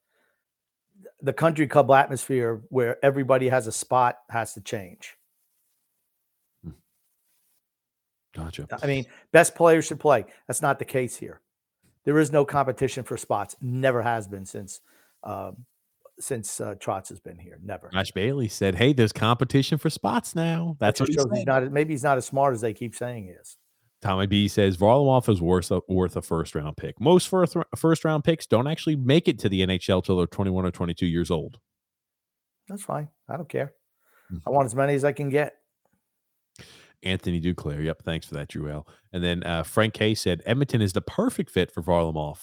The country club atmosphere where everybody has a spot has to change. Gotcha. I mean, best players should play. That's not the case here. There is no competition for spots. Never has been since um, since uh, Trotz has been here. Never. Josh Bailey said, "Hey, there's competition for spots now." That's That what he he's not. Maybe he's not as smart as they keep saying he is. Tommy B says Varlamov is worth a, worth a first round pick. Most first first round picks don't actually make it to the NHL till they're 21 or 22 years old. That's fine. I don't care. I want as many as I can get. Anthony Duclair. Yep. Thanks for that, Joel. And then uh, Frank K said Edmonton is the perfect fit for Varlamov.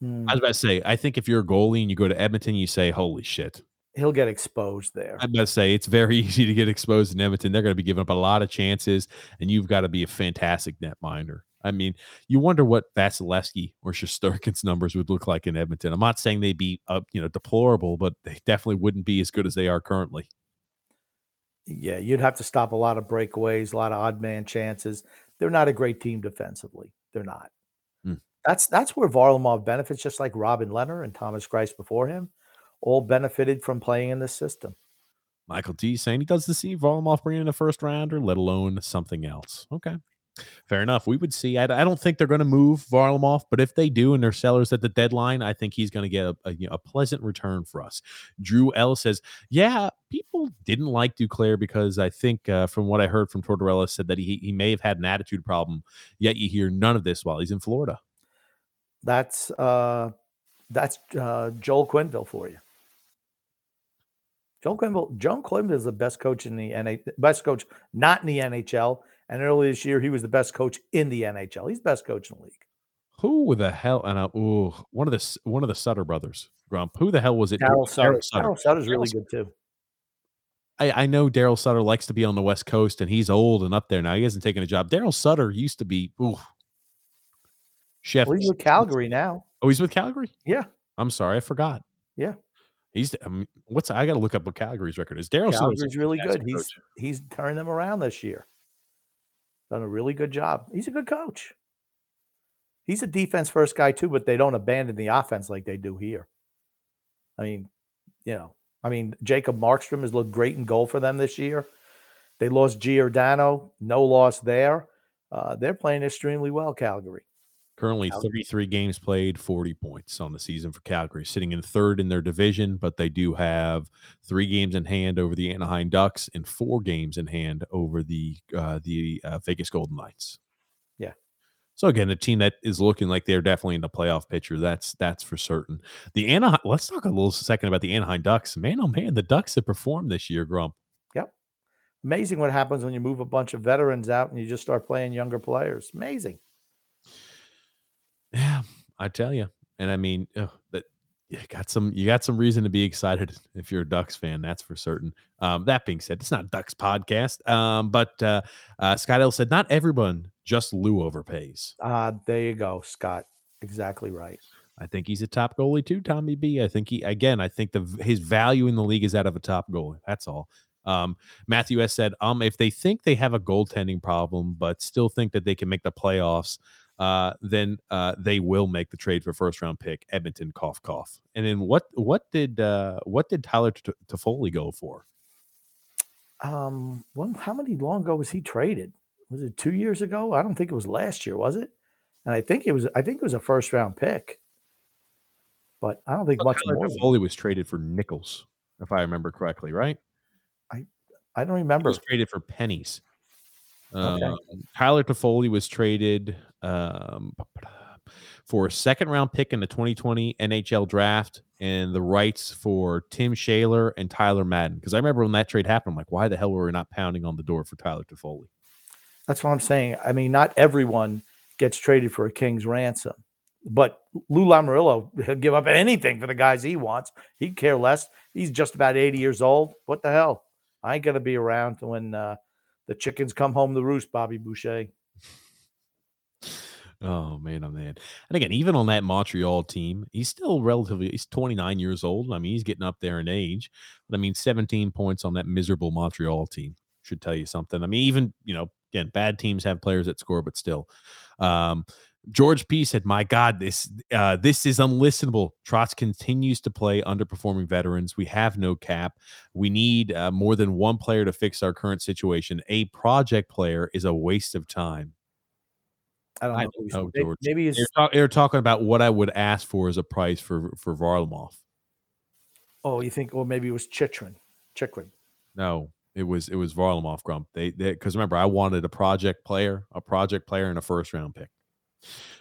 Hmm. I was about to say, I think if you're a goalie and you go to Edmonton, you say, holy shit. He'll get exposed there. I'm about to say it's very easy to get exposed in Edmonton. They're going to be giving up a lot of chances, and you've got to be a fantastic netminder. I mean, you wonder what Vasilevskiy or Shesterkin's numbers would look like in Edmonton. I'm not saying they'd be, uh, you know, deplorable, but they definitely wouldn't be as good as they are currently. Yeah, you'd have to stop a lot of breakaways, a lot of odd man chances. They're not a great team defensively. They're not. That's that's where Varlamov benefits, just like Robin Lehner and Thomas Greiss before him, all benefited from playing in this system. Michael T saying he doesn't see Varlamov bringing in a first rounder, let alone something else. Okay. Fair enough. We would see. I, I don't think they're going to move Varlamov, but if they do and they're sellers at the deadline, I think he's going to get a, a, you know, a pleasant return for us. Drew L says, "Yeah, people didn't like Duclair because I think, uh, from what I heard from Tortorella, said that he he may have had an attitude problem. Yet you hear none of this while he's in Florida. That's uh that's uh Joel Quenneville for you. Joel Quenneville, Joel Quenneville is the best coach in the NA, best coach not in the NHL. And earlier this year, he was the best coach in the NHL. He's the best coach in the league. Who the hell? And uh, ooh, one of the one of the Sutter brothers, Grump. Who the hell was it? Darryl Sutter. Darryl Sutter. Darryl Sutter's really good too. I, I know Darryl Sutter likes to be on the West Coast, and he's old and up there now. He hasn't taken a job. Darryl Sutter used to be ooh, chef. Well, he's with Calgary now. Oh, he's with Calgary. Yeah. I'm sorry, I forgot. Yeah. He's. I mean, what's I got to look up what Calgary's record is. Darryl Calgary's really good. He's coach. he's turned them around this year. Done a really good job. He's a good coach. He's a defense first guy too, but they don't abandon the offense like they do here. I mean, you know, I mean, Jacob Markstrom has looked great in goal for them this year. They lost Giordano, no loss there. Uh, they're playing extremely well, Calgary. Currently, Calgary. 33 games played, 40 points on the season for Calgary, sitting in third in their division, but they do have three games in hand over the Anaheim Ducks and four games in hand over the uh, the uh, Vegas Golden Knights. Yeah. So again, a team that is looking like they're definitely in the playoff picture. That's that's for certain. The Anaheim. Let's talk a little second about the Anaheim Ducks. Man, oh man, the Ducks have performed this year. Grump. Yep. Amazing what happens when you move a bunch of veterans out and you just start playing younger players. Amazing. Yeah, I tell you, and I mean ugh, that you got some you got some reason to be excited if you're a Ducks fan. That's for certain. Um, that being said, it's not Ducks podcast. Um, but uh, uh, Scott L said not everyone just Lou overpays. Uh, there you go, Scott. Exactly right. I think he's a top goalie too, Tommy B. I think he again. I think the his value in the league is that of a top goalie. That's all. Um, Matthew S said, um, if they think they have a goaltending problem, but still think that they can make the playoffs, uh, then uh, they will make the trade for first round pick. Edmonton, cough, cough. And then what? What did uh, what did Tyler T- Toffoli go for? Um, when, how many long ago was he traded? Was it two years ago? I don't think it was last year, was it? And I think it was. I think it was a first round pick, but I don't think much Tyler more. Toffoli was traded for nickels, if I remember correctly, right? I I don't He remember. was traded for pennies. Okay. Um, Tyler Toffoli was traded um, for a second round pick in the 2020 NHL draft and the rights for Tim Schaller and Tyler Madden. Because I remember when that trade happened, I'm like, why the hell were we not pounding on the door for Tyler Toffoli? That's what I'm saying. I mean, not everyone gets traded for a king's ransom, but Lou Lamoriello he'll give up anything for the guys he wants. He'd care less. He's just about 80 years old. What the hell? I ain't gonna be around when uh, the chickens come home to roost, Bobby Boucher. Oh man, oh man. And again, even on that Montreal team, he's still relatively he's 29 years old. I mean, he's getting up there in age. But I mean, 17 points on that miserable Montreal team should tell you something. I mean, even, you know, again, bad teams have players that score, but still. Um, George P said, "My God, this uh, this is unlistenable. Trotz continues to play underperforming veterans. We have no cap. We need uh, more than one player to fix our current situation. A project player is a waste of time." I don't I know. don't know, may- George. Maybe he's They're, talk- they're talking about what I would ask for as a price for for Varlamov. oh, you think? Well, maybe it was Chychrun. Chychrun. No, it was it was Varlamov. Grump. They because remember I wanted a project player, a project player, and a first round pick.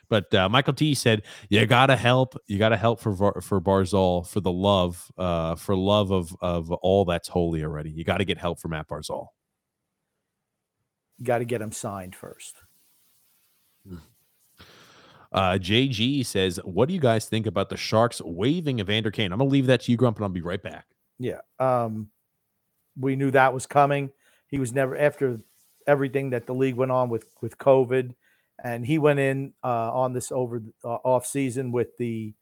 But uh, Michael T said, "You gotta help. You gotta help for Var- for Barzal for the love, uh, for love of of all that's holy already. You got to get help for Matt Barzal. You got to get him signed first. Uh, JG says, "What do you guys think about the Sharks waiving Evander Kane?" I'm gonna leave that to you, Grump, and I'll be right back. Yeah. Um, we knew that was coming. He was never after everything that the league went on with with COVID, and he went in uh, on this over uh, off season with the,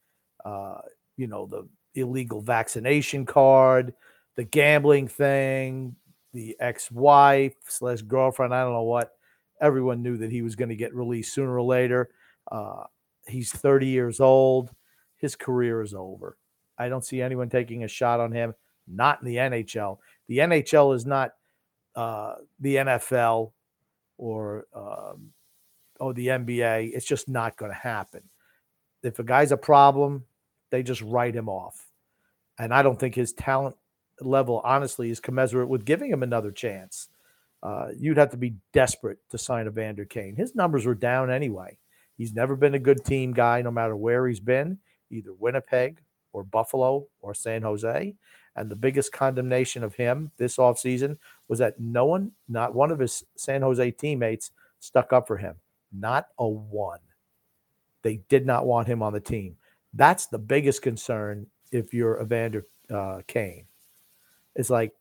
uh, you know, the illegal vaccination card, the gambling thing, the ex wife slash girlfriend. I don't know what. Everyone knew that he was going to get released sooner or later. Uh, he's 30 years old. His career is over. I don't see anyone taking a shot on him. Not in the NHL. The NHL is not uh, the NFL or um, oh the NBA. It's just not going to happen. If a guy's a problem, they just write him off. And I don't think his talent level, honestly, is commensurate with giving him another chance. Uh, you'd have to be desperate to sign Evander Kane. His numbers were down anyway. He's never been a good team guy, no matter where he's been, either Winnipeg or Buffalo or San Jose. And the biggest condemnation of him this offseason was that no one, not one of his San Jose teammates, stuck up for him. Not a one. They did not want him on the team. That's the biggest concern if you're Evander uh, Kane. It's like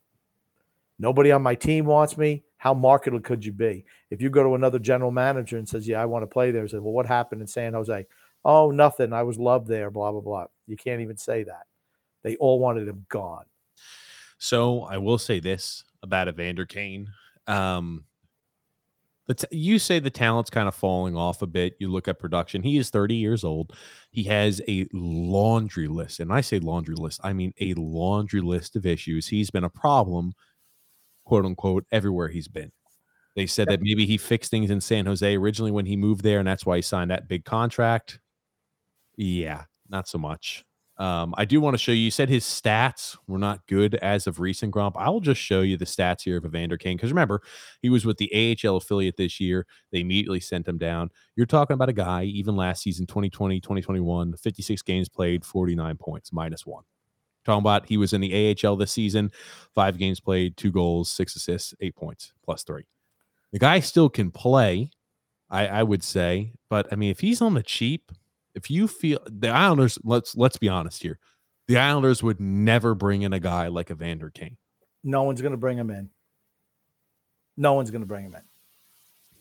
nobody on my team wants me. How marketable could you be? If you go to another general manager and says, "Yeah, I want to play there," say, "Well, what happened in San Jose?" Oh, nothing. I was loved there. Blah blah blah. You can't even say that. They all wanted him gone. So I will say this about Evander Kane. Um, you say the talent's kind of falling off a bit. You look at production. He is 30 years old. He has a laundry list. And I say laundry list, I mean a laundry list of issues. He's been a problem, quote unquote, everywhere he's been. They said that maybe he fixed things in San Jose originally when he moved there, and that's why he signed that big contract. Yeah, not so much. Um, I do want to show you. You said his stats were not good as of recent, Grump. I will just show you the stats here of Evander Kane because remember, he was with the AHL affiliate this year. They immediately sent him down. You're talking about a guy, even last season, 2020, 2021, 56 games played, 49 points, minus one. Talking about he was in the AHL this season, five games played, two goals, six assists, eight points, plus three. The guy still can play, I, I would say, but I mean, if he's on the cheap, if you feel the Islanders, let's let's be honest here, the Islanders would never bring in a guy like Evander Kane. No one's going to bring him in. No one's going to bring him in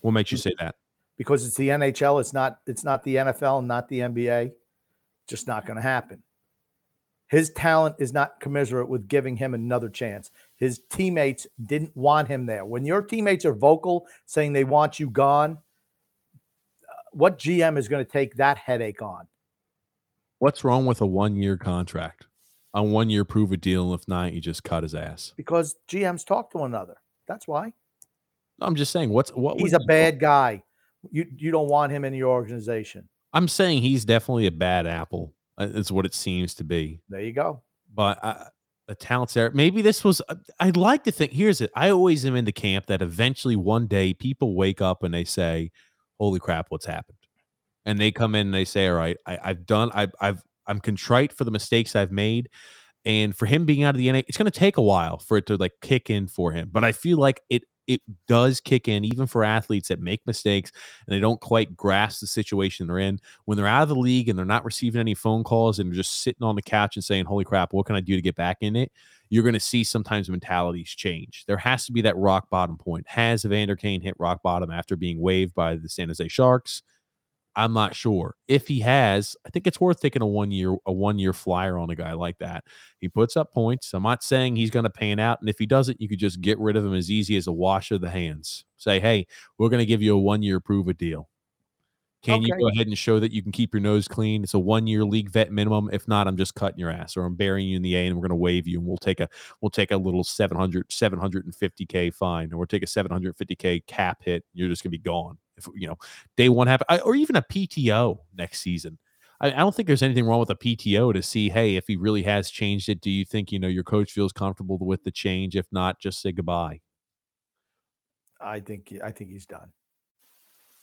What makes you say that? because it's the NHL. It's not. It's not the NFL. Not the NBA. Just not going to happen. His talent is not commensurate with giving him another chance. His teammates didn't want him there. When your teammates are vocal saying they want you gone, uh, what GM is going to take that headache on? What's wrong with a one year contract? A one year prove a deal. If not, you just cut his ass. Because GMs talk to one another. That's why. I'm just saying, what's what He's a bad guy. You you don't want him in your organization. I'm saying he's definitely a bad apple. Uh, Is what it seems to be. There you go. but uh, the talent's there. Maybe this was. uh, I'd like to think. Here's it. I always am in the camp that eventually one day people wake up and they say, "Holy crap, what's happened?" And they come in and they say, "All right, I, I've done. I've, I've I'm contrite for the mistakes I've made." And for him being out of the NA, it's going to take a while for it to like kick in for him. But I feel like it it does kick in even for athletes that make mistakes and they don't quite grasp the situation they're in when they're out of the league and they're not receiving any phone calls and just sitting on the couch and saying, Holy crap, what can I do to get back in it? You're going to see sometimes mentalities change. There has to be that rock bottom point. Has Evander Kane hit rock bottom after being waived by the San Jose Sharks? I'm not sure. If he has, I think it's worth taking a one year a one year flyer on a guy like that. He puts up points. I'm not saying he's going to pan out, and if he doesn't, you could just get rid of him as easy as a wash of the hands. Say, hey, we're going to give you a one year prove a deal. Can you go ahead and show that you can keep your nose clean? It's a one year league vet minimum. If not, I'm just cutting your ass, or I'm burying you in the A, and we're going to waive you, and we'll take a we'll take a little 700 750k fine, or we'll take a 750k cap hit. You're just going to be gone. If you know day one happen, or even a PTO next season. I, I don't think there's anything wrong with a PTO to see, hey, if he really has changed it. Do you think you know your coach feels comfortable with the change? If not, just say goodbye. I think I think he's done.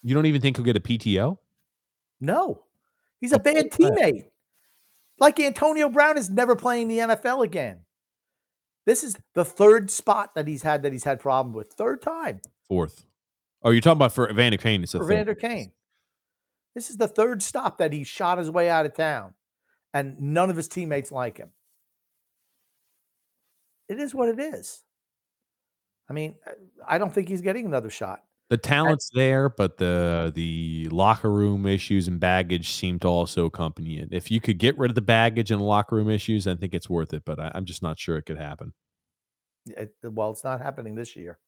You don't even think he'll get a PTO? No, he's a bad teammate. Like Antonio Brown is never playing the NFL again. This is the third spot that he's had that he's had problem with. Third time Fourth. Oh, you're talking about for Evander Kane. It's a for third. Vander Kane. This is the third stop that he shot his way out of town, and none of his teammates like him. It is what it is. I mean, I don't think he's getting another shot. The talent's there, but the the locker room issues and baggage seem to also accompany it. If you could get rid of the baggage and the locker room issues, I think it's worth it. But I, I'm just not sure it could happen. It- well, it's not happening this year.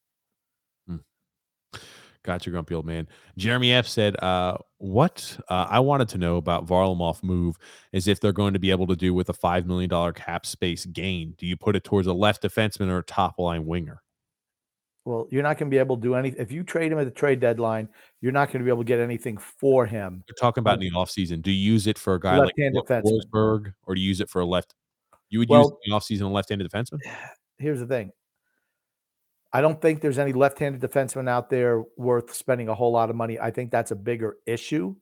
Gotcha, grumpy old man. Jeremy F said, uh, "What uh, I wanted to know about Varlamov move is if they're going to be able to do with a five million dollar cap space gain. Do you put it towards a left defenseman or a top line winger? Well, you're not going to be able to do anything. If you trade him at the trade deadline, you're not going to be able to get anything for him. We're talking about in the offseason. Do you use it for a guy like Left-handed Wa- defenseman. Forsberg, or do you use it for a left? You would use Well- it in the offseason a left-handed defenseman. Here's the thing. I don't think there's any left-handed defenseman out there worth spending a whole lot of money. I think that's a bigger issue.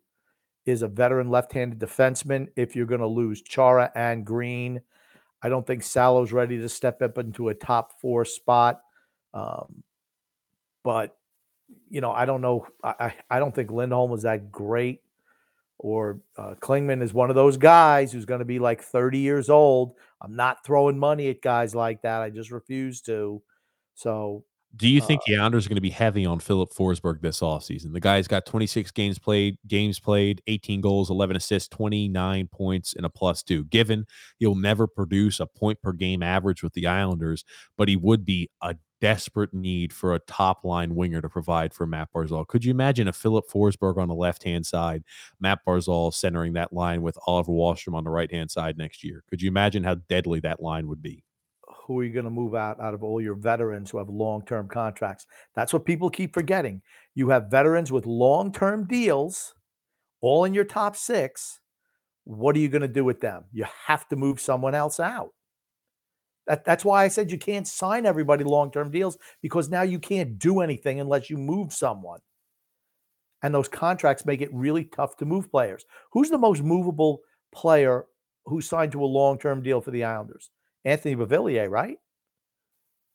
Is a veteran left-handed defenseman if you're going to lose Chara and Greene. I don't think Salo's ready to step up into a top four spot. Um, but you know, I don't know. I, I, I don't think Lindholm was that great. Or uh, Klingberg is one of those guys who's going to be like 30 years old. I'm not throwing money at guys like that. I just refuse to. So Do you think Uh, the Islanders are going to be heavy on Filip Forsberg this offseason? The guy's got 26 games played, games played, 18 goals, 11 assists, 29 points, and a plus two. Given he'll never produce a point per game average with the Islanders, but he would be a desperate need for a top line winger to provide for Matt Barzal. Could you imagine a Filip Forsberg on the left hand side, Matt Barzal centering that line with Oliver Wahlstrom on the right hand side next year? Could you imagine how deadly that line would be? Who are you going to move out out of all your veterans who have long-term contracts? That's what people keep forgetting. You have veterans with long-term deals, all in your top six. What are you going to do with them? You have to move someone else out. That, that's why I said you can't sign everybody long-term deals because now you can't do anything unless you move someone. And those contracts make it really tough to move players. Who's the most movable player who signed to a long-term deal for the Islanders? Anthony Beauvillier, right?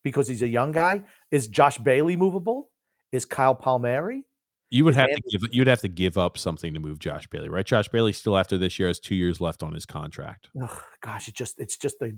Because he's a young guy. Is Josh Bailey movable? Is Kyle Palmieri? You would have to give you'd have to give up something to move Josh Bailey, right? Josh Bailey still after this year has two years left on his contract. Gosh, it just it's just the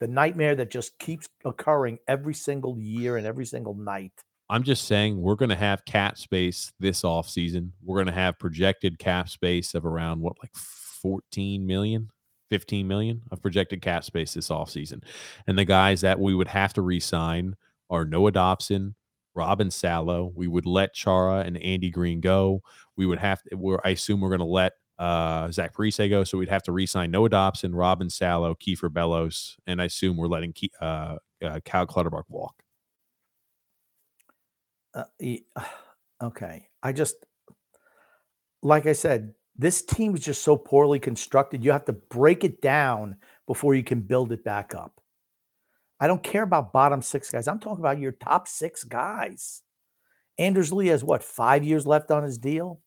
the nightmare that just keeps occurring every single year and every single night. I'm just saying we're going to have cap space this offseason. We're going to have projected cap space of around what like 14 million, 15 million of projected cap space this offseason. And the guys that we would have to re-sign are Noah Dobson, Robin Salo. We would let Chara and Andy Greene go. We would have to, we're, I assume we're going to let uh, Zach Parise go. So we'd have to re-sign Noah Dobson, Robin Salo, Kieffer Bellows, and I assume we're letting Ke- uh, uh, Clutterbuck walk. Uh, okay, I just like I said, this team is just so poorly constructed. You have to break it down before you can build it back up. I don't care about bottom six guys. I'm talking about your top six guys. Anders Lee has what five years left on his deal,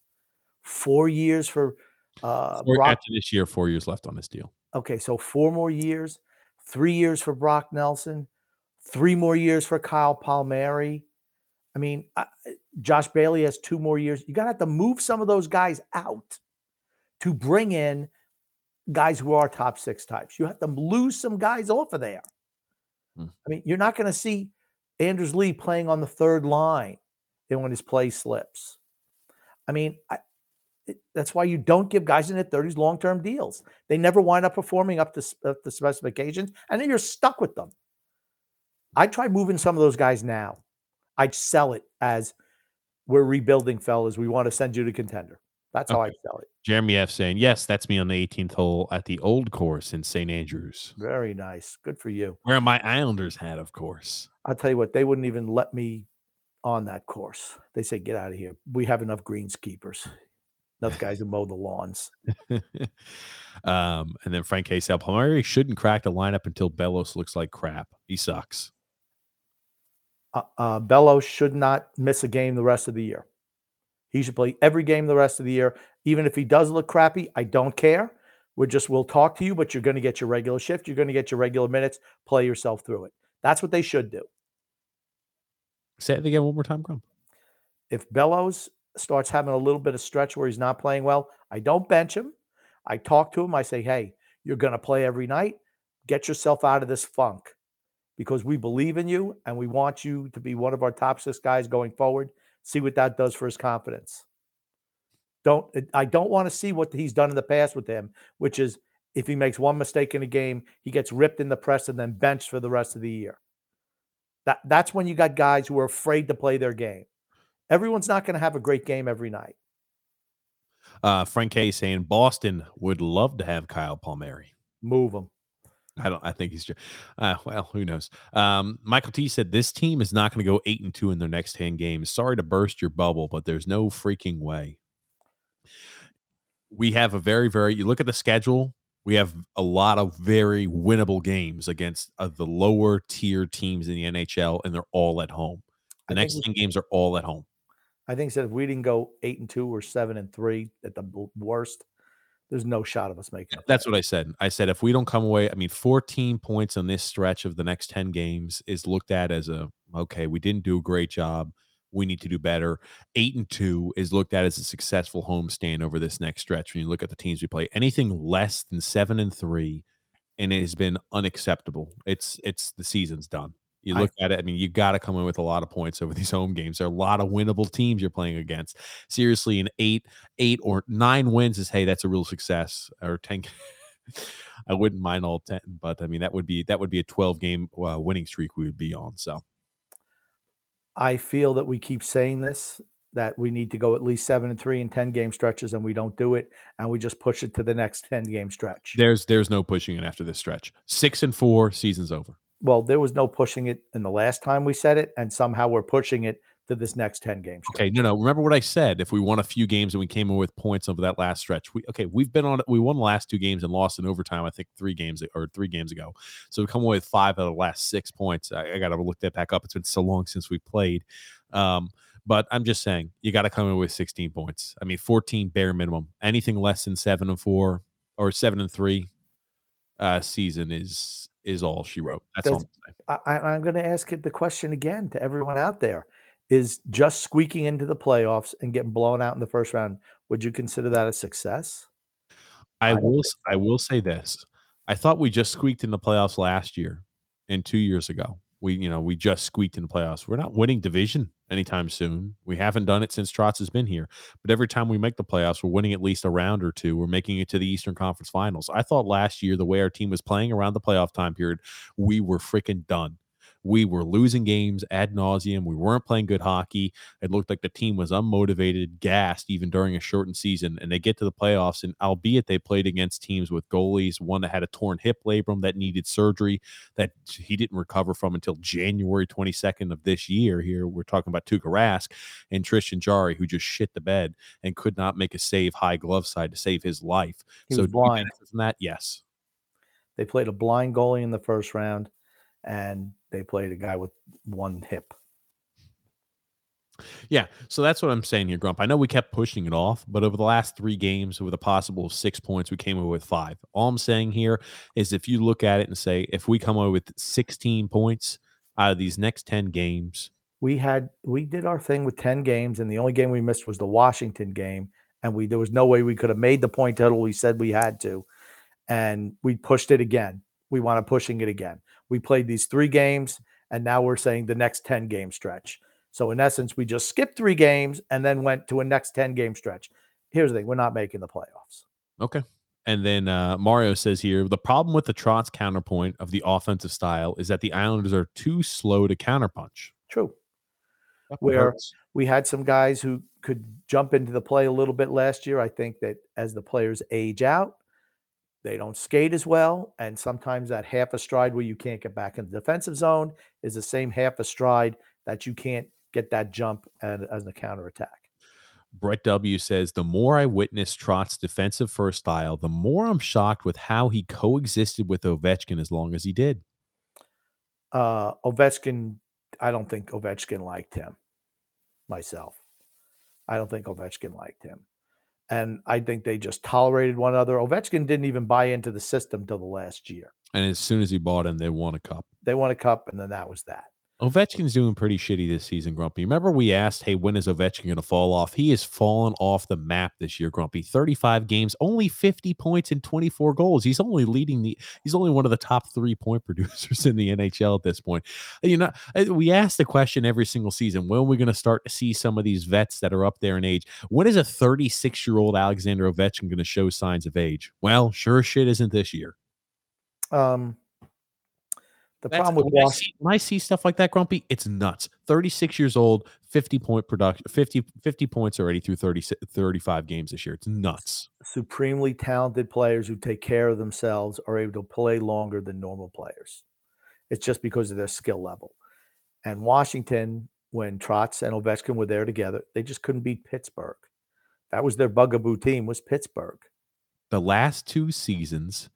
four years for uh, Four, Brock after this year, four years left on this deal. Okay, so four more years, three years for Brock Nelson, three more years for Kyle Palmieri. I mean, I- Josh Bailey has two more years. You got to have to move some of those guys out to bring in guys who are top six types. You have to lose some guys off of there. Hmm. I mean, you're not going to see Anders Lee playing on the third line then when his play slips. I mean, I, it- that's why you don't give guys in their 30s long-term deals. They never wind up performing up to up the specifications, and then you're stuck with them. I try moving some of those guys now. I'd sell it as we're rebuilding, fellas. We want to send you to contender. That's how I sell it. Jeremy F saying, Yes, that's me on the 18th hole at the old course in St. Andrews. Very nice. Good for you. Where my Islanders hat, of course. I'll tell you what, they wouldn't even let me on that course. They say, get out of here. We have enough greenskeepers, enough guys who mow the lawns. um, and then Frank K. Palmieri shouldn't crack the lineup until Bellows looks like crap. He sucks. Uh, uh, Bellows should not miss a game the rest of the year. He should play every game the rest of the year. Even if he does look crappy, I don't care. We're just, we'll talk to you, but you're going to get your regular shift. You're going to get your regular minutes. Play yourself through it. That's what they should do. Say it again one more time, Grump. If Bellows starts having a little bit of stretch where he's not playing well, I don't bench him. I talk to him. I say, hey, you're going to play every night. Get yourself out of this funk because we believe in you and we want you to be one of our top six guys going forward. See what that does for his confidence. Don't I don't want to see what he's done in the past with him, which is if he makes one mistake in a game, he gets ripped in the press and then benched for the rest of the year. That that's when you got guys who are afraid to play their game. Everyone's not going to have a great game every night. Uh, Frank K saying Boston would love to have Kyle Palmieri. Move him. I don't. I think he's just. Uh, well, who knows? Um, Michael T said this team is not going to go eight and two in their next ten games. Sorry to burst your bubble, but there's no freaking way. We have a very, very. You look at the schedule. We have a lot of very winnable games against uh, the lower tier teams in the NHL, and they're all at home. The next ten games are all at home. I think said if we didn't go eight and two or seven and three at the worst, there's no shot of us making it. That's what I said. I said if we don't come away, I mean, 14 points on this stretch of the next 10 games is looked at as a okay, we didn't do a great job. We need to do better. Eight and two is looked at as a successful homestand over this next stretch. When you look at the teams we play, anything less than seven and three, and it has been unacceptable. It's it's the season's done. You I- look at it. I mean, you got to come in with a lot of points over these home games. There are a lot of winnable teams you're playing against. Seriously, an eight, eight or nine wins is hey, that's a real success. Or ten. I wouldn't mind all ten, but I mean that would be that would be a 12 game uh, winning streak we would be on. So I feel that we keep saying this that we need to go at least seven and three in 10 game stretches and we don't do it and we just push it to the next 10 game stretch. there's there's no pushing it after this stretch. Six and four, season's over. Well, there was no pushing it in the last time we said it, and somehow we're pushing it to this next 10 games. Okay, no, no. Remember what I said? If we won a few games and we came in with points over that last stretch, we okay, we've been on. We won the last two games and lost in overtime. I think three games or three games ago. So we come away with five out of the last six points. I, I got to look that back up. It's been so long since we played. Um, but I'm just saying, you got to come in with 16 points. I mean, 14 bare minimum. Anything less than seven and four or seven and three uh, season is is all she wrote. That's all. I'm saying. I, I- I'm going to ask it the question again to everyone out there: Is just squeaking into the playoffs and getting blown out in the first round? Would you consider that a success? I don't will. I will say this. I thought we just squeaked in the playoffs last year and two years ago. We, you know, we just squeaked in the playoffs. We're not winning division anytime soon. We haven't done it since Trotz has been here. But every time we make the playoffs, we're winning at least a round or two. We're making it to the Eastern Conference Finals. I thought last year, the way our team was playing around the playoff time period, we were freaking done. We were losing games ad nauseum. We weren't playing good hockey. It looked like the team was unmotivated, gassed, even during a shortened season. And they get to the playoffs, and albeit they played against teams with goalies, one that had a torn hip labrum that needed surgery that he didn't recover from until January 22nd of this year. Here we're talking about Tuukka Rask and Tristan Jarry, who just shit the bed and could not make a save high glove side to save his life. He so was blind. from that, yes. They played a blind goalie in the first round, and they played a guy with one hip. Yeah, so that's what I'm saying here, Grump. I know we kept pushing it off, but over the last three games, with a possible six points, we came away with five. All I'm saying here is if you look at it and say, if we come away with 16 points out of these next 10 games, we had we did our thing with 10 games and the only game we missed was the washington game and we there was no way we could have made the point total we said we had to and we pushed it again we wound up pushing it again we played these three games and now we're saying the next 10 game stretch so in essence we just skipped three games and then went to a next 10 game stretch here's the thing we're not making the playoffs Okay. And then uh, Mario says here the problem with the Trotz counterpoint of the offensive style is that the Islanders are too slow to counterpunch. true That Where- hurts. we had some guys who could jump into the play a little bit last year. I think that as the players age out, they don't skate as well. And sometimes that half a stride where you can't get back in the defensive zone is the same half a stride that you can't get that jump and, as a counterattack. Brett W says the more I witness Trotz's defensive first style, the more I'm shocked with how he coexisted with Ovechkin as long as he did. Uh, Ovechkin, I don't think Ovechkin liked him myself. I don't think Ovechkin liked him. And I think they just tolerated one another. Ovechkin didn't even buy into the system till the last year. And as soon as he bought in, they won a cup. They won a cup, and then that was that. Ovechkin's doing pretty shitty this season, Grumpy. Remember we asked, hey, when is Ovechkin going to fall off? He has fallen off the map this year, Grumpy. 35 games, only 50 points and 24 goals. He's only leading the he's only one of the top 3 point producers in the NHL at this point. You know, uh, we ask the question every single season, when are we going to start to see some of these vets that are up there in age? When is a 36-year-old Alexander Ovechkin going to show signs of age? Well, sure shit isn't this year. Um the That's- problem with when I Washington. see- when I see stuff like that, Grumpy, it's nuts. 36 years old, 50 point production, 50, 50 points already through 30, 35 games this year. It's nuts. supremely talented players who take care of themselves are able to play longer than normal players. It's just because of their skill level. And Washington, when Trotz and Ovechkin were there together, they just couldn't beat Pittsburgh. That was their bugaboo team was Pittsburgh. The last two seasons,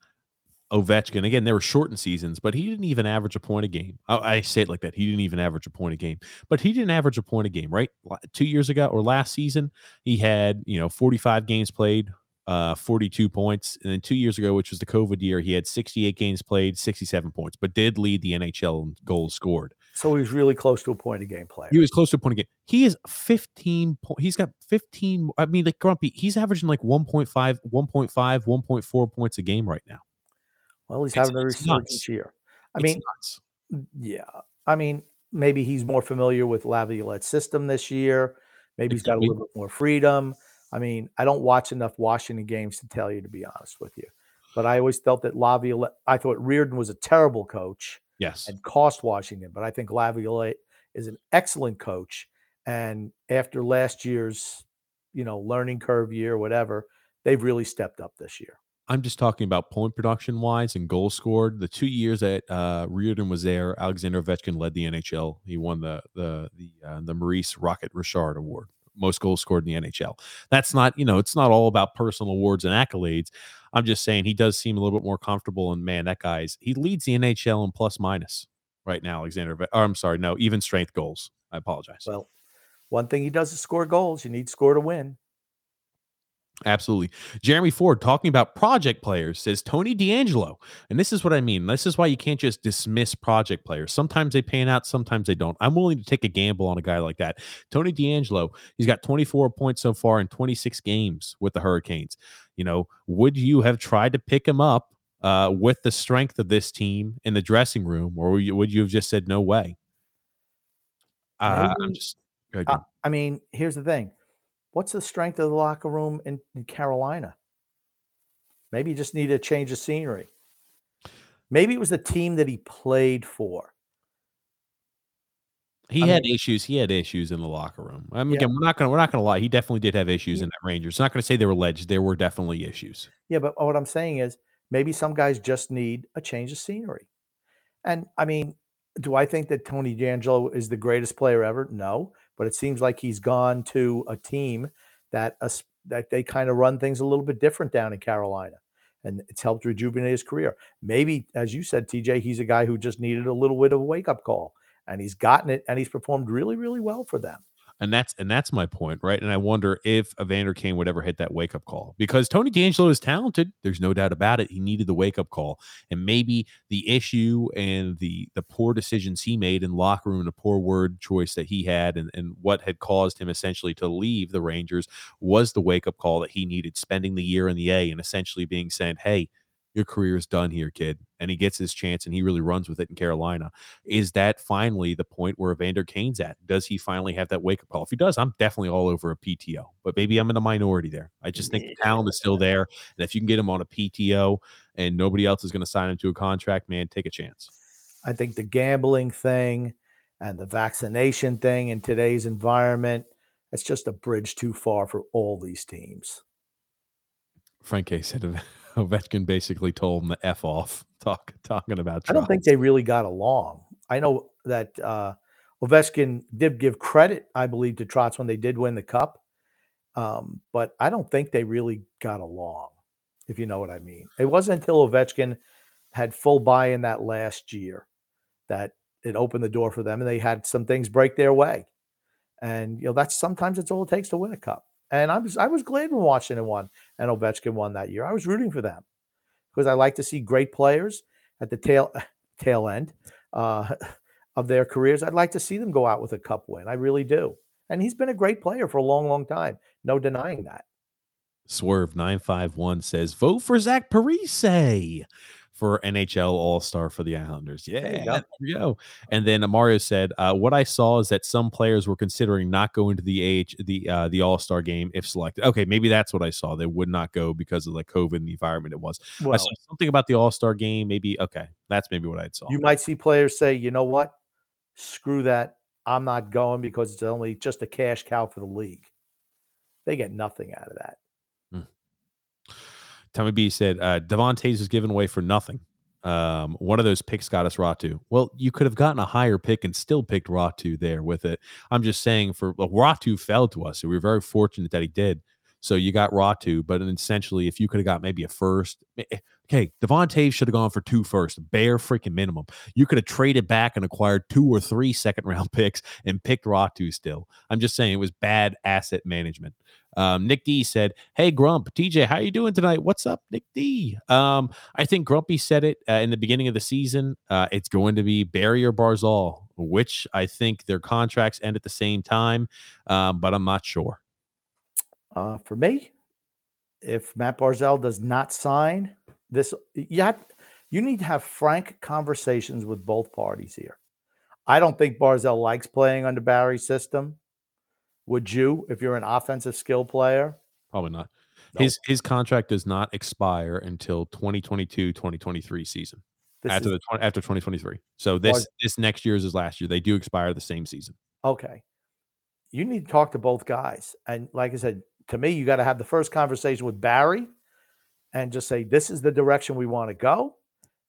Ovechkin, again, they were shortened seasons, but he didn't even average a point a game. I, I say it like that. He didn't even average a point a game, but he didn't average a point a game, right? Two years ago or last season, he had, you know, 45 games played, uh, 42 points. And then two years ago, which was the COVID year, he had 68 games played, 67 points, but did lead the NHL in goals scored. So he was really close to a point a game player. He was close to a point a game. He is 15 po- he's got 15 I mean like Grumpy, he's averaging like 1.5 1.5 1.4 points a game right now. Well, he's it's- having a resurgence year. I mean, yeah. I mean, maybe he's more familiar with Laviolette's system this year. Maybe he's got a little bit more freedom. I mean, I don't watch enough Washington games to tell you, to be honest with you. But I always felt that Laviolette, I thought Reirden was a terrible coach yes. and cost Washington, but I think Laviolette is an excellent coach. And after last year's, you know, learning curve year, whatever, they've really stepped up this year. I'm just talking about point production wise and goals scored. The two years that uh, Reirden was there, Alexander Ovechkin led the NHL. He won the the the uh, the Maurice Rocket Richard Award, most goals scored in the NHL. That's not you know it's not all about personal awards and accolades. I'm just saying he does seem a little bit more comfortable. And man, that guy's he leads the NHL in plus minus right now. Alexander, or I'm sorry, no, even strength goals. I apologize. Well, one thing he does is score goals. You need score to win. Absolutely. Jeremy Ford talking about project players says Tony DeAngelo. And this is what I mean. This is why you can't just dismiss project players. Sometimes they pan out, sometimes they don't. I'm willing to take a gamble on a guy like that. Tony DeAngelo, he's got 24 points so far in 26 games with the Hurricanes. You know, would you have tried to pick him up uh, with the strength of this team in the dressing room, or would you, would you have just said no way? Uh, I'm just. go ahead, Jim. I mean, here's the thing. What's the strength of the locker room in, in Carolina? Maybe you just need a change of scenery. Maybe it was the team that he played for. He I had mean- issues. He had issues in the locker room. I mean, Yeah. again, we're not gonna we're not gonna lie. He definitely did have issues Yeah. in that Rangers. Not gonna say they were alleged. There were definitely issues. Yeah, but what I'm saying is maybe some guys just need a change of scenery. And I mean, do I think that Tony DeAngelo is the greatest player ever? No, but it seems like he's gone to a team that us that they kind of run things a little bit different down in Carolina. And it's helped rejuvenate his career. Maybe, as you said, TJ, he's a guy who just needed a little bit of a wake up call, and he's gotten it, and he's performed really, really well for them. And that's and that's my point, right? And I wonder if Evander Kane would ever hit that wake up call because Tony DeAngelo is talented. There's no doubt about it. He needed the wake up call, and maybe the issue and the the poor decisions he made in locker room, the poor word choice that he had, and and what had caused him essentially to leave the Rangers was the wake up call that he needed, spending the year in the A and essentially being said, "Hey, your career is done here, kid." And he gets his chance, and he really runs with it in Carolina is that finally the point where Evander Kane's at? Does he finally have that wake up call? If he does, I'm definitely all over a PTO, but maybe I'm in the minority there. I just think the talent is still there. And if you can get him on a PTO and nobody else is going to sign him to a contract, man, take a chance. I think the gambling thing and the vaccination thing in today's environment, it's just a bridge too far for all these teams. Frank K said Ovechkin basically told him to F off, talk, talking about I don't think they really got along. I know that uh, Ovechkin did give credit, I believe, to Trotz when they did win the cup, um, but I don't think they really got along, if you know what I mean. It wasn't until Ovechkin had full buy in that last year that it opened the door for them and they had some things break their way. And you know, that's sometimes it's all it takes to win a cup. And I was I was glad when Washington won and Ovechkin won that year. I was rooting for them because I like to see great players at the tail tail end uh, of their careers. I'd like to see them go out with a cup win. I really do. And he's been a great player for a long, long time. No denying that. Swerve nine five one says vote for Zach Parise for NHL All Star for the Islanders. Yeah, there, there we go. And then Mario said, uh, "What I saw is that some players were considering not going to the AH, the uh, the All Star game if selected. Okay, maybe that's what I saw. They would not go because of the COVID and the environment it was. Well, I saw something about the All Star game. Maybe okay, that's maybe what I saw. You might see players say, you know what, screw that. I'm not going because it's only just a cash cow for the league. They get nothing out of that. Tommy B said uh, Devon Toews is given away for nothing. Um, one of those picks got us Räty. Well, you could have gotten a higher pick and still picked Räty there with it. I'm just saying for well, Räty fell to us. So we were very fortunate that he did. So you got Räty, but essentially, if you could have got maybe a first, eh, eh, okay, Devon Toews should have gone for two first, bare freaking minimum. You could have traded back and acquired two or three second round picks and picked Räty still. I'm just saying it was bad asset management. Um, Nick D said, "Hey Grump, TJ, how are you doing tonight? What's up, Nick D?" Um, I think Grumpy said it uh, in the beginning of the season. Uh, it's going to be Barry or Barzal, which I think their contracts end at the same time, um, but I'm not sure. Uh, for me, if Matt Barzal does not sign this, you you need to have frank conversations with both parties here. I don't think Barzal likes playing under Barry's system. Would you, if you're an offensive skill player? Probably not. His his contract does not expire until 2022-2023 season. This after is, the after 2023. So this this next year's is last year. They do expire the same season. Okay. You need to talk to both guys. And like I said, to me, you got to have the first conversation with Barry and just say, this is the direction we want to go.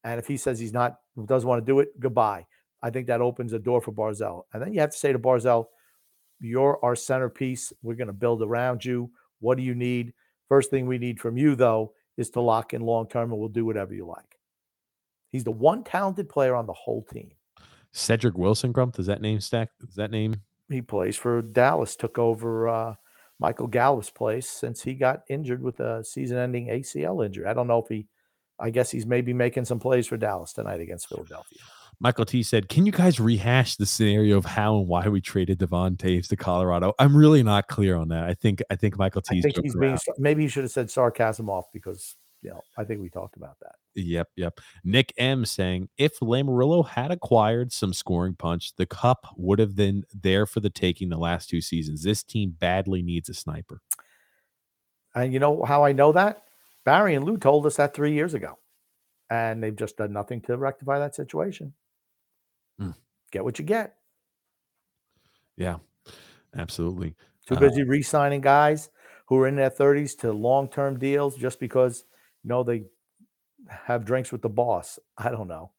And if he says he's not, doesn't want to do it, goodbye. I think that opens a door for Barzal. And then you have to say to Barzal, you're our centerpiece. We're going to build around you. What do you need? First thing we need from you, though, is to lock in long term, and we'll do whatever you like. He's the one talented player on the whole team. Cedric Wilson, Grump, does that name stack? Does that name? He plays for Dallas, took over uh, Michael Gallup's place since he got injured with a season ending ACL injury. I don't know if he, I guess he's maybe making some plays for Dallas tonight against Philadelphia. Michael T said, Can you guys rehash the scenario of how and why we traded Devon Toews to Colorado? I'm really not clear on that. I think I think Michael T. being maybe he should have said sarcasm off because you know I think we talked about that. Yep, yep. Nick M saying if Lamoriello had acquired some scoring punch, the cup would have been there for the taking the last two seasons. This team badly needs a sniper. And you know how I know that? Barry and Lou told us that three years ago. And they've just done nothing to rectify that situation. Mm. Get what you get. Yeah, absolutely. Too busy uh, re-signing guys who are in their 30s to long-term deals just because you know they have drinks with the boss. I don't know.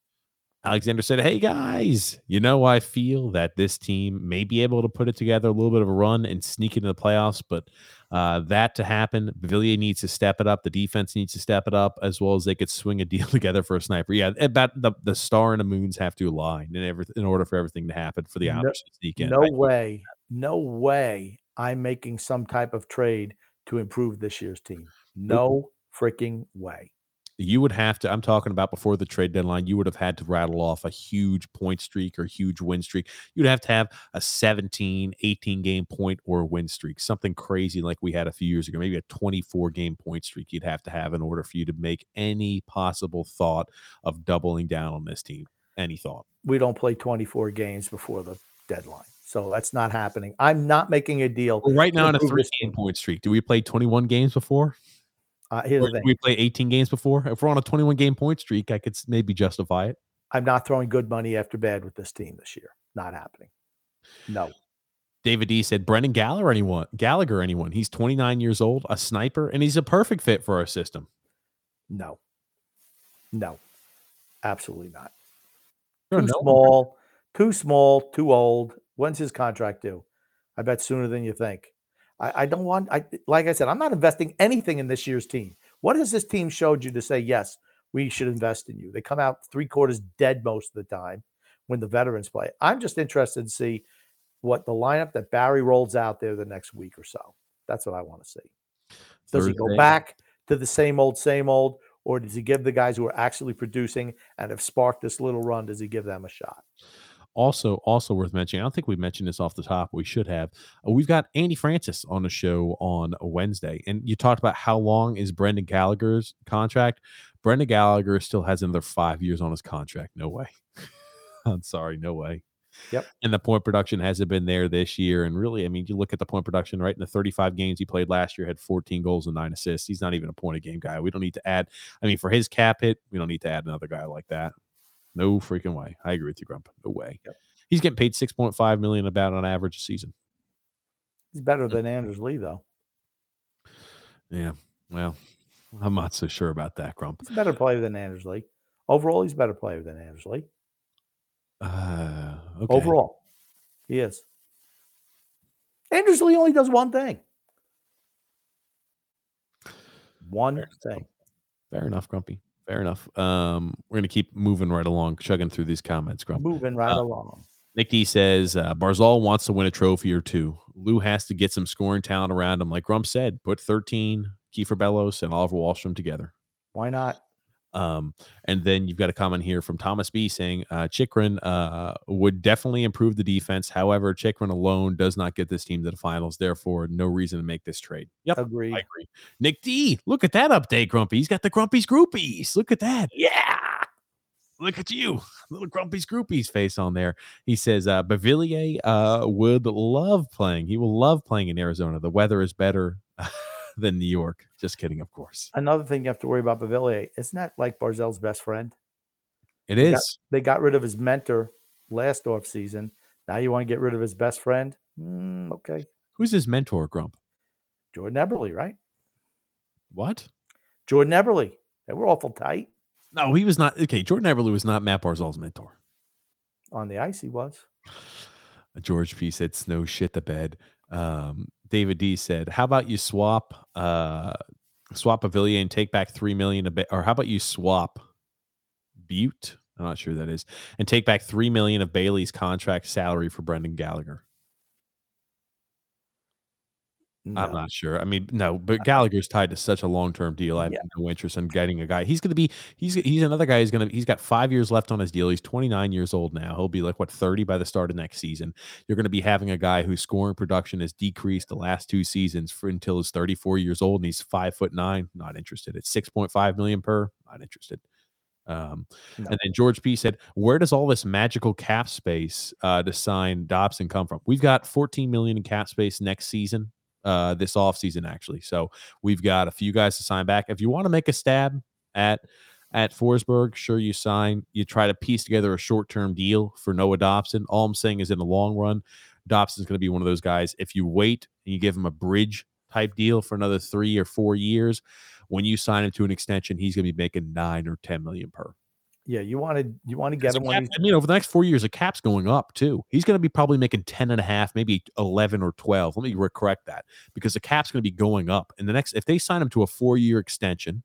Alexander said, Hey guys, you know, I feel that this team may be able to put it together a little bit of a run and sneak into the playoffs, but uh, that to happen, Beauvillier needs to step it up. The defense needs to step it up as well as they could swing a deal together for a sniper. Yeah, about the, the star and the moons have to align in every, in order for everything to happen for the Islanders no, to sneak in. No way, no way I'm making some type of trade to improve this year's team. No freaking way you would have to i'm talking about before the trade deadline you would have had to rattle off a huge point streak or huge win streak. You'd have to have a 17 18 game point or win streak something crazy like we had a few years ago maybe a 24 game point streak you'd have to have in order for you to make any possible thought of doubling down on this team any thought. We don't play 24 games before the deadline so that's not happening. I'm not making a deal well, right now on a three game point streak. Do we play 21 games before uh, here's the thing. We play 18 games before. If we're on a 21 game point streak, I could maybe justify it. I'm not throwing good money after bad with this team this year. Not happening. No. David D said Brendan Gallagher anyone Gallagher anyone. He's 29 years old, a sniper, and he's a perfect fit for our system. No. No. Absolutely not. Too no. small, too small, too old. When's his contract due? I bet sooner than you think. I, I don't want. I like I said, I'm not investing anything in this year's team. What has this team showed you to say yes? We should invest in you. They come out three quarters dead most of the time when the veterans play. I'm just interested to see what the lineup that Barry rolls out there the next week or so. That's what I want to see. Does he go back to the same old, same old, or does he give the guys who are actually producing and have sparked this little run? Does he give them a shot? Also, also worth mentioning. I don't think we mentioned this off the top. We should have. Uh, we've got Andy Francis on the show on Wednesday, and you talked about how long is Brendan Gallagher's contract. Brendan Gallagher still has another five years on his contract. No way. I'm sorry, no way. Yep. And the point production hasn't been there this year. And really, I mean, you look at the point production, right? In the 35 games he played last year, had 14 goals and nine assists. He's not even a point a game guy. We don't need to add. I mean, for his cap hit, we don't need to add another guy like that. No freaking way. I agree with you, Grump. No way. Yep. He's getting paid 6.5 million about on average a season. He's better than Anders Lee, though. Yeah. Well, I'm not so sure about that, Grump. He's a better player than Anders Lee. Overall, he's a better player than Anders Lee. Uh, okay. Overall, he is. Anders Lee only does one thing. One thing. Fair enough, Grumpy. Fair enough. Um, we're gonna keep moving right along, chugging through these comments, Grump. Moving right Uh, along. Nick D says uh, Barzal wants to win a trophy or two. Lou has to get some scoring talent around him. Like Grump said, put 13, Kieffer Bellows, and Oliver Wahlstrom together. Why not? Um, and then you've got a comment here from Thomas B saying uh, Chychrun uh, would definitely improve the defense. However, Chychrun alone does not get this team to the finals. Therefore, no reason to make this trade. Yep. Agree. I agree. Nick D, look at that update, Grumpy. He's got the Grumpy's Groupies. Look at that. Yeah. Look at you. Little Grumpy's Groupies face on there. He says uh Beauvillier uh would love playing. He will love playing in Arizona. The weather is better than New York. Just kidding, of course. Another thing you have to worry about Beauvillier, isn't that like Barzal's best friend? It They got- They got rid of his mentor last offseason. Now you want to get rid of his best friend? Mm, okay. Who's his mentor, Grump? Jordan Eberle, right? What? Jordan Eberle. They were awful tight No, he was not. Okay, Jordan Eberle was not Matt Barzal's mentor. on the ice. He was. George P said snow shit the bed. Um, David D said, "How about you swap uh swap Beauvillier and take back three million a bit, or how about you swap Butte? I'm not sure that is, and take back three million of Bailey's contract salary for Brendan Gallagher. I'm not sure. I mean, no, but Gallagher's tied to such a long term deal. I have Yeah. no interest in getting a guy. He's going to be. He's he's another guy. Who's going to. He's got five years left on his deal. He's 29 years old now. He'll be like what 30 by the start of next season. You're going to be having a guy whose scoring production has decreased the last two seasons for until he's 34 years old and he's five foot nine. Not interested. It's 6.5 million per. Not interested. Um, No. And then George P said, "Where does all this magical cap space uh, to sign Dobson come from? We've got 14 million in cap space next season, uh, this offseason actually. So we've got a few guys to sign back. If you want to make a stab at at Forsberg, sure you sign. You try to piece together a short term deal for Noah Dobson. All I'm saying is, in the long run, Dobson's going to be one of those guys. If you wait and you give him a bridge type deal for another three or four years." When you sign him to an extension, he's going to be making nine or ten million per. Yeah, you wanted you want to get him cap- I mean, over the next four years, the cap's going up too. He's going to be probably making 10 and a half, maybe 11 or 12. Let me re- correct that because the cap's going to be going up. And the next, if they sign him to a four year extension,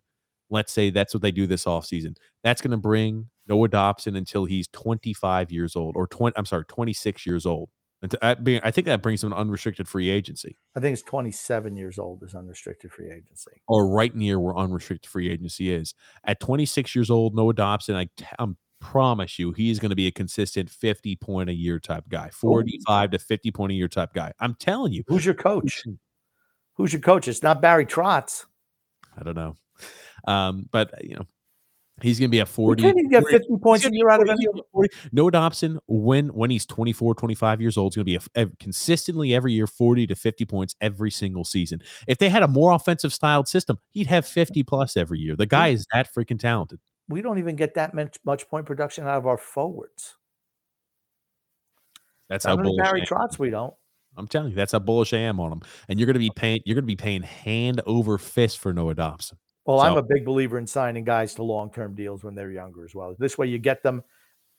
let's say that's what they do this offseason, that's going to bring Noah Dobson until he's 25 years old or 20, I'm sorry, 26 years old. And to, that being, I think that brings him an unrestricted free agency I think it's 27 years old is unrestricted free agency. or right near where unrestricted free agency is. At 26 years old, Noah Dobson, I t- I'm promise you, he's going to be a consistent 50 point a year type guy, 45 to 50 point a year type guy. I'm telling you. Who's your coach? Who's your coach? It's not Barry Trotz. I don't know. Um, but you know, he's going to be a We 40. can't even get 40 50 points a year out of gonna be any. 40 Noah Dobson, when when he's 24, 25 years old, is going to be a, a- consistently every year 40 to 50 points every single season. If they had a more offensive styled system, he'd have 50 plus every year. The guy is that freaking talented. We don't even get that much, much point production out of our forwards. That's how bullish Barry. Trotz, we don't. I'm telling you, that's how bullish I am on him. And you're going to be paying. You're going to be paying hand over fist for Noah Dobson. Well, I'm a big believer in signing guys to long-term deals when they're younger as well. This way, you get them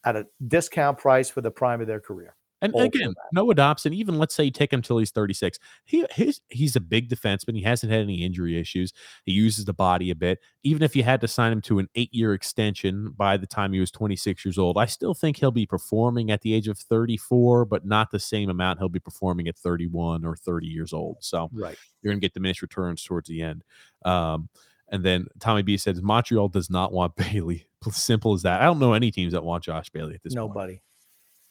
at a discount price for the prime of their career. And for again. Noah Dobson, even let's say you take him till he's 36. He his, he's a big defenseman. He hasn't had any injury issues. He uses the body a bit. Even if you had to sign him to an eight year extension by the time he was 26 years old, I still think he'll be performing at the age of 34, but not the same amount he'll be performing at 31 or 30 years old. So Right. you're going to get diminished returns towards the end. Um, and then Tommy B says Montreal does not want Bailey. Simple as that. I don't know any teams that want Josh Bailey at this point. Nobody.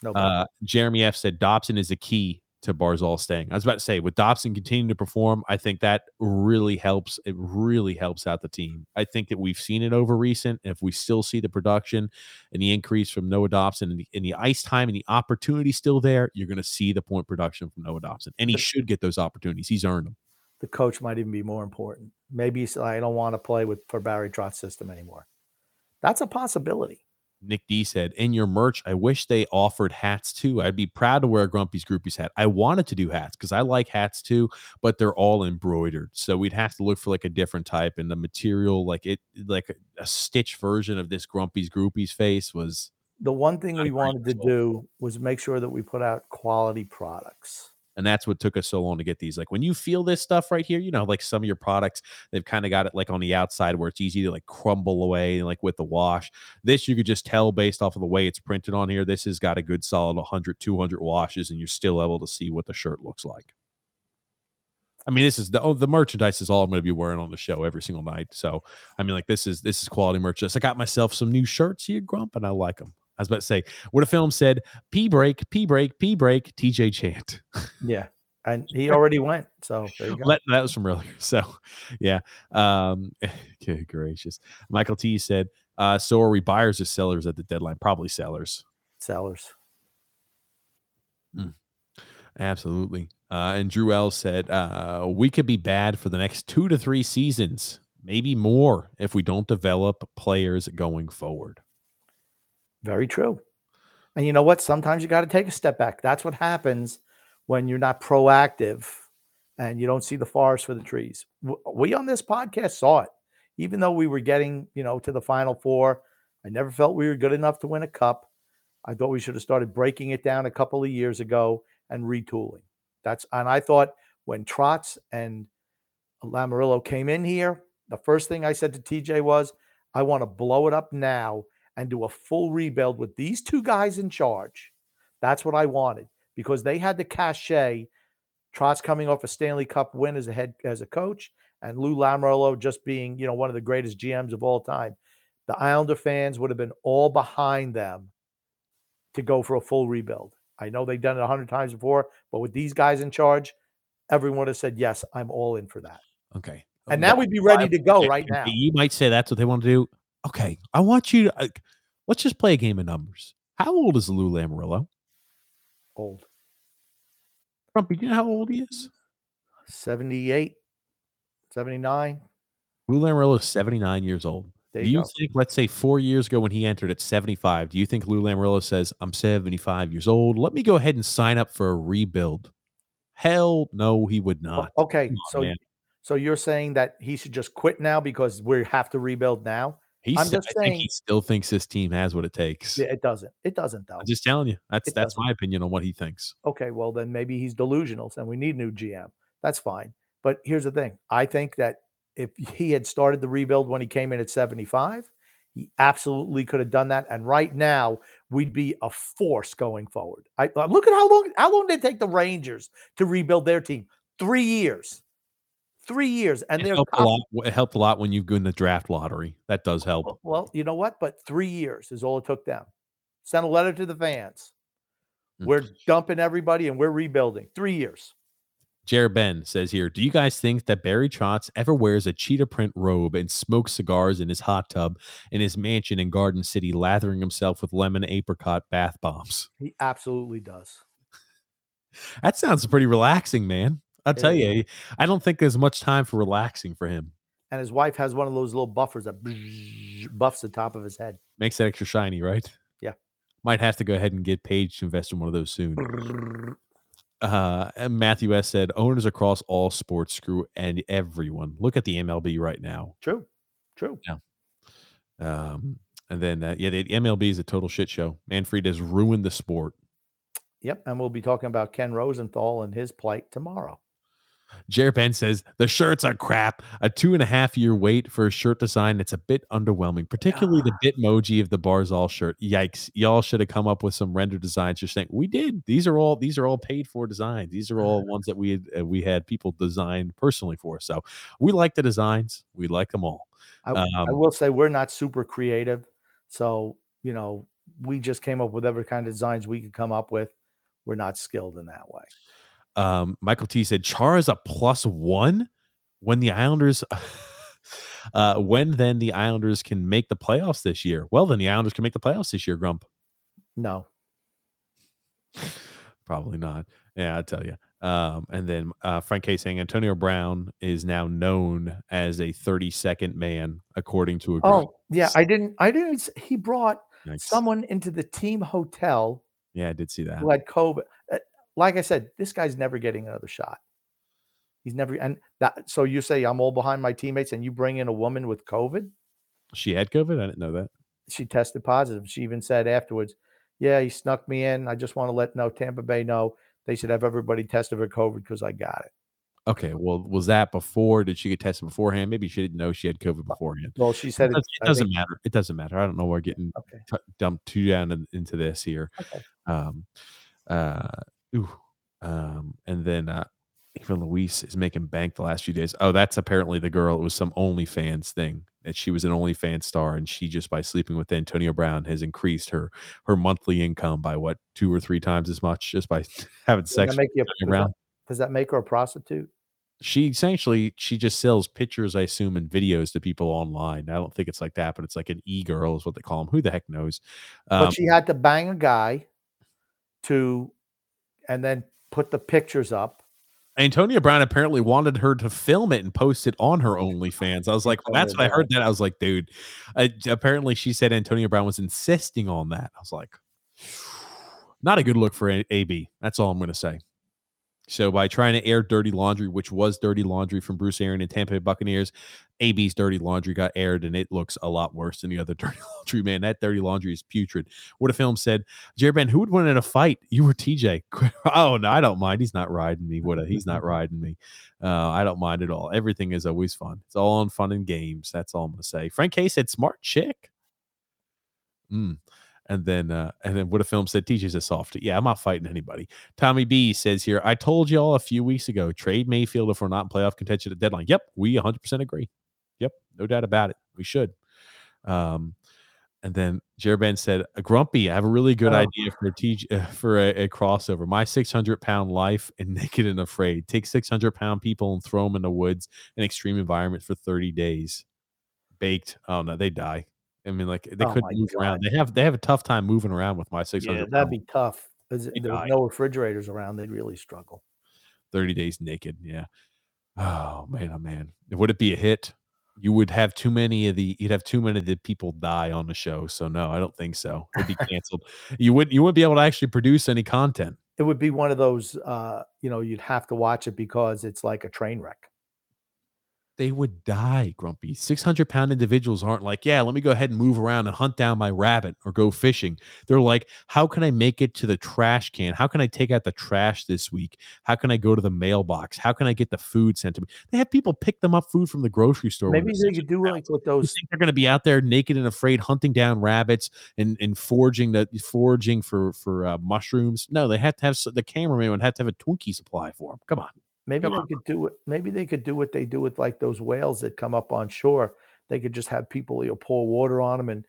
Nobody. Uh, Jeremy F said Dobson is a key to Barzal staying. I was about to say with Dobson continuing to perform, I think that really helps. It really helps out the team. I think that we've seen it over recent. If we still see the production and the increase from Noah Dobson and the, and the ice time and the opportunity still there, you're going to see the point production from Noah Dobson, and he should get those opportunities. He's earned them. the coach might even be more important. Maybe I don't want to play with for Barry Trotz's system anymore. That's a possibility. Nick D said, in your merch, I wish they offered hats too. I'd be proud to wear a Grumpy's Groupies hat. I wanted to do hats because I like hats too, but they're all embroidered. So we'd have to look for like a different type and the material, like it, like a, a stitch version of this Grumpy's Groupies face was, The one thing we wanted to do was make sure that we put out quality products. And that's what took us so long to get these. Like when you feel this stuff right here, you know, like some of your products, they've kind of got it like on the outside where it's easy to like crumble away, like with the wash. This you could just tell based off of the way it's printed on here. This has got a good solid 100, 200 washes, and you're still able to see what the shirt looks like. I mean, this is the oh, the merchandise is all I'm going to be wearing on the show every single night. So, I mean, like this is this is quality merchandise. I got myself some new shirts here, Grump, and I like them. I was about to say, what a film said: P break, P break, P break, TJ chant. Yeah. And he already went. So there you go. Let, that was from earlier. So, yeah. Um, good gracious. Michael T said, uh, so are we buyers or sellers at the deadline? Probably sellers. Sellers. Absolutely. Uh, and Drew L said, uh, we could be bad for the next two to three seasons, maybe more, if we don't develop players going forward. Very true. And you know what? Sometimes you got to take a step back. That's what happens when you're not proactive and you don't see the forest for the trees. We on this podcast saw it. Even though we were getting, you know, to the final four, I never felt we were good enough to win a cup. I thought we should have started breaking it down a couple of years ago and retooling. That's and I thought when Trotz and Lamoriello came in here, the first thing I said to TJ was, I want to blow it up now and do a full rebuild with these two guys in charge. That's what I wanted because they had the cachet. Trotz coming off a Stanley Cup win as a head as a coach, and Lou Lamoriello just being you know one of the greatest GMs of all time. The Islander fans would have been all behind them to go for a full rebuild. I know they've done it a hundred times before, but with these guys in charge, everyone would have said yes, I'm all in for that. Okay. And now we'd be ready to go right now. You might say that's what they want to do. Okay. I want you to, uh, let's just play a game of numbers. How old is Lou Lamoriello? Old. Grumpy, do you know how old he is? 78, 79. Lou Lamoriello is 79 years old. There do you you think, let's say four years ago when he entered at 75, do you think Lou Lamoriello says, I'm 75 years old. Let me go ahead and sign up for a rebuild? Hell no, he would not. Okay, on, so man. so you're saying that he should just quit now because we have to rebuild now? He's, I'm I just think he still thinks his team has what it takes. It doesn't. It doesn't though. I'm just telling you. That's It that's doesn't. my opinion on what he thinks. okay, well then maybe he's delusional and we need a new GM. That's fine. But here's the thing. I think that if he had started the rebuild when he came in at 75, he absolutely could have done that. And right now, we'd be a force going forward. I uh, look at how long how long did it take the Rangers to rebuild their team? Three years. Three years. And It they're helped a lot. It helped a lot when you go in the draft lottery. That does help. Well- you know what? But three years is all it took them. Send a letter to the fans. Mm. We're dumping everybody and we're rebuilding. Three years. Jared Ben says here, do you guys think that Barry Trotz ever wears a cheetah print robe and smokes cigars in his hot tub in his mansion in Garden City, lathering himself with lemon apricot bath bombs? He absolutely does. That sounds pretty relaxing, man. I'll tell is. you, I don't think there's much time for relaxing for him. And his wife has one of those little buffers that buffs the top of his head. Makes it extra shiny, right? Yeah. Might have to go ahead and get Paige to invest in one of those soon. Uh, and Matthew S said owners across all sports screw and everyone. Look at the MLB right now. True. True. Yeah. Um, and then uh, yeah, the MLB is a total shit show. Manfred has ruined the sport. Yep, and we'll be talking about Ken Rosenthal and his plight tomorrow. Jared Ben says the shirts are crap. A two and a half year wait for a shirt design. It's a bit underwhelming, particularly the Bitmoji of the Barzal shirt. Yikes! Y'all should have come up with some render designs. You're saying we did. These are all these are all paid for designs. These are all ones that we had uh, we had people design personally for. So we like the designs. We like them all. I, I Um, will say we're not super creative, so you know we just came up with every kind of designs we could come up with. We're not skilled in that way. Um, Michael T said Char is a plus one when the Islanders. uh, when then the Islanders can make the playoffs this year? Well, then the Islanders can make the playoffs this year. Grump. No, Probably not. Yeah, I tell you. Um, and then uh, Frank K saying Antonio Brown is now known as a 32nd man, according to a group. oh yeah, I didn't. I didn't. He brought Yikes. someone into the team hotel Yeah, I did see that. who had COVID. Like I said, this guy's never getting another shot. He's never and that. So you say I'm all behind my teammates, and you bring in a woman with COVID. She had COVID. I didn't know that. She tested positive. She even said afterwards, "Yeah, he snuck me in. I just want to let know Tampa Bay know they should have everybody tested for COVID because I got it." Okay. Well, was that before? Did she get tested beforehand? Maybe she didn't know she had COVID beforehand. Well, she It, said does, it doesn't think- matter. It doesn't matter. I don't know. We're getting Okay. t- dumped too down in- into this here. Okay. Um, uh, ooh, um, and then uh, even Luis is making bank the last few days. Oh, that's apparently the girl. It was some OnlyFans thing that she was an OnlyFans star, and she just by sleeping with Antonio Brown has increased her her monthly income by what two or three times as much just by having Does sex. that make you? with Does that, does that make her a prostitute? She essentially she just sells pictures, I assume, and videos to people online. I don't think it's like that, but it's like an e girl is what they call them. Who the heck knows? Um, but she had to bang a guy to, and then put the pictures up. Antonio Brown apparently wanted her to film it and post it on her OnlyFans. I was like, when that's when I heard that. I was like, dude. Uh, apparently, she said Antonio Brown was insisting on that. I was like, not a good look for A- AB. That's all I'm going to say. So by trying to air dirty laundry, which was dirty laundry from Bruce Arians and Tampa Bay Buccaneers, AB's dirty laundry got aired, and it looks a lot worse than the other dirty laundry. Man, that dirty laundry is putrid. What a film said, Jerry Ben, who would win in a fight? You or TJ? oh no, I don't mind. He's not riding me. What? A, he's not riding me. Uh, I don't mind at all. Everything is always fun. It's all on fun and games. That's all I'm gonna say. Frank K said, "Smart chick." Mm. And then, uh, and then what a film said, TJ's a soft. Yeah, I'm not fighting anybody. Tommy B says here, I told y'all a few weeks ago, trade Mayfield if we're not in playoff contention at deadline. Yep, we 100% agree. Yep, no doubt about it. We should. Um, and then Jerben said, "Grumpy, I have a really good Oh. idea for a for a, a crossover. My 600 pound life and naked and afraid. Take 600 pound people and throw them in the woods in extreme environment for 30 days. Baked. Oh no, they die. I mean, like they Oh couldn't move around. They have they have a tough time moving around with my 600. Yeah, that'd be tough. Is They it- There was die. no refrigerators around. They'd really struggle. 30 days naked. Yeah. Oh man, oh man. Would it be a hit? You would have too many of the you'd have too many of the people die on the show. So no, I don't think so. It'd be canceled. you wouldn't you wouldn't be able to actually produce any content. It would be one of those, uh, you know, you'd have to watch it because it's like a train wreck. They would die, Grumpy. 600 pound individuals aren't like, yeah, let me go ahead and move around and hunt down my rabbit or go fishing. They're like, how can I make it to the trash can? How can I take out the trash this week? How can I go to the mailbox? How can I get the food sent to me? They have people pick them up food from the grocery store. Maybe they 600 could do like with those. think they're going to be out there naked and afraid, hunting down rabbits and and foraging the foraging for for uh, mushrooms? No, they have to have the cameraman would have to have a Twinkie supply for them. Come on, Maybe come they on. could do it. Maybe they could do what they do with like those whales that come up on shore. They could just have people, you know, pour water on them and,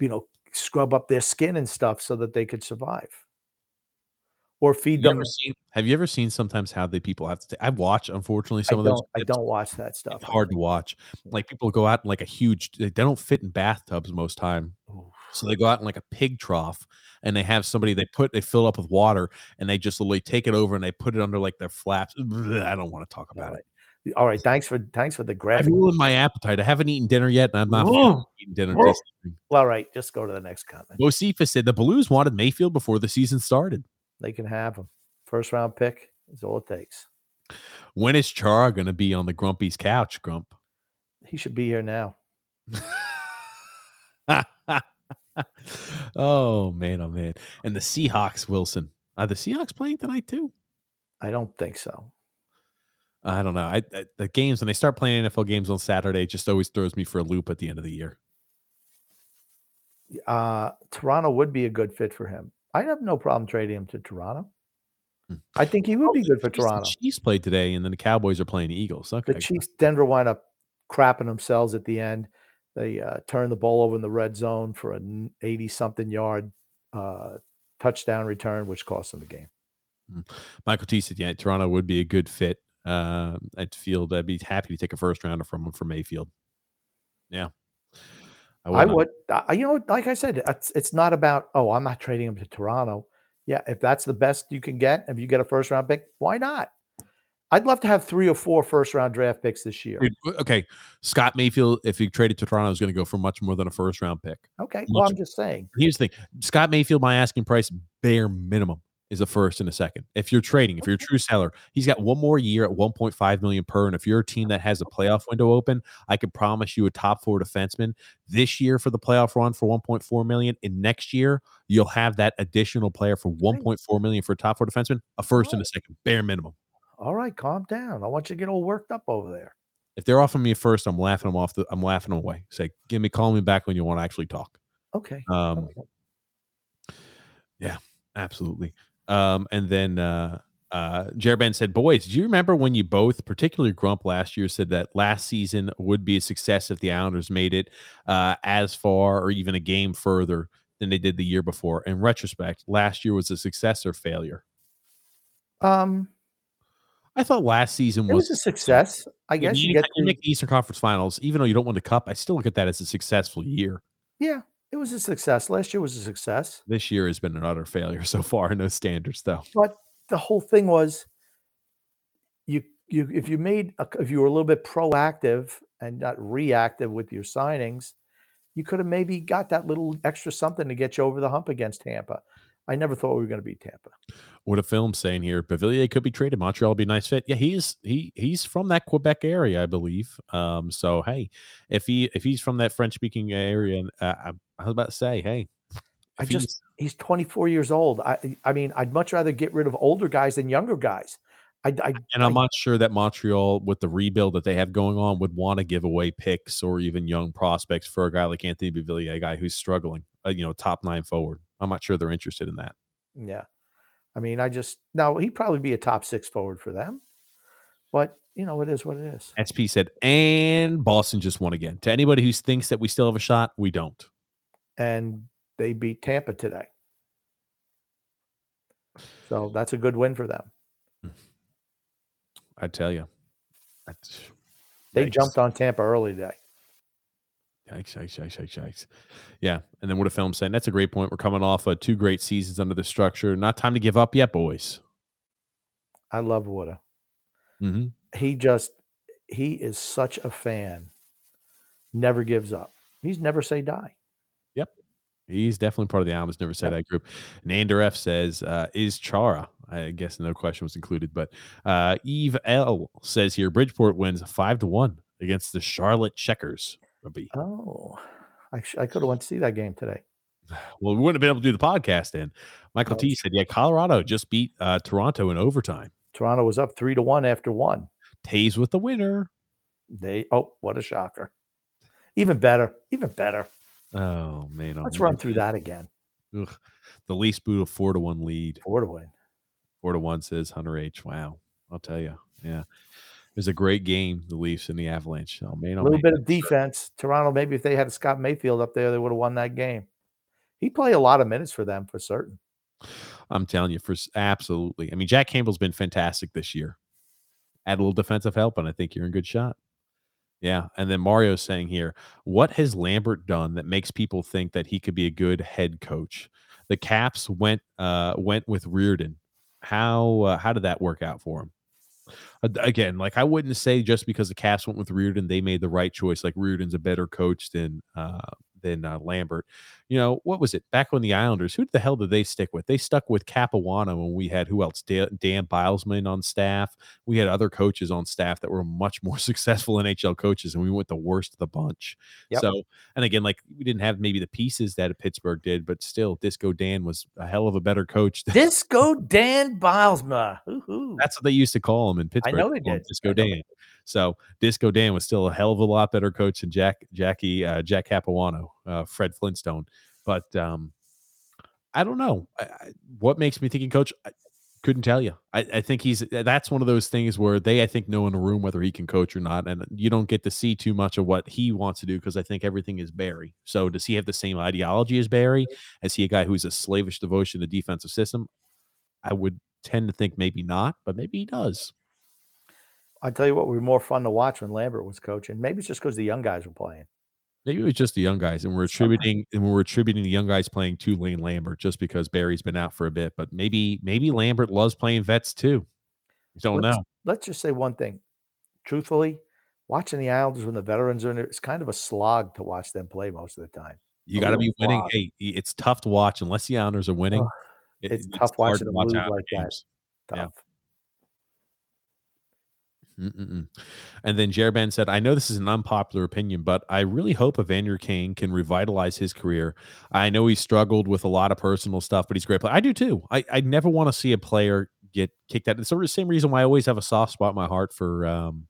you know, scrub up their skin and stuff so that they could survive. Or feed You them. ever seen, have you ever seen sometimes how the people have to? ta- I watch unfortunately I some of those. don't. I clips. don't watch that stuff. It's hard to watch. Like people go out in like a huge. They don't fit in bathtubs most time, Oof. so they go out in like a pig trough, and they have somebody they put they fill up with water, and they just literally take it over and they put it under like their flaps. I don't want to talk about it. All right. Thanks for thanks for the graphic. ruined my appetite. I haven't eaten dinner yet, and I'm not eating dinner. Evening. All right. Just go to the next comment. Josephus said the Blues wanted Mayfield before the season started. They can have him. First round pick is all it takes. When is Char going to be on the Grumpy's couch, Grump? He should be here now. oh man, oh man. And the Seahawks, Wilson. Are the Seahawks playing tonight too? I don't think so. I don't know. I, I the games when they start playing NFL games on Saturday just always throws me for a loop at the end of the year. Uh, Toronto would be a good fit for him. I'd have no problem trading him to Toronto. Hmm. I think he would be good for Chiefs- the Toronto. Chiefs played today, and then the Cowboys are playing the Eagles. Okay, The Chiefs, Denver wind up crapping themselves at the end. They uh, turned the ball over in the red zone for an 80 something yard uh, touchdown return, which cost them the game. Michael T said, "Yeah, Toronto would be a good fit uh, at field. I'd be happy to take a first rounder from him for Mayfield. Yeah, I wouldn't- would, I, you know, like I said, it's, it's not about, oh, I'm not trading him to Toronto. Yeah, if that's the best you can get, if you get a first round pick, why not? I'd love to have three or four first round draft picks this year. Okay, Scott Mayfield, if he traded to Toronto, is going to go for much more than a first round pick. Okay, well, I'm just saying. Here's the thing: Scott Mayfield, my asking price, bare minimum is a first and a second. If you're trading, if you're a true seller, he's got one more year at 1.5 million per. And if you're a team that has a playoff window open, I can promise you a top four defenseman this year for the playoff run for 1.4 million. And next year, you'll have that additional player for 1.4 million for a top four defenseman, a first and a second, bare minimum. All right, calm down. I want you to get all worked up over there. If they're offering me first, I'm laughing them off. The, I'm laughing them away. Say, give me, call me back when you want to actually talk. Okay. Um, okay. Absolutely. Um, and then uh uh Jerben said, Boys, do you remember when you both, particularly Grump last year, said that last season would be a success if the Islanders made it uh as far or even a game further than they did the year before? In retrospect, last year was a success or failure. Um, I thought last season was, was a success. I guess you, you get to, make the Eastern Conference Finals, even though you don't win the cup. I still look at that as a successful year. yeah, it was a success. Last year was a success. This year has been an utter failure so far in those standards, though. But the whole thing was you you if you made a, if you were a little bit proactive and not reactive with your signings, you could have maybe got that little extra something to get you over the hump against Tampa. I never thought we were going to beat Tampa. what a film saying here. Beauvillier could be traded. Montreal would be a nice fit. Yeah, he's he he's from that Quebec area, I believe. Um, so hey, if he if he's from that French speaking area, uh, I, I was about to say, hey, I just he's- he's 24 years old. I I mean, I'd much rather get rid of older guys than younger guys. I, I and I'm I- not sure that Montreal, with the rebuild that they have going on, would want to give away picks or even young prospects for a guy like Anthony Beauvillier, a guy who's struggling, uh, you know, top nine forward. I'm not sure they're interested in that. Yeah. I mean, I just now he'd probably be a top six forward for them. But you know, it is what it is. SP said, and Boston just won again. To anybody who thinks that we still have a shot, we don't. And they beat Tampa today. So that's a good win for them. Hmm. I tell you, They jumped on Tampa early today. Yikes, yikes, yikes, yikes, yikes. Yeah. And then what a film saying. That's a great point. We're coming off uh, two great seasons under the structure. Not time to give up yet, boys. I love Wood. hmm He just he is such a fan. Never gives up. He's never say die. Yep. He's definitely part of the Almas Never Say Yep. That group. Nander F says, uh, is Chara? I guess no question was included, but uh, Eve L says here Bridgeport wins five to one against the Charlotte Checkers. Rabbi. Oh, I, sh- I could have went to see that game today. Well, we wouldn't have been able to do the podcast then. Michael Oh, T said, yeah, Colorado just beat uh, Toronto in overtime. Toronto was up three to one after one. Toews with the winner. They oh, what a shocker! Even better, even better. Oh, man. oh, Let's man. run through that again. Ugh. The Leafs boot a four to one lead. Four to win. Four to one says Hunter H. Wow. I'll tell you. Yeah. It was a great game, the Leafs and the Avalanche. Oh, man. A Oh, little bit of defense. Toronto, maybe if they had Scott Mayfield up there, they would have won that game. He played a lot of minutes for them for certain. I'm telling you, for absolutely. I mean, Jack Campbell's been fantastic this year. Add a little defensive help, and I think you're in good shot. Yeah. And then Mario's saying here, what has Lambert done that makes people think that he could be a good head coach? The Caps went uh went with Reirden. How uh, how did that work out for him? Uh, Again, like I wouldn't say just because the Caps went with Reirden, they made the right choice. Like Reirden's a better coach than uh than uh, Lambert. You know what was it back when the Islanders? Who the hell did they stick with? They stuck with Capuano when we had who else? Dan, Dan Bylsma on staff. We had other coaches on staff that were much more successful NHL coaches, and we went the worst of the bunch. Yep. So, and again, like we didn't have maybe the pieces that Pittsburgh did, but still, Disco Dan was a hell of a better coach. Than, Disco Dan Bylsma. That's what they used to call him in Pittsburgh. I know they did. Disco Dan. So Disco Dan was still a hell of a lot better coach than Jack Jackie uh, Jack Capuano, uh, Fred Flintstone. But um, I don't know I, I, what makes me thinking, Coach. I couldn't tell you. I, I think he's that's one of those things where they I think know in a room whether he can coach or not, and you don't get to see too much of what he wants to do because I think everything is Barry. So does he have the same ideology as Barry? Is he a guy who's a slavish devotion to defensive system? I would tend to think maybe not, but maybe he does. I tell you what, we were more fun to watch when Lambert was coaching. Maybe it's just because the young guys were playing. Maybe it was just the young guys, and we're attributing and we're attributing the young guys playing to Lane Lambert just because Barry's been out for a bit. But maybe maybe Lambert loves playing vets too. Don't let's, know. Let's just say one thing. Truthfully, watching the Islanders when the veterans are in there, it's kind of a slog to watch them play most of the time. You got to be winning. flawed. Hey, it's tough to watch unless the Islanders are winning. It- it's tough watching to them watch like that. Tough. Yeah. Mm-mm-mm. And then Jerben said, I know this is an unpopular opinion, but I really hope Evander Kane can revitalize his career. I know he struggled with a lot of personal stuff, but he's a great player. I do too. I, I never want to see a player get kicked out. It's the same reason why I always have a soft spot in my heart for um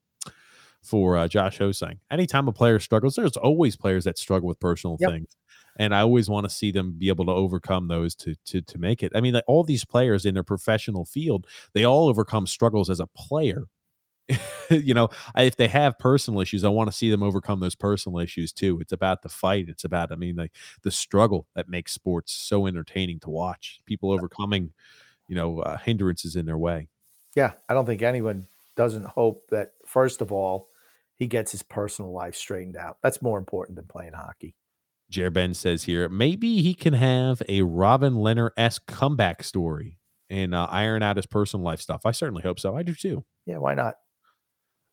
for uh, Josh Ho-Sang. Anytime a player struggles, there's always players that struggle with personal Yep. things. And I always want to see them be able to overcome those to to to make it. I mean, like all these players in their professional field, they all overcome struggles as a player you know, I, if they have personal issues, I want to see them overcome those personal issues too. It's about the fight. It's about, I mean, like the struggle that makes sports so entertaining to watch. People overcoming, you know, uh, hindrances in their way. Yeah, I don't think anyone doesn't hope that first of all he gets his personal life straightened out. That's more important than playing hockey. Jer Ben says here, maybe he can have a Robin Lehner esque comeback story and uh, iron out his personal life stuff. I certainly hope so. I do too. Yeah, why not?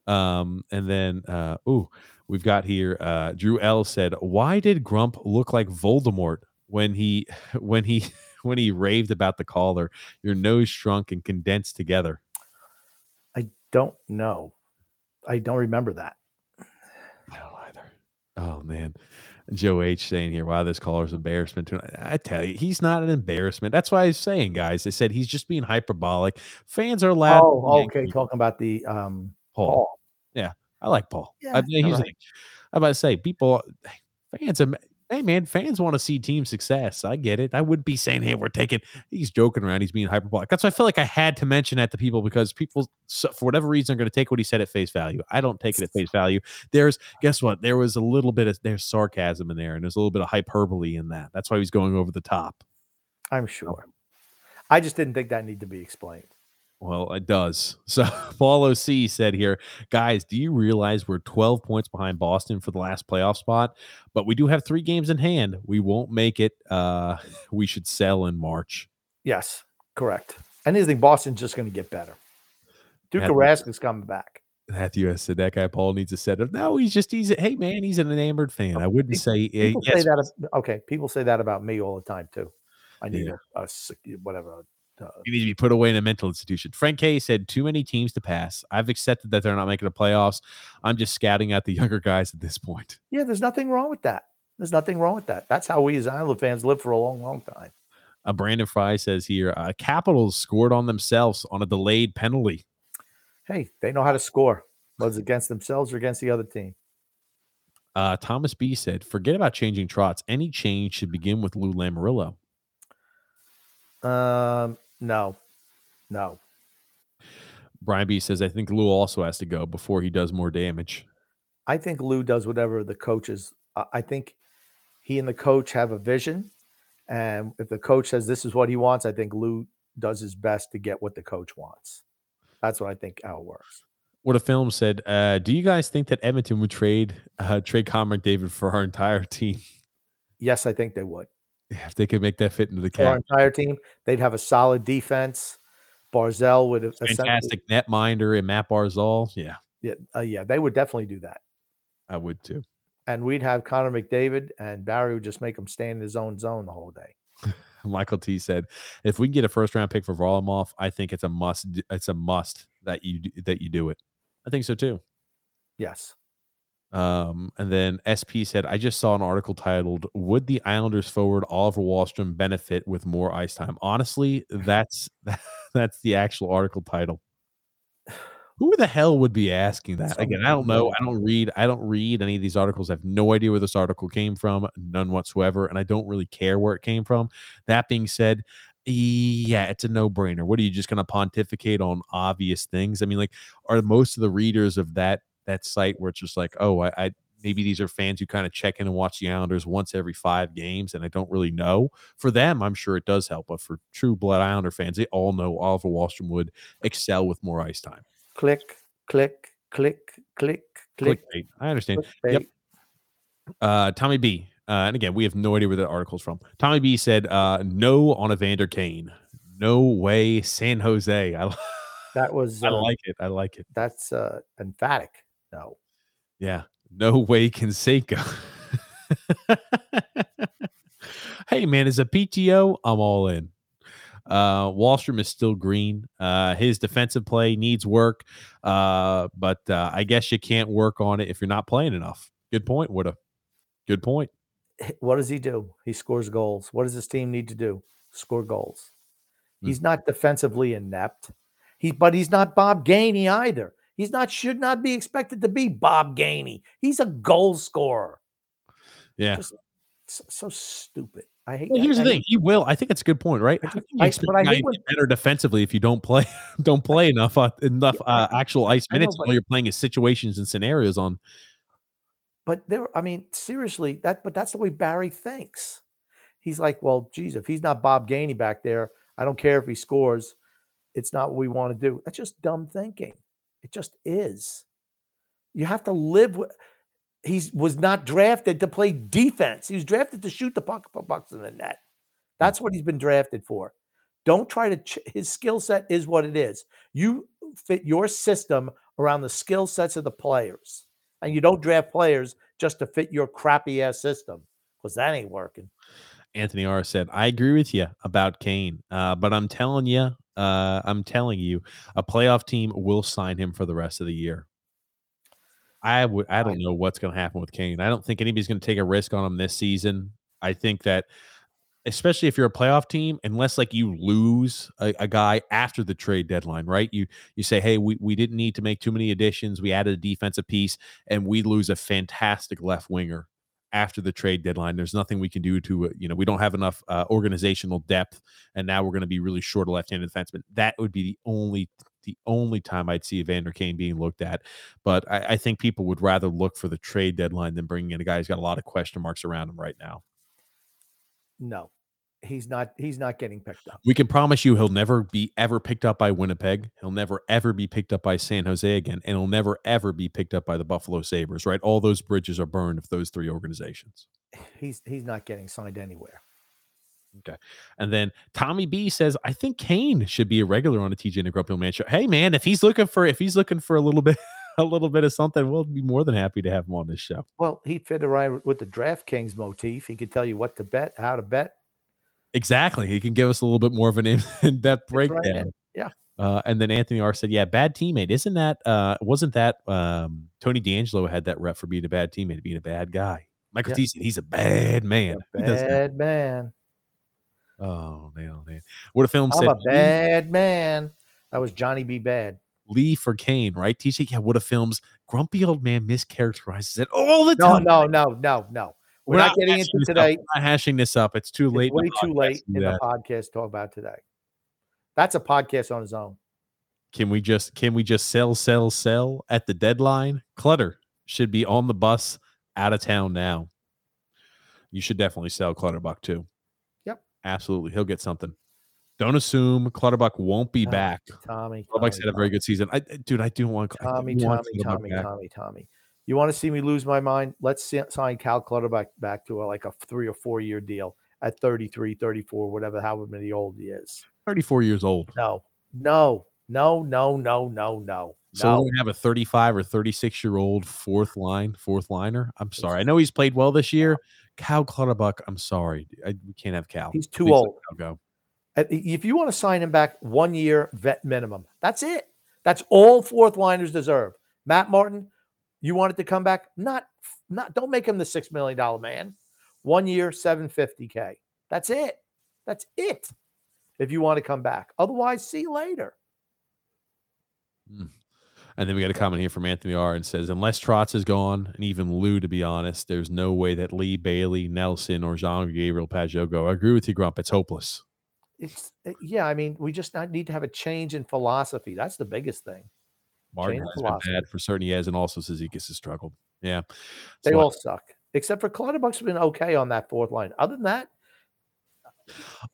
Um, and then uh ooh, we've got here uh Drew L said, Why did Grump look like Voldemort when he when he when he raved about the caller? Your nose shrunk and condensed together. I don't know. I don't remember that. I don't either. Oh man. Joe H saying here, wow, this caller's embarrassment. tonight." I tell you, he's not an embarrassment. That's why I was saying, guys. They said he's just being hyperbolic. Fans are be Oh, okay. Talking about the um Paul. Paul. I like Paul. Yeah, I, he's right. like, I'm about to say, people, fans, hey man, fans want to see team success. I get it. I wouldn't be saying, hey, we're taking. He's joking around. He's being hyperbolic. That's why I feel like I had to mention that to people because people, so, for whatever reason, are going to take what he said at face value. I don't take it at face value. There's, guess what? There was a little bit of there's sarcasm in there, and there's a little bit of hyperbole in that. That's why he's going over the top. I'm sure. I just didn't think that needed to be explained. Well, it does. So Paul OC said here, guys, do you realize we're 12 points behind Boston for the last playoff spot? But we do have three games in hand. We won't make it. Uh, we should sell in March. Yes, correct. And I think Boston's just going to get better. Tuukka Rask coming back. Matthew has said that guy Paul needs a set of no, he's just he's a, hey man, he's an enamored fan. I wouldn't say uh, People yes, say that. Okay, people say that about me all the time too. I need Yeah. a, a whatever. You need to be put away in a mental institution. Frank K said too many teams to pass. I've accepted that they're not making the playoffs. I'm just scouting out the younger guys at this point. yeah, there's nothing wrong with that. There's nothing wrong with that. That's how we as Islander fans live for a long, long time. Uh, Brandon Fry says here, uh, Capitals scored on themselves on a delayed penalty. Hey, they know how to score, whether it's against themselves or against the other team. Uh, Thomas B said, forget about changing Trotz. Any change should begin with Lou Lamoriello. Um, no, no. Brian B says, I think Lou also has to go before he does more damage. I think Lou does whatever the coaches. I I think he and the coach have a vision, and if the coach says this is what he wants, I think Lou does his best to get what the coach wants. That's what I think how it works. What a film said, uh, do you guys think that Edmonton would trade uh, trade Connor David for our entire team? Yes, I think they would. If they could make that fit into the For our cap. entire team, they'd have a solid defense. Barzal would have Fantastic netminder and Matt Barzal. Yeah, Yeah, uh, yeah, they would definitely do that. I would too. and we'd have Connor McDavid, and Barry would just make him stay in his own zone the whole day. Michael T said, "If we can get a first round pick for Varlamov, I think it's a must. It's a must that you that you do it. I think so too." Yes. Um, and then SP said, "I just saw an article titled "Would the Islanders forward Oliver Wahlstrom benefit with more ice time?" Honestly, that's that's the actual article title. Who the hell would be asking that? Again, I don't know. I don't read. I don't read any of these articles. I have no idea where this article came from, none whatsoever, and I don't really care where it came from. That being said, yeah, it's a no-brainer. What are you just going to pontificate on obvious things? I mean, like, are most of the readers of that that site where it's just like, oh, I, I maybe these are fans who kind of check in and watch the Islanders once every five games, and I don't really know. For them, I'm sure it does help, but for true blood Islander fans, they all know Oliver Wahlstrom would excel with more ice time. Click, click, click, click, click. Clickbait. I understand. Yep. Uh, Tommy B. Uh, and again, we have no idea where the article's from. Tommy B said, uh, "No on Evander Kane. No way, San Jose. I, That was. I uh, like it. I like it. That's uh, emphatic. No. Yeah. No way can Canseco. hey man, as a PTO, I'm all in. Uh Wahlstrom is still green. Uh his defensive play needs work. Uh, but uh, I guess you can't work on it if you're not playing enough. Good point, Woulda. Good point. What does he do? He scores goals. What does this team need to do? Score goals. Hmm. He's not defensively inept. He, but he's not Bob Gainey either. He's not should not be expected to be Bob Gainey. He's a goal scorer. Yeah. Just so, so stupid. I hate. Well, I- here's the I thing. He will. I think it's a good point, right? I How just- can you I- but I hate when- better defensively if you don't play don't play enough uh, enough uh, actual ice I know, minutes but- while you're playing his situations and scenarios on But there, I mean, seriously, that but that's the way Barry thinks. He's like, well, geez, if he's not Bob Gainey back there, I don't care if he scores. It's not what we want to do. That's just dumb thinking. It just is. You have to live with. He was not drafted to play defense. He was drafted to shoot the puck, put pucks in the net. That's what he's been drafted for. Don't try to. Ch- his skill set is what it is. You fit your system around the skill sets of the players, and you don't draft players just to fit your crappy ass system because that ain't working. Anthony R said, I agree with you about Kane, uh, but I'm telling you, uh, I'm telling you, a playoff team will sign him for the rest of the year. I would, I don't know what's going to happen with Kane. I don't think anybody's going to take a risk on him this season. I think that, especially if you're a playoff team, unless like you lose a, a guy after the trade deadline, right? You you say, hey, we we didn't need to make too many additions. We added a defensive piece, and we lose a fantastic left winger after the trade deadline. There's nothing we can do to, uh, you know, we don't have enough uh, organizational depth, and now we're going to be really short of left-handed defenseman. That would be the only the only time I'd see Evander Kane being looked at. But I, I think people would rather look for the trade deadline than bringing in a guy who's got a lot of question marks around him right now. No, he's not. He's not getting picked up. We can promise you he'll never be ever picked up by Winnipeg. He'll never ever be picked up by San Jose again, and he'll never ever be picked up by the Buffalo Sabres. Right? All those bridges are burned if those three organizations. He's he's not getting signed anywhere. Okay. And then Tommy B says, I think Kane should be a regular on a TJ Negropio Man show. Hey man, if he's looking for if he's looking for a little bit a little bit of something, we'll be more than happy to have him on this show. Well, he'd fit right with the DraftKings motif. He could tell you what to bet, how to bet. Exactly. He can give us a little bit more of an in- in-depth Fits right breakdown. Yeah. Uh, and then Anthony R said, "Yeah, bad teammate. Isn't that? Uh, wasn't that um, Tony DeAngelo had that rep for being a bad teammate, being a bad guy? Michael Yeah. Said he's a bad man. That. Bad man. Oh man, oh, man. What a film I'm said. a bad man. That was Johnny B. Bad. Lee for Kane, right? TC, yeah, what a film's grumpy old man mischaracterizes it all the No, time. No, no, no, no, no. We're, not, getting into today. We're not hashing this up. It's too late. It's in way too late in the podcast to talk about today. That's a podcast on its own. Can we just can we just sell, sell, sell at the deadline? Clutter should be on the bus out of town now. You should definitely sell Clutterbuck too. Yep. Absolutely. He'll get something. Don't assume Clutterbuck won't be back. Tommy. Clutterbuck's Tommy, had a very good season. I, dude, I do want I do Tommy, want Tommy, Tommy. Tommy, Tommy. You want to see me lose my mind? Let's sign Cal Clutterbuck back to a, like a three or four year deal at 33, 34, whatever, however many old he is. 34 years old. No, no, no, no, no, no, no. So No. we're have a 35 or 36 year old fourth line, fourth liner. I'm sorry. I know he's played well this year. Cal Clutterbuck, I'm sorry. I, we can't have Cal. He's too Please old. Go. If you want to sign him back, one year vet minimum. That's it. That's all fourth liners deserve. Matt Martin, you want it to come back? Not, not. Don't make him the six million dollar man. One year, seven fifty k. That's it. That's it. If you want to come back, otherwise, see you later. And then we got a comment here from Anthony R. and says, unless Trotz is gone, and even Lou, to be honest, there's no way that Lee, Bailey, Nelson, or Jean Gabriel Pageau go. I agree with you, Grump. It's hopeless. It's uh, yeah. I mean, we just not need to have a change in philosophy. That's the biggest thing. Martin has been bad for certain. He has, and also Cizikas has struggled. Yeah. They So all suck, except for Clutterbuck's been okay on that fourth line. Other than that,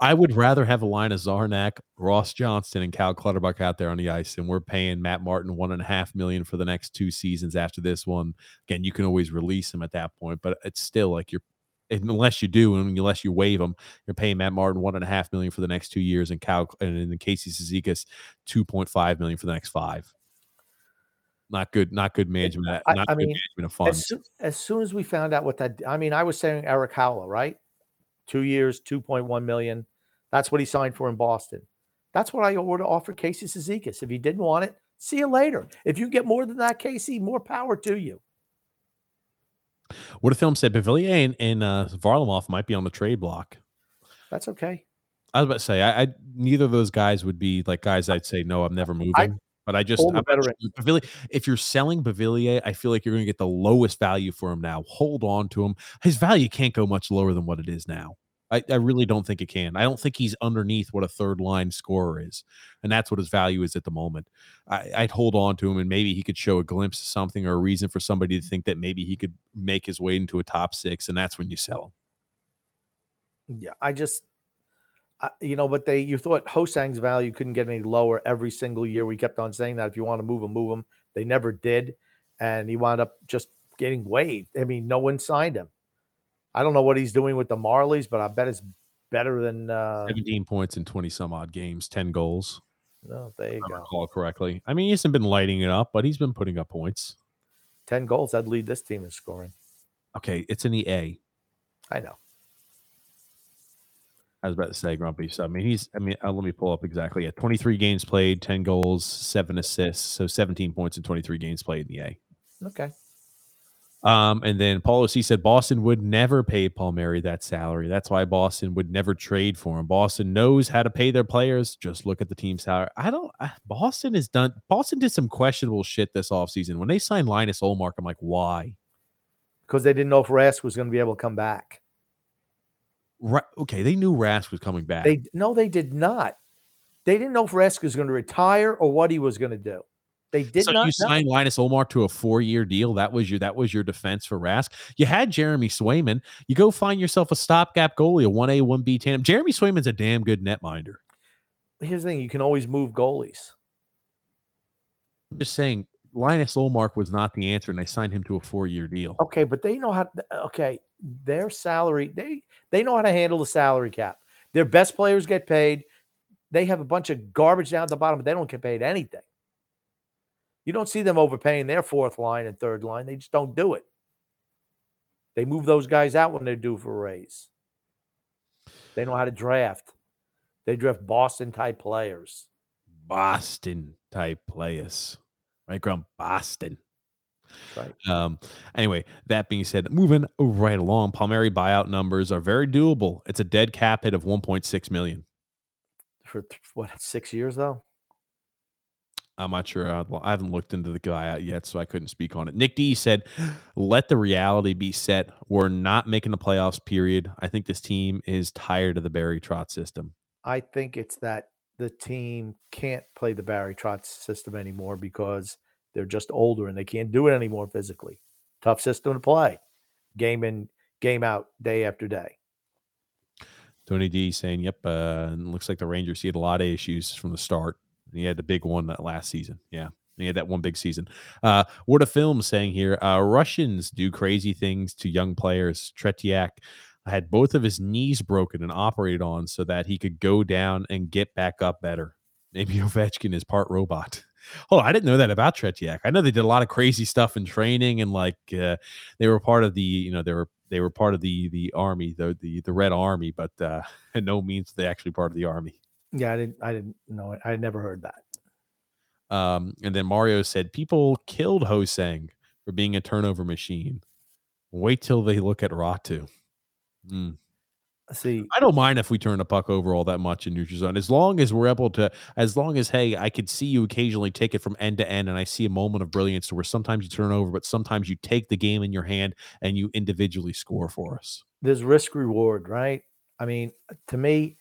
I would rather have a line of Czarnik, Ross Johnston, and Cal Clutterbuck out there on the ice, and we're paying Matt Martin one and a half million for the next two seasons after this one. Again, you can always release him at that point, but it's still like you're unless you do and unless you waive him, you're paying Matt Martin one and a half million for the next two years, and Cal and in Casey Cizikas two point five million for the next five. Not good, not good management. I- not I good mean, management of funds. as soon, as soon as we found out what that, I mean, I was saying Erik Haula, right? Two years, two point one million. That's what he signed for in Boston. That's what I would offered Casey Cizikas. If he didn't want it, see you later. If you get more than that, Casey, more power to you. What a film said Beauvillier and, and uh, Varlamov might be on the trade block. That's okay. I was about to say, I, I neither of those guys would be like guys I'd say no, I'm never moving. But I just sure. If you're selling Beauvillier, I feel like you're going to get the lowest value for him now. Hold on to him. His value can't go much lower than what it is now. I, I really don't think it can. I don't think he's underneath what a third line scorer is, and that's what his value is at the moment. I, I'd hold on to him, and maybe he could show a glimpse of something or a reason for somebody to think that maybe he could make his way into a top six, and that's when you sell him. Yeah, I just, You know, but they, you thought Ho-Sang's value couldn't get any lower every single year. We kept on saying that if you want to move him, move him. They never did, and he wound up just getting waived. I mean, no one signed him. I don't know what he's doing with the Marlies, but I bet it's better than. Uh, 17 points in 20 some odd games, 10 goals. no, there you I go. recall correctly. I mean, he hasn't been lighting it up, but he's been putting up points. Ten goals. I'd lead this team in scoring. Okay, it's in the A. I know. I was about to say Grumpy. So I mean, he's. I mean, uh, let me pull up exactly. Yeah, 23 games played, 10 goals, seven assists, so 17 points in 23 games played in the A. Okay. Um, and then Paulo C said Boston would never pay Palmieri that salary. That's why Boston would never trade for him. Boston knows how to pay their players. Just look at the team salary. I don't. I, Boston has done. Boston did some questionable shit this offseason. When they signed Linus Ullmark, I'm like, why? Because they didn't know if Rask was going to be able to come back. Ra- okay, they knew Rask was coming back. They no, they did not. They didn't know if Rask was going to retire or what he was going to do. They did so not. you know. signed Linus Ullmark to a four-year deal. That was your that was your defense for Rask. You had Jeremy Swayman. You go find yourself a stopgap goalie, a one A, one B tandem. Jeremy Swayman's a damn good netminder. Here's the thing: you can always move goalies. I'm just saying, Linus Ullmark was not the answer, and they signed him to a four-year deal. Okay, but they know how. Uh, okay, their salary they they know how to handle the salary cap. Their best players get paid. They have a bunch of garbage down at the bottom, but they don't get paid anything. You don't see them overpaying their fourth line and third line. They just don't do it. They move those guys out when they're due for a raise. They know how to draft. They draft Boston type players. Boston type players, right? Grump Boston. Right. Um, anyway, that being said, moving right along, Palmieri buyout numbers are very doable. It's a dead cap hit of 1.6 million. For what six years though? I'm not sure. I haven't looked into the guy out yet, so I couldn't speak on it. Nick D said, "Let the reality be set. We're not making the playoffs. Period. I think this team is tired of the Barry Trotz system. I think it's that the team can't play the Barry Trotz system anymore because they're just older and they can't do it anymore physically. Tough system to play, game in, game out, day after day. Tony D saying, "Yep, uh, looks like the Rangers he had a lot of issues from the start. He had the big one that last season. Yeah, he had that one big season. Uh, what a film saying here. Uh, Russians do crazy things to young players. Tretiak had both of his knees broken and operated on so that he could go down and get back up better. Maybe Ovechkin is part robot. Oh, I didn't know that about Tretiak. I know they did a lot of crazy stuff in training and like uh, they were part of the, you know, they were they were part of the the army, the the the Red Army, but uh, no means they actually part of the army. Yeah, I didn't. I didn't know. it. I never heard that. Um, and then Mario said people killed Ho-Sang for being a turnover machine. Wait till they look at Räty. Hmm. See, I don't mind if we turn the puck over all that much in neutral zone, as long as we're able to, as long as hey, I could see you occasionally take it from end to end, and I see a moment of brilliance where sometimes you turn over, but sometimes you take the game in your hand and you individually score for us. there's risk reward, right? I mean, to me,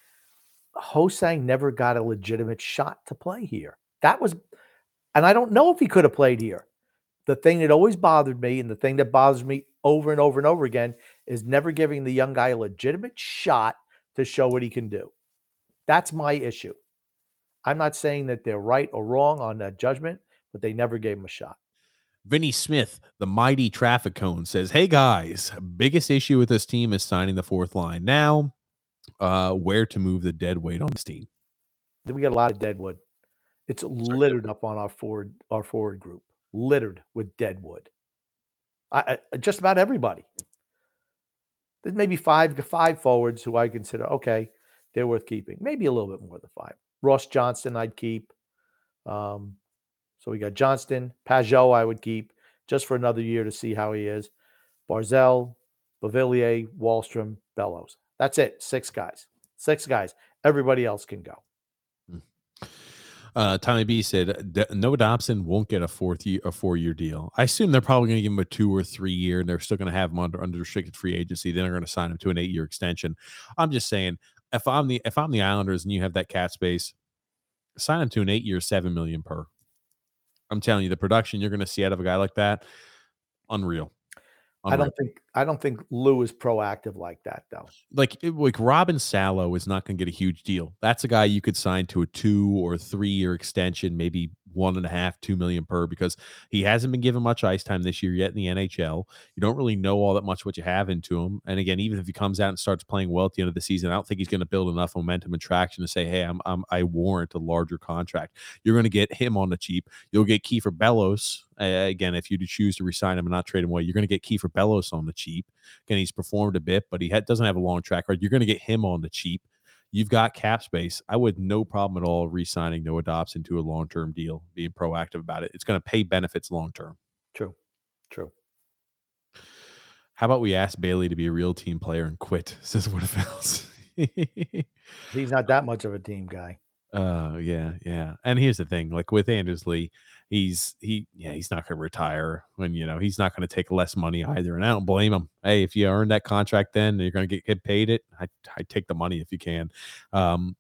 Ho-Sang never got a legitimate shot to play here. That was, and I don't know if he could have played here. The thing that always bothered me, and the thing that bothers me over and over and over again, is never giving the young guy a legitimate shot to show what he can do. That's my issue. I'm not saying that they're right or wrong on that judgment, but they never gave him a shot. Vinny Smith, the mighty traffic cone, says, Hey guys, biggest issue with this team is signing the fourth line. Now, uh, where to move the dead weight on this team? Then we got a lot of deadwood. It's littered up on our forward our forward group, littered with deadwood. I, I just about everybody. There's maybe five five forwards who I consider okay, they're worth keeping. Maybe a little bit more than five. Ross Johnston, I'd keep. Um, so we got Johnston, Pageau, I would keep just for another year to see how he is. Barzal, Beauvillier, Wahlstrom, Bellows. That's it. Six guys. Six guys. Everybody else can go. Uh, Tommy B said "D- Noah Dobson won't get a fourth year, a four year deal. I assume they're probably going to give him a two or three year, and they're still going to have him under under restricted free agency. Then they're going to sign him to an eight year extension. I'm just saying, if I'm the if I'm the Islanders and you have that cap space, sign him to an eight year, seven million per. I'm telling you, the production you're going to see out of a guy like that, unreal. I don't think I don't think Lou is proactive like that though. like like Robin Salo is not going to get a huge deal. That's a guy you could sign to a two or three year extension, maybe one and a half, two million per, because he hasn't been given much ice time this year yet in the NHL. You don't really know all that much what you have into him. And again, even if he comes out and starts playing well at the end of the season, I don't think he's going to build enough momentum and traction to say, "Hey, I'm, I'm I warrant a larger contract." You're going to get him on the cheap. You'll get Kieffer Bellows uh, again if you choose to resign him and not trade him away. You're going to get Kieffer Bellows on the cheap. Again, he's performed a bit, but he ha- doesn't have a long track record. You're going to get him on the cheap. You've got cap space. I would no problem at all re-signing Noah Dobson to a long-term deal, being proactive about it. It's going to pay benefits long term. True. True. How about we ask Bailey to be a real team player and quit? Says what else? He's not that much of a team guy. Uh yeah, yeah. And here's the thing, like with Anders Lee, he's he yeah, he's not gonna retire when you know he's not gonna take less money either. And I don't blame him. Hey, if you earn that contract then you're gonna get, get paid it. I I take the money if you can. Um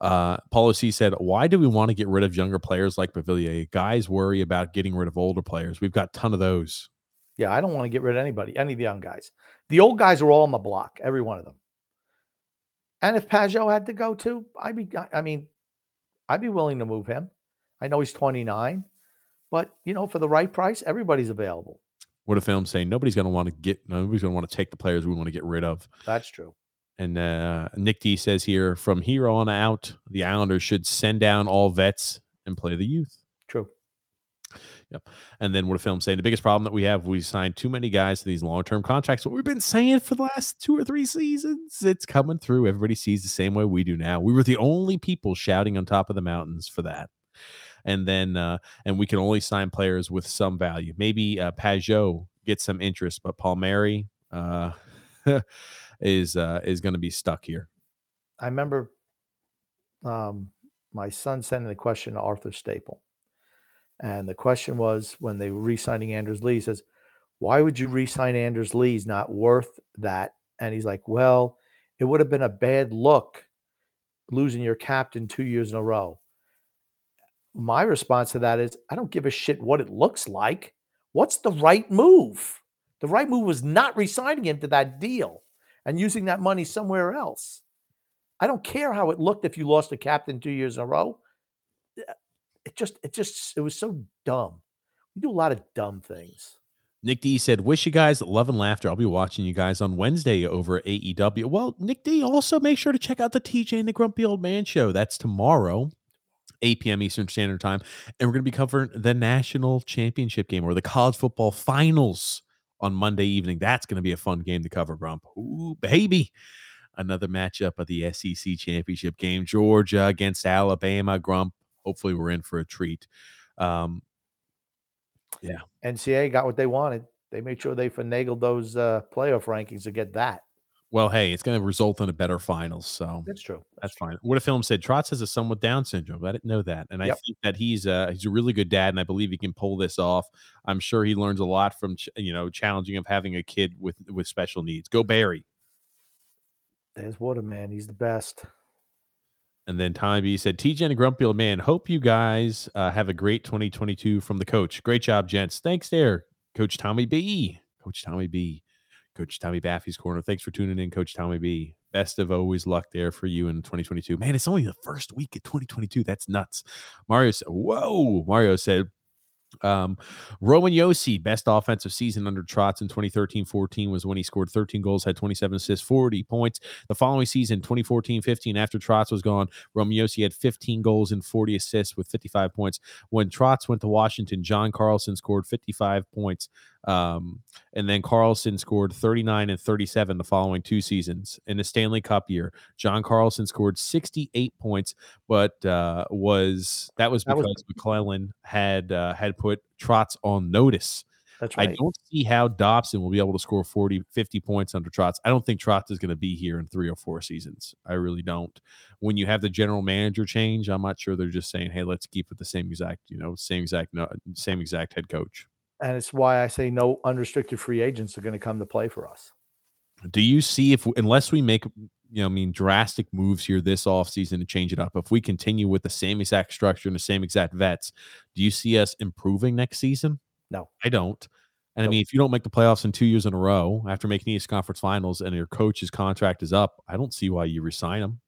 uh Paulo C said, Why do we want to get rid of younger players like Beauvillier? Guys worry about getting rid of older players. We've got a ton of those. Yeah, I don't want to get rid of anybody, any of the young guys. The old guys are all on the block, every one of them. And if Pageau had to go too, I'd be, I mean, I'd be willing to move him. I know he's 29, but you know, for the right price, everybody's available. What if a film saying nobody's gonna want to get nobody's gonna want to take the players we want to get rid of. That's true. And uh, Nick D says here, from here on out, the Islanders should send down all vets and play the youth. True. And then what a film saying the biggest problem that we have, we signed too many guys to these long term contracts. What we've been saying for the last two or three seasons, it's coming through. Everybody sees the same way we do now. We were the only people shouting on top of the mountains for that. And then, uh, and we can only sign players with some value. Maybe uh, Pageau gets some interest, but Palmieri uh, is uh, is going to be stuck here. I remember um, my son sending the question to Arthur Staple. And the question was when they were re signing Anders Lee, he says, Why would you re sign Anders Lee? He's not worth that. And he's like, Well, it would have been a bad look losing your captain two years in a row. My response to that is, I don't give a shit what it looks like. What's the right move? The right move was not re signing him to that deal and using that money somewhere else. I don't care how it looked if you lost a captain two years in a row. It just, it just, it was so dumb. We do a lot of dumb things. Nick D said, Wish you guys love and laughter. I'll be watching you guys on Wednesday over at AEW. Well, Nick D, also make sure to check out the TJ and the Grumpy Old Man show. That's tomorrow 8 p.m. Eastern Standard Time. And we're going to be covering the national championship game or the college football finals on Monday evening. That's going to be a fun game to cover, Grump. Ooh, baby. Another matchup of the SEC championship game. Georgia against Alabama. Grump. Hopefully, we're in for a treat. Um, yeah. NCA got what they wanted. They made sure they finagled those uh, playoff rankings to get that. Well, hey, it's going to result in a better finals. So That's true. That's fine. What a film said Trotz has a son with Down syndrome. I didn't know that, and I think that he's a he's a really good dad, and I believe he can pull this off. I'm sure he learns a lot from ch- you know challenging of having a kid with with special needs. Go Barry, There's Waterman. He's the best. And then Tommy B said TJ and Grumpy Old Man. Hope you guys uh, have a great 2022 from the coach. Great job, gents. Thanks there, Coach Tommy B. Coach Tommy B. Coach Tommy Baffy's corner. Thanks for tuning in, Coach Tommy B. Best of always luck there for you in 2022. Man, it's only the first week of 2022. That's nuts. Mario said, Whoa. Mario said, um, Roman Josi, best offensive season under Trotz in 2013 14 was when he scored 13 goals, had 27 assists, 40 points. The following season, 2014 15, after Trotz was gone, Roman Josi had 15 goals and 40 assists with 55 points. When Trotz went to Washington, John Carlson scored 55 points. Um, and then Carlson scored 39 and 37 the following two seasons. In the Stanley Cup year, John Carlson scored 68 points, but uh, was that was That was- because MacLellan had uh, had put Trotz on notice. That's right. I don't see how Dobson will be able to score 40, 50 points under Trotz. I don't think Trotz is going to be here in three or four seasons. I really don't. When you have the general manager change, I'm not sure they're just saying, "Hey, let's keep it the same exact, you know, same exact, no, same exact head coach." And it's why I say no unrestricted free agents are going to come to play for us. Do you see if unless we make you know, I mean, drastic moves here this offseason to change it up, if we continue with the same exact structure and the same exact vets, do you see us improving next season? No. I don't. And I mean, if you don't make the playoffs in two years in a row after making East Conference Finals and your coach's contract is up, I don't see why you resign him.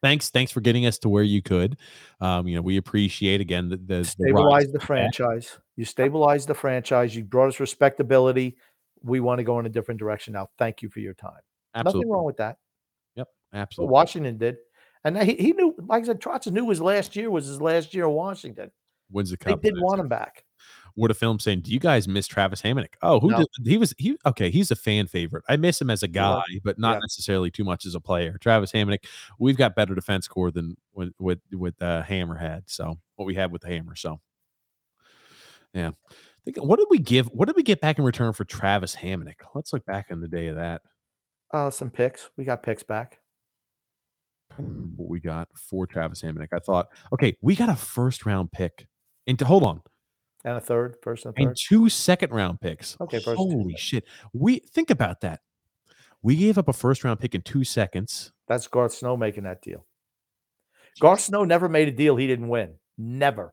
Thanks, thanks for getting us to where you could. Um, you know, we appreciate again the, the, the Stabilize the bat. franchise. You stabilized the franchise. You brought us respectability. We want to go in a different direction now. Thank you for your time. Absolutely, Nothing wrong with that. Yep, But absolutely. Washington did. And he, he knew, like I said, Trotz knew his last year was his last year in Washington. Wins the They didn't want him back. what a film saying do you guys miss travis Hamonic? oh who No. did he was he okay he's a fan favorite i miss him as a guy Yeah. but not Yeah. necessarily too much as a player travis Hamonic, we've got better defense core than with with with uh, hammer had so what we had with the hammer so yeah Think, what did we give what did we get back in return for travis Hamonic? let's look back in the day of that Uh, some picks. We got picks back. I don't remember what we got for travis Hamonic. i thought okay we got a first round pick and hold on And a third, first and and two second round picks. Okay, first Holy shit. We think about that. We gave up a first round pick in two seconds. That's Garth Snow making that deal. Garth Snow never made a deal he didn't win. Never.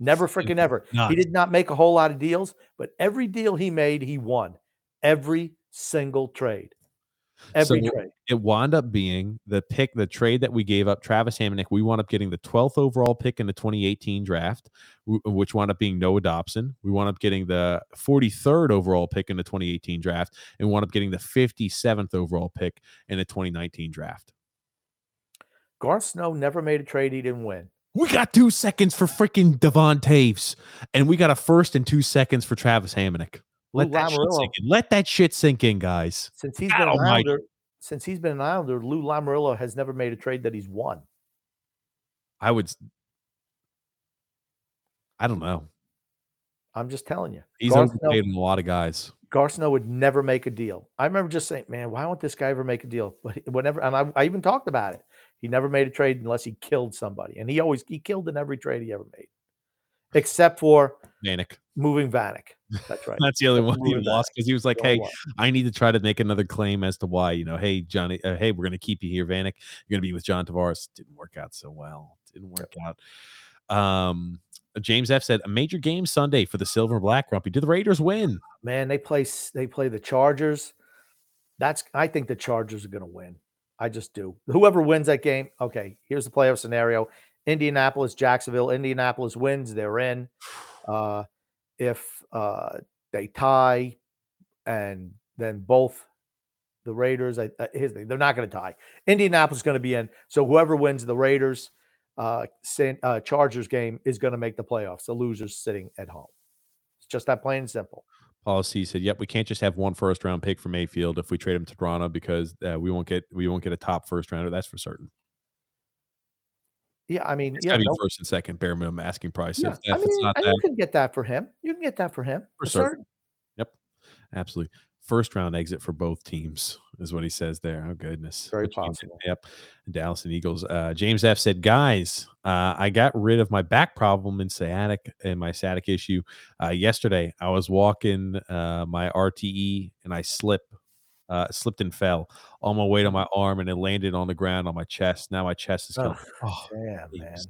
Never freaking ever. None. He did not make a whole lot of deals, but every deal he made, he won. Every single trade. Every So trade. It wound up being the pick, the trade that we gave up, Travis Hamonic. We wound up getting the 12th overall pick in the 2018 draft, which wound up being Noah Dobson. We wound up getting the 43rd overall pick in the 2018 draft and wound up getting the 57th overall pick in the 2019 draft. Garth Snow never made a trade he didn't win. We got two seconds for freaking Devon Toews, and we got a first and two seconds for Travis Hamonic. Let Lou that shit sink in. Let that shit sink in, guys. Since he's God been an. Islander, since he's been an Islander, Lou Lamoriello has never made a trade that he's won. I would. I don't know. I'm just telling you. He's Garth Snow- overpaid on a lot of guys. Garth Snow would never make a deal. I remember just saying, "Man, why won't this guy ever make a deal?" But whenever, and I, I even talked about it. He never made a trade unless he killed somebody, and he always he killed in every trade he ever made, except for Manic. moving Vanek. That's right. That's the only one he lost because he was like, "Hey. I need to try to make another claim as to why, you know, hey Johnny, uh, hey, we're going to keep you here, Vanek. You're going to be with John Tavares. Didn't work out so well. Didn't work out. Um, James F said a major game Sunday for the Silver and Black Grumpy. Do the Raiders win? man, they play they play the Chargers. That's I think the Chargers are going to win. I just do. Whoever wins that game, okay. Here's the playoff scenario: Indianapolis, Jacksonville. Indianapolis wins, they're in. Uh, if uh, they tie, and then both the Raiders, I, uh, they're not going to tie. Indianapolis is going to be in. So whoever wins, the Raiders. uh, San, uh, Chargers game is going to make the playoffs. The loser's sitting at home. It's just that plain and simple. Policy said, "Yep, we can't just have one first round pick for Mayfield if we trade him to Toronto because uh, we won't get we won't get a top first rounder. That's for certain. Yeah, I mean, It's yeah, be no- first and second bare minimum asking price. yeah. If, I mean, not and that, you can get that for him. You can get that for him For for certain. certain. Yep, absolutely. First round exit for both teams is what he says there. Oh goodness, Very possible. Yep, Dallas and Eagles. Uh, James F said, "Guys, uh, I got rid of my back problem and sciatic and my sciatic issue uh, yesterday. I was walking uh, my RTE and I slipped, uh, slipped and fell. All my weight on my arm and it landed on the ground on my chest. Now my chest is Oh, Damn, man. James.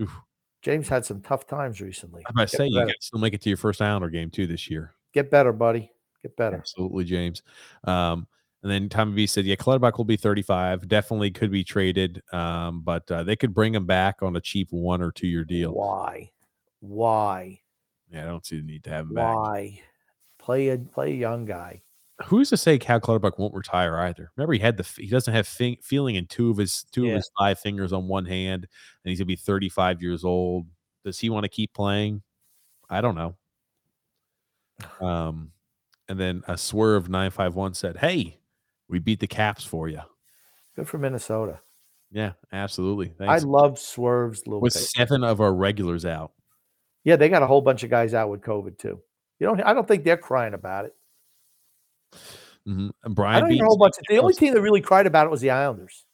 Oof. James had some tough times recently. To say you can still make it to your first Islander game too this year. Get better, buddy. Get better. Absolutely, James. Um, and then Tommy B said, "Yeah, Clutterbuck will be 35. Definitely could be traded, um, but uh, they could bring him back on a cheap one or two year deal. Why? Why? Yeah, I don't see the need to have him back. Why? Play a play a young guy. Who's to say Cal Clutterbuck won't retire either? Remember, he had the he doesn't have feeling in two of his two Yeah. of his five fingers on one hand, and he's gonna be 35 years old. Does he want to keep playing? I don't know. Um, and then a swerve 951 said, "Hey, we beat the Caps for you." Good for Minnesota. Yeah, absolutely. I love Swerve's little with face. seven of our regulars out. Yeah, they got a whole bunch of guys out with COVID too. You don't. I don't think they're crying about it. Mhm. And I don't know a whole bunch. The only team that really cried about it was the Islanders.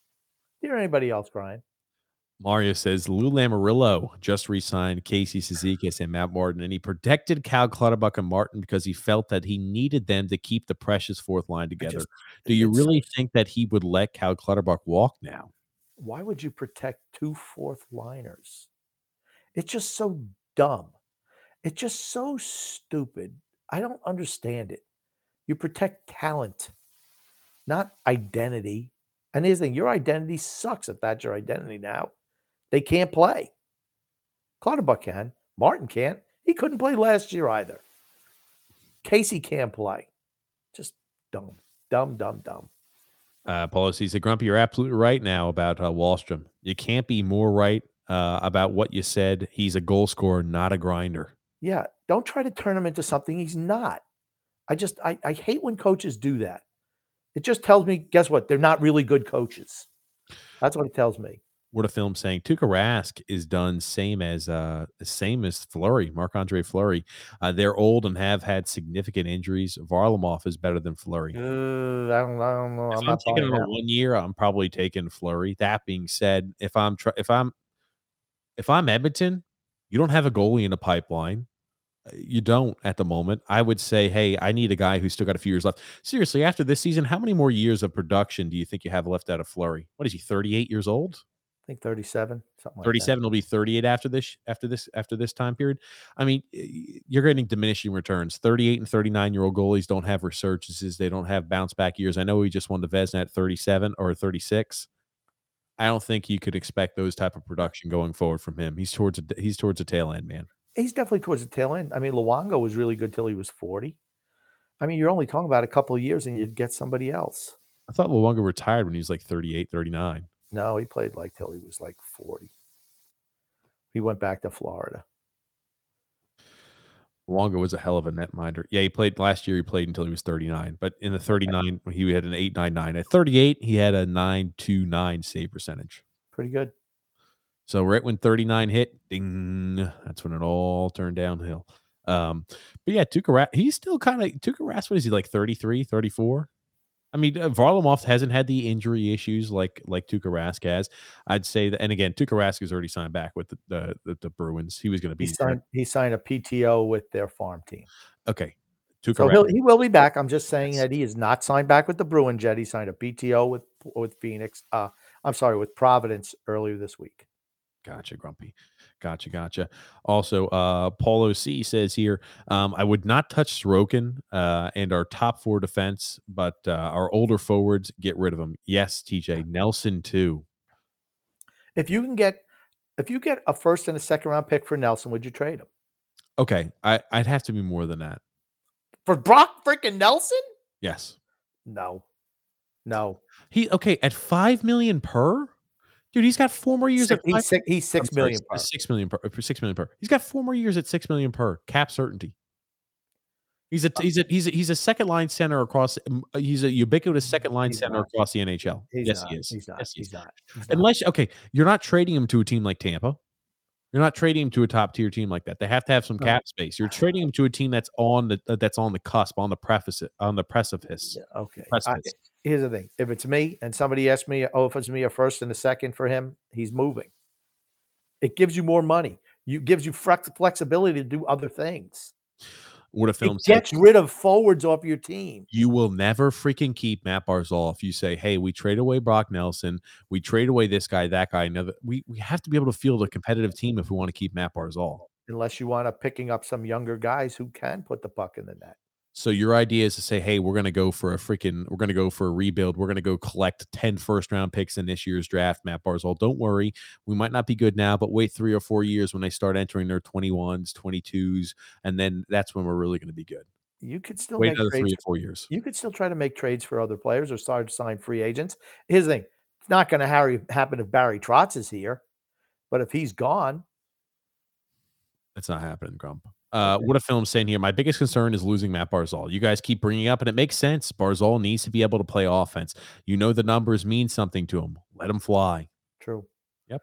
Didn't hear anybody else crying. Mario says Lou Lamoriello just re-signed Casey Cizikas and Matt Martin, and he protected Cal Clutterbuck and Martin because he felt that he needed them to keep the precious fourth line together. just- Do you really think that he would let Cal Clutterbuck walk now? Why would you protect two fourth liners? It's just so dumb. It's just so stupid. I don't understand it. You protect talent, not identity. And here's the thing: your identity sucks if that's your identity now. They can't play. Clutterbuck can. Martin can't. He couldn't play last year either. Casey can't play. Just dumb, dumb, dumb, dumb. Uh, Policy said, Grumpy, you're absolutely right now about uh, Wahlstrom. You can't be more right uh, about what you said. He's a goal scorer, not a grinder. Yeah, don't try to turn him into something he's not. I just I, I hate when coaches do that. It just tells me, guess what? They're not really good coaches. That's what it tells me. What a film saying Tuukka Rask is done same as uh same as Fleury, Marc Andre Fleury. Uh, they're old and have had significant injuries. Varlamov is better than Fleury. Uh, I don't I don't know. if I'm I'm, not taking buying on that. one year, I'm probably taking Fleury. That being said, if I'm try- if I'm if I'm Edmonton, you don't have a goalie in the pipeline. Uh, You don't at the moment. I would say, hey, I need a guy who's still got a few years left. Seriously, after this season, how many more years of production do you think you have left out of Fleury? What is he? 38 years old? I think 37, something like that. 37 will be 38 after this after this after this time period i mean you're getting diminishing returns 38 and 39 year old goalies don't have resurgences they don't have bounce back years i know he just won the Vezina at 37 or 36 i don't think you could expect those type of production going forward from him he's towards a, he's towards a tail end man He's definitely towards the tail end. I mean, Luongo was really good till he was 40. I mean, you're only talking about a couple of years and you'd get somebody else. i thought Luongo retired when he was like 38 39 No, he played like till he was like 40. He went back to Florida. Luongo was a hell of a netminder. Yeah, he played last year. He played until he was 39. But in the 39, he had an 899. At 38, he had a 929 save percentage. Pretty good. So right when 39 hit, ding, that's when it all turned downhill. Um, but yeah, Tuukka Rask, he's still kind of Tuukka Rask, what is he like 33, 34? I mean, uh, Varlamov hasn't had the injury issues like like Tuukka Rask has. I'd say that, and again, Tuukka Rask has already signed back with the the, the, the Bruins. He was going to be He signed he signed a PTO with their farm team. okay. Tuukka So Rask, he will be back. I'm just saying Yes. that he is not signed back with the Bruins yet. He signed a PTO with with Phoenix. Uh, I'm sorry, with Providence earlier this week. Gotcha, Grumpy. Gotcha, gotcha. Also, uh, Paulo C says here, um, I would not touch Sorokin uh, and our top four defense, but uh, our older forwards, get rid of them. Yes, TJ Nelson too. If you can get if you get a first and a second round pick for Nelson, would you trade him Okay, I, I'd have to be more than that. for Brock freaking Nelson? Yes, No, no. he okay at five million per. Dude, he's got four more years. Six, at he's five- six, he's I'm six sorry, million. per. Six million per. uh, Six million per. He's got four more years at six million per cap certainty. He's a he's a he's a, he's a second line center across. um, He's a ubiquitous second line He's center not. across the NHL. He's yes, not. he is. He's not. Yes, he he's not. He's not. Unless okay, you're not trading him to a team like Tampa. You're not trading him to a top tier team like that. They have to have some cap space. You're trading him to a team that's on the uh, that's on the cusp, on the preface, on the precipice. Yeah, okay. I- precipice. Here's the thing: if it's me and somebody asks me, oh, if it's me a first and a second for him, he's moving. It gives you more money. You gives you flex- flexibility to do other things. What a film It said. gets rid of forwards off your team. You will never freaking keep Matt Barzal if you say, "Hey, we trade away Brock Nelson, we trade away this guy, that guy." Another, we we have to be able to field a competitive team if we want to keep Matt Barzal. Unless you want to picking up some younger guys who can put the puck in the net. So your idea is to say, "Hey, we're going to go for a freaking, we're going to go for a rebuild. We're going to go collect 10 first round picks in this year's draft." Matt Barzal, don't worry, we might not be good now, but wait three or four years when they start entering their 21s, 22s, and then that's when we're really going to be good. You could still Wait make another three or four years. You could still try to make trades for other players or start to sign free agents. Here's the thing: it's not going to happen if Barry Trotz is here, but if he's gone, It's not happening, Grump. Uh, what a film saying here. My biggest concern is losing Matt Barzal. You guys keep bringing up, and it makes sense. Barzal needs to be able to play offense. You know the numbers mean something to him. Let him fly. true. Yep.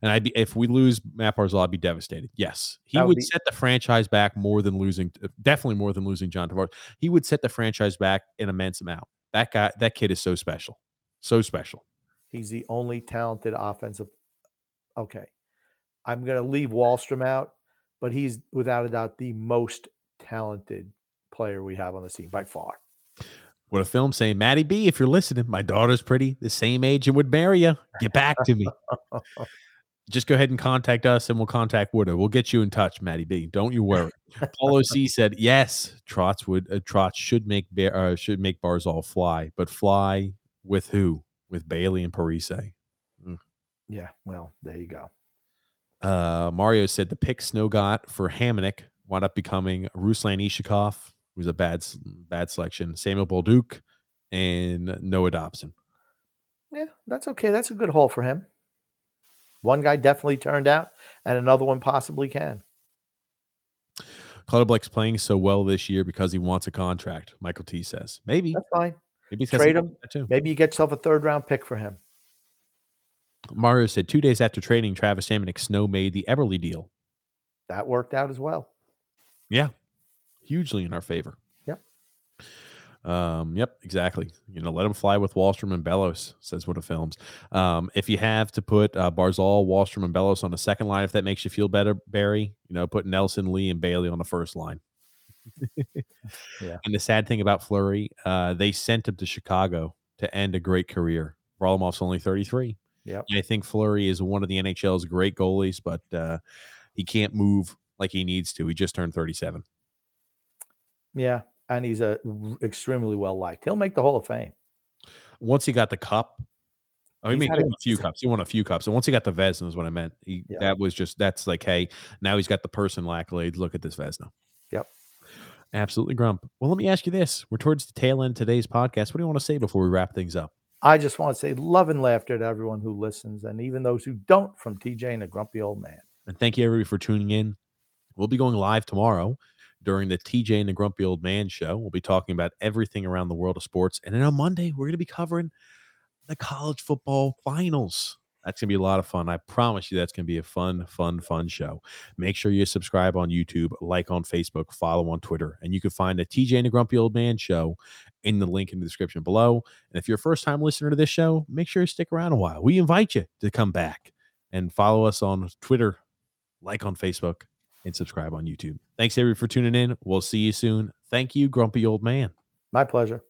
And I'd be if we lose Matt Barzal, I'd be devastated. Yes, he would would be- set the franchise back more than losing, uh, definitely more than losing John Tavares. He would set the franchise back an immense amount. That guy, that kid is so special, so special. He's the only talented offensive. Okay. I'm going to leave Wahlstrom out, but he's without a doubt the most talented player we have on the scene by far. What a film saying, Maddie B, if you're listening, my daughter's pretty, the same age and would marry you. Get back to me. Just go ahead and contact us and we'll contact Woodard. We'll get you in touch, Maddie B. Don't you worry. Paulo C said, yes, Trotz would uh, Trotz should make Bear, uh, should make Barzal fly, but fly with who? With Bailey and Parise. Yeah. Well, there you go. Uh, Mario said the pick Snow got for Hamonic wound up becoming Ruslan Iskhakov, who's a bad bad selection, Samuel Bolduc, and Noah Dobson. Yeah. That's okay. That's a good haul for him. One guy definitely turned out, and another one possibly can. Clutterbuck's playing so well this year because he wants a contract. Michael T says maybe, That's fine. maybe Trade him. to do with that too. Maybe you get yourself a third round pick for him. Mario said two days after trading Travis Hamonic, Snow made the Eberle deal. That worked out as well. Yeah, hugely in our favor. Yep. Um, yep, exactly. You know, let him fly with Wahlstrom and Bellows, says what it films. Um, if you have to put uh, Barzal, Wahlstrom, and Bellows on the second line, if that makes you feel better, Barry, you know, put Nelson, Lee, and Bailey on the first line. Yeah. And the sad thing about Fleury, uh, they sent him to Chicago to end a great career. Varlamov's only 33. Yep. I think Fleury is one of the NHL's great goalies, but uh, he can't move like he needs to. He just turned 37. Yeah. And he's a extremely well liked. He'll make the Hall of Fame. once he got the cup, I He's mean, he a- won a few cups. He won a few cups, and once he got the Vezina is what I meant. He Yeah. that was just that's like, hey, now he's got the personal accolades. Look at this Vezina. Yep. Absolutely, Grump. Well, let me ask you this: We're towards the tail end of today's podcast. What do you want to say before we wrap things up? I just want to say love and laughter to everyone who listens and even those who don't from TJ and the grumpy old man. And thank you everybody for tuning in. We'll be going live tomorrow during the TJ and the Grumpy Old Man show. We'll be talking about everything around the world of sports. And then on Monday, we're going to be covering the college football finals. That's going to be a lot of fun. I promise you that's going to be a fun, fun, fun show. Make sure you subscribe on YouTube, like on Facebook, follow on Twitter. And you can find the TJ and the Grumpy Old Man show in the link in the description below. And if you're a first time listener to this show, make sure you stick around a while. We invite you to come back and follow us on Twitter, like on Facebook, and subscribe on YouTube. Thanks everybody for tuning in. We'll see you soon. Thank you, Grumpy Old Man. My pleasure.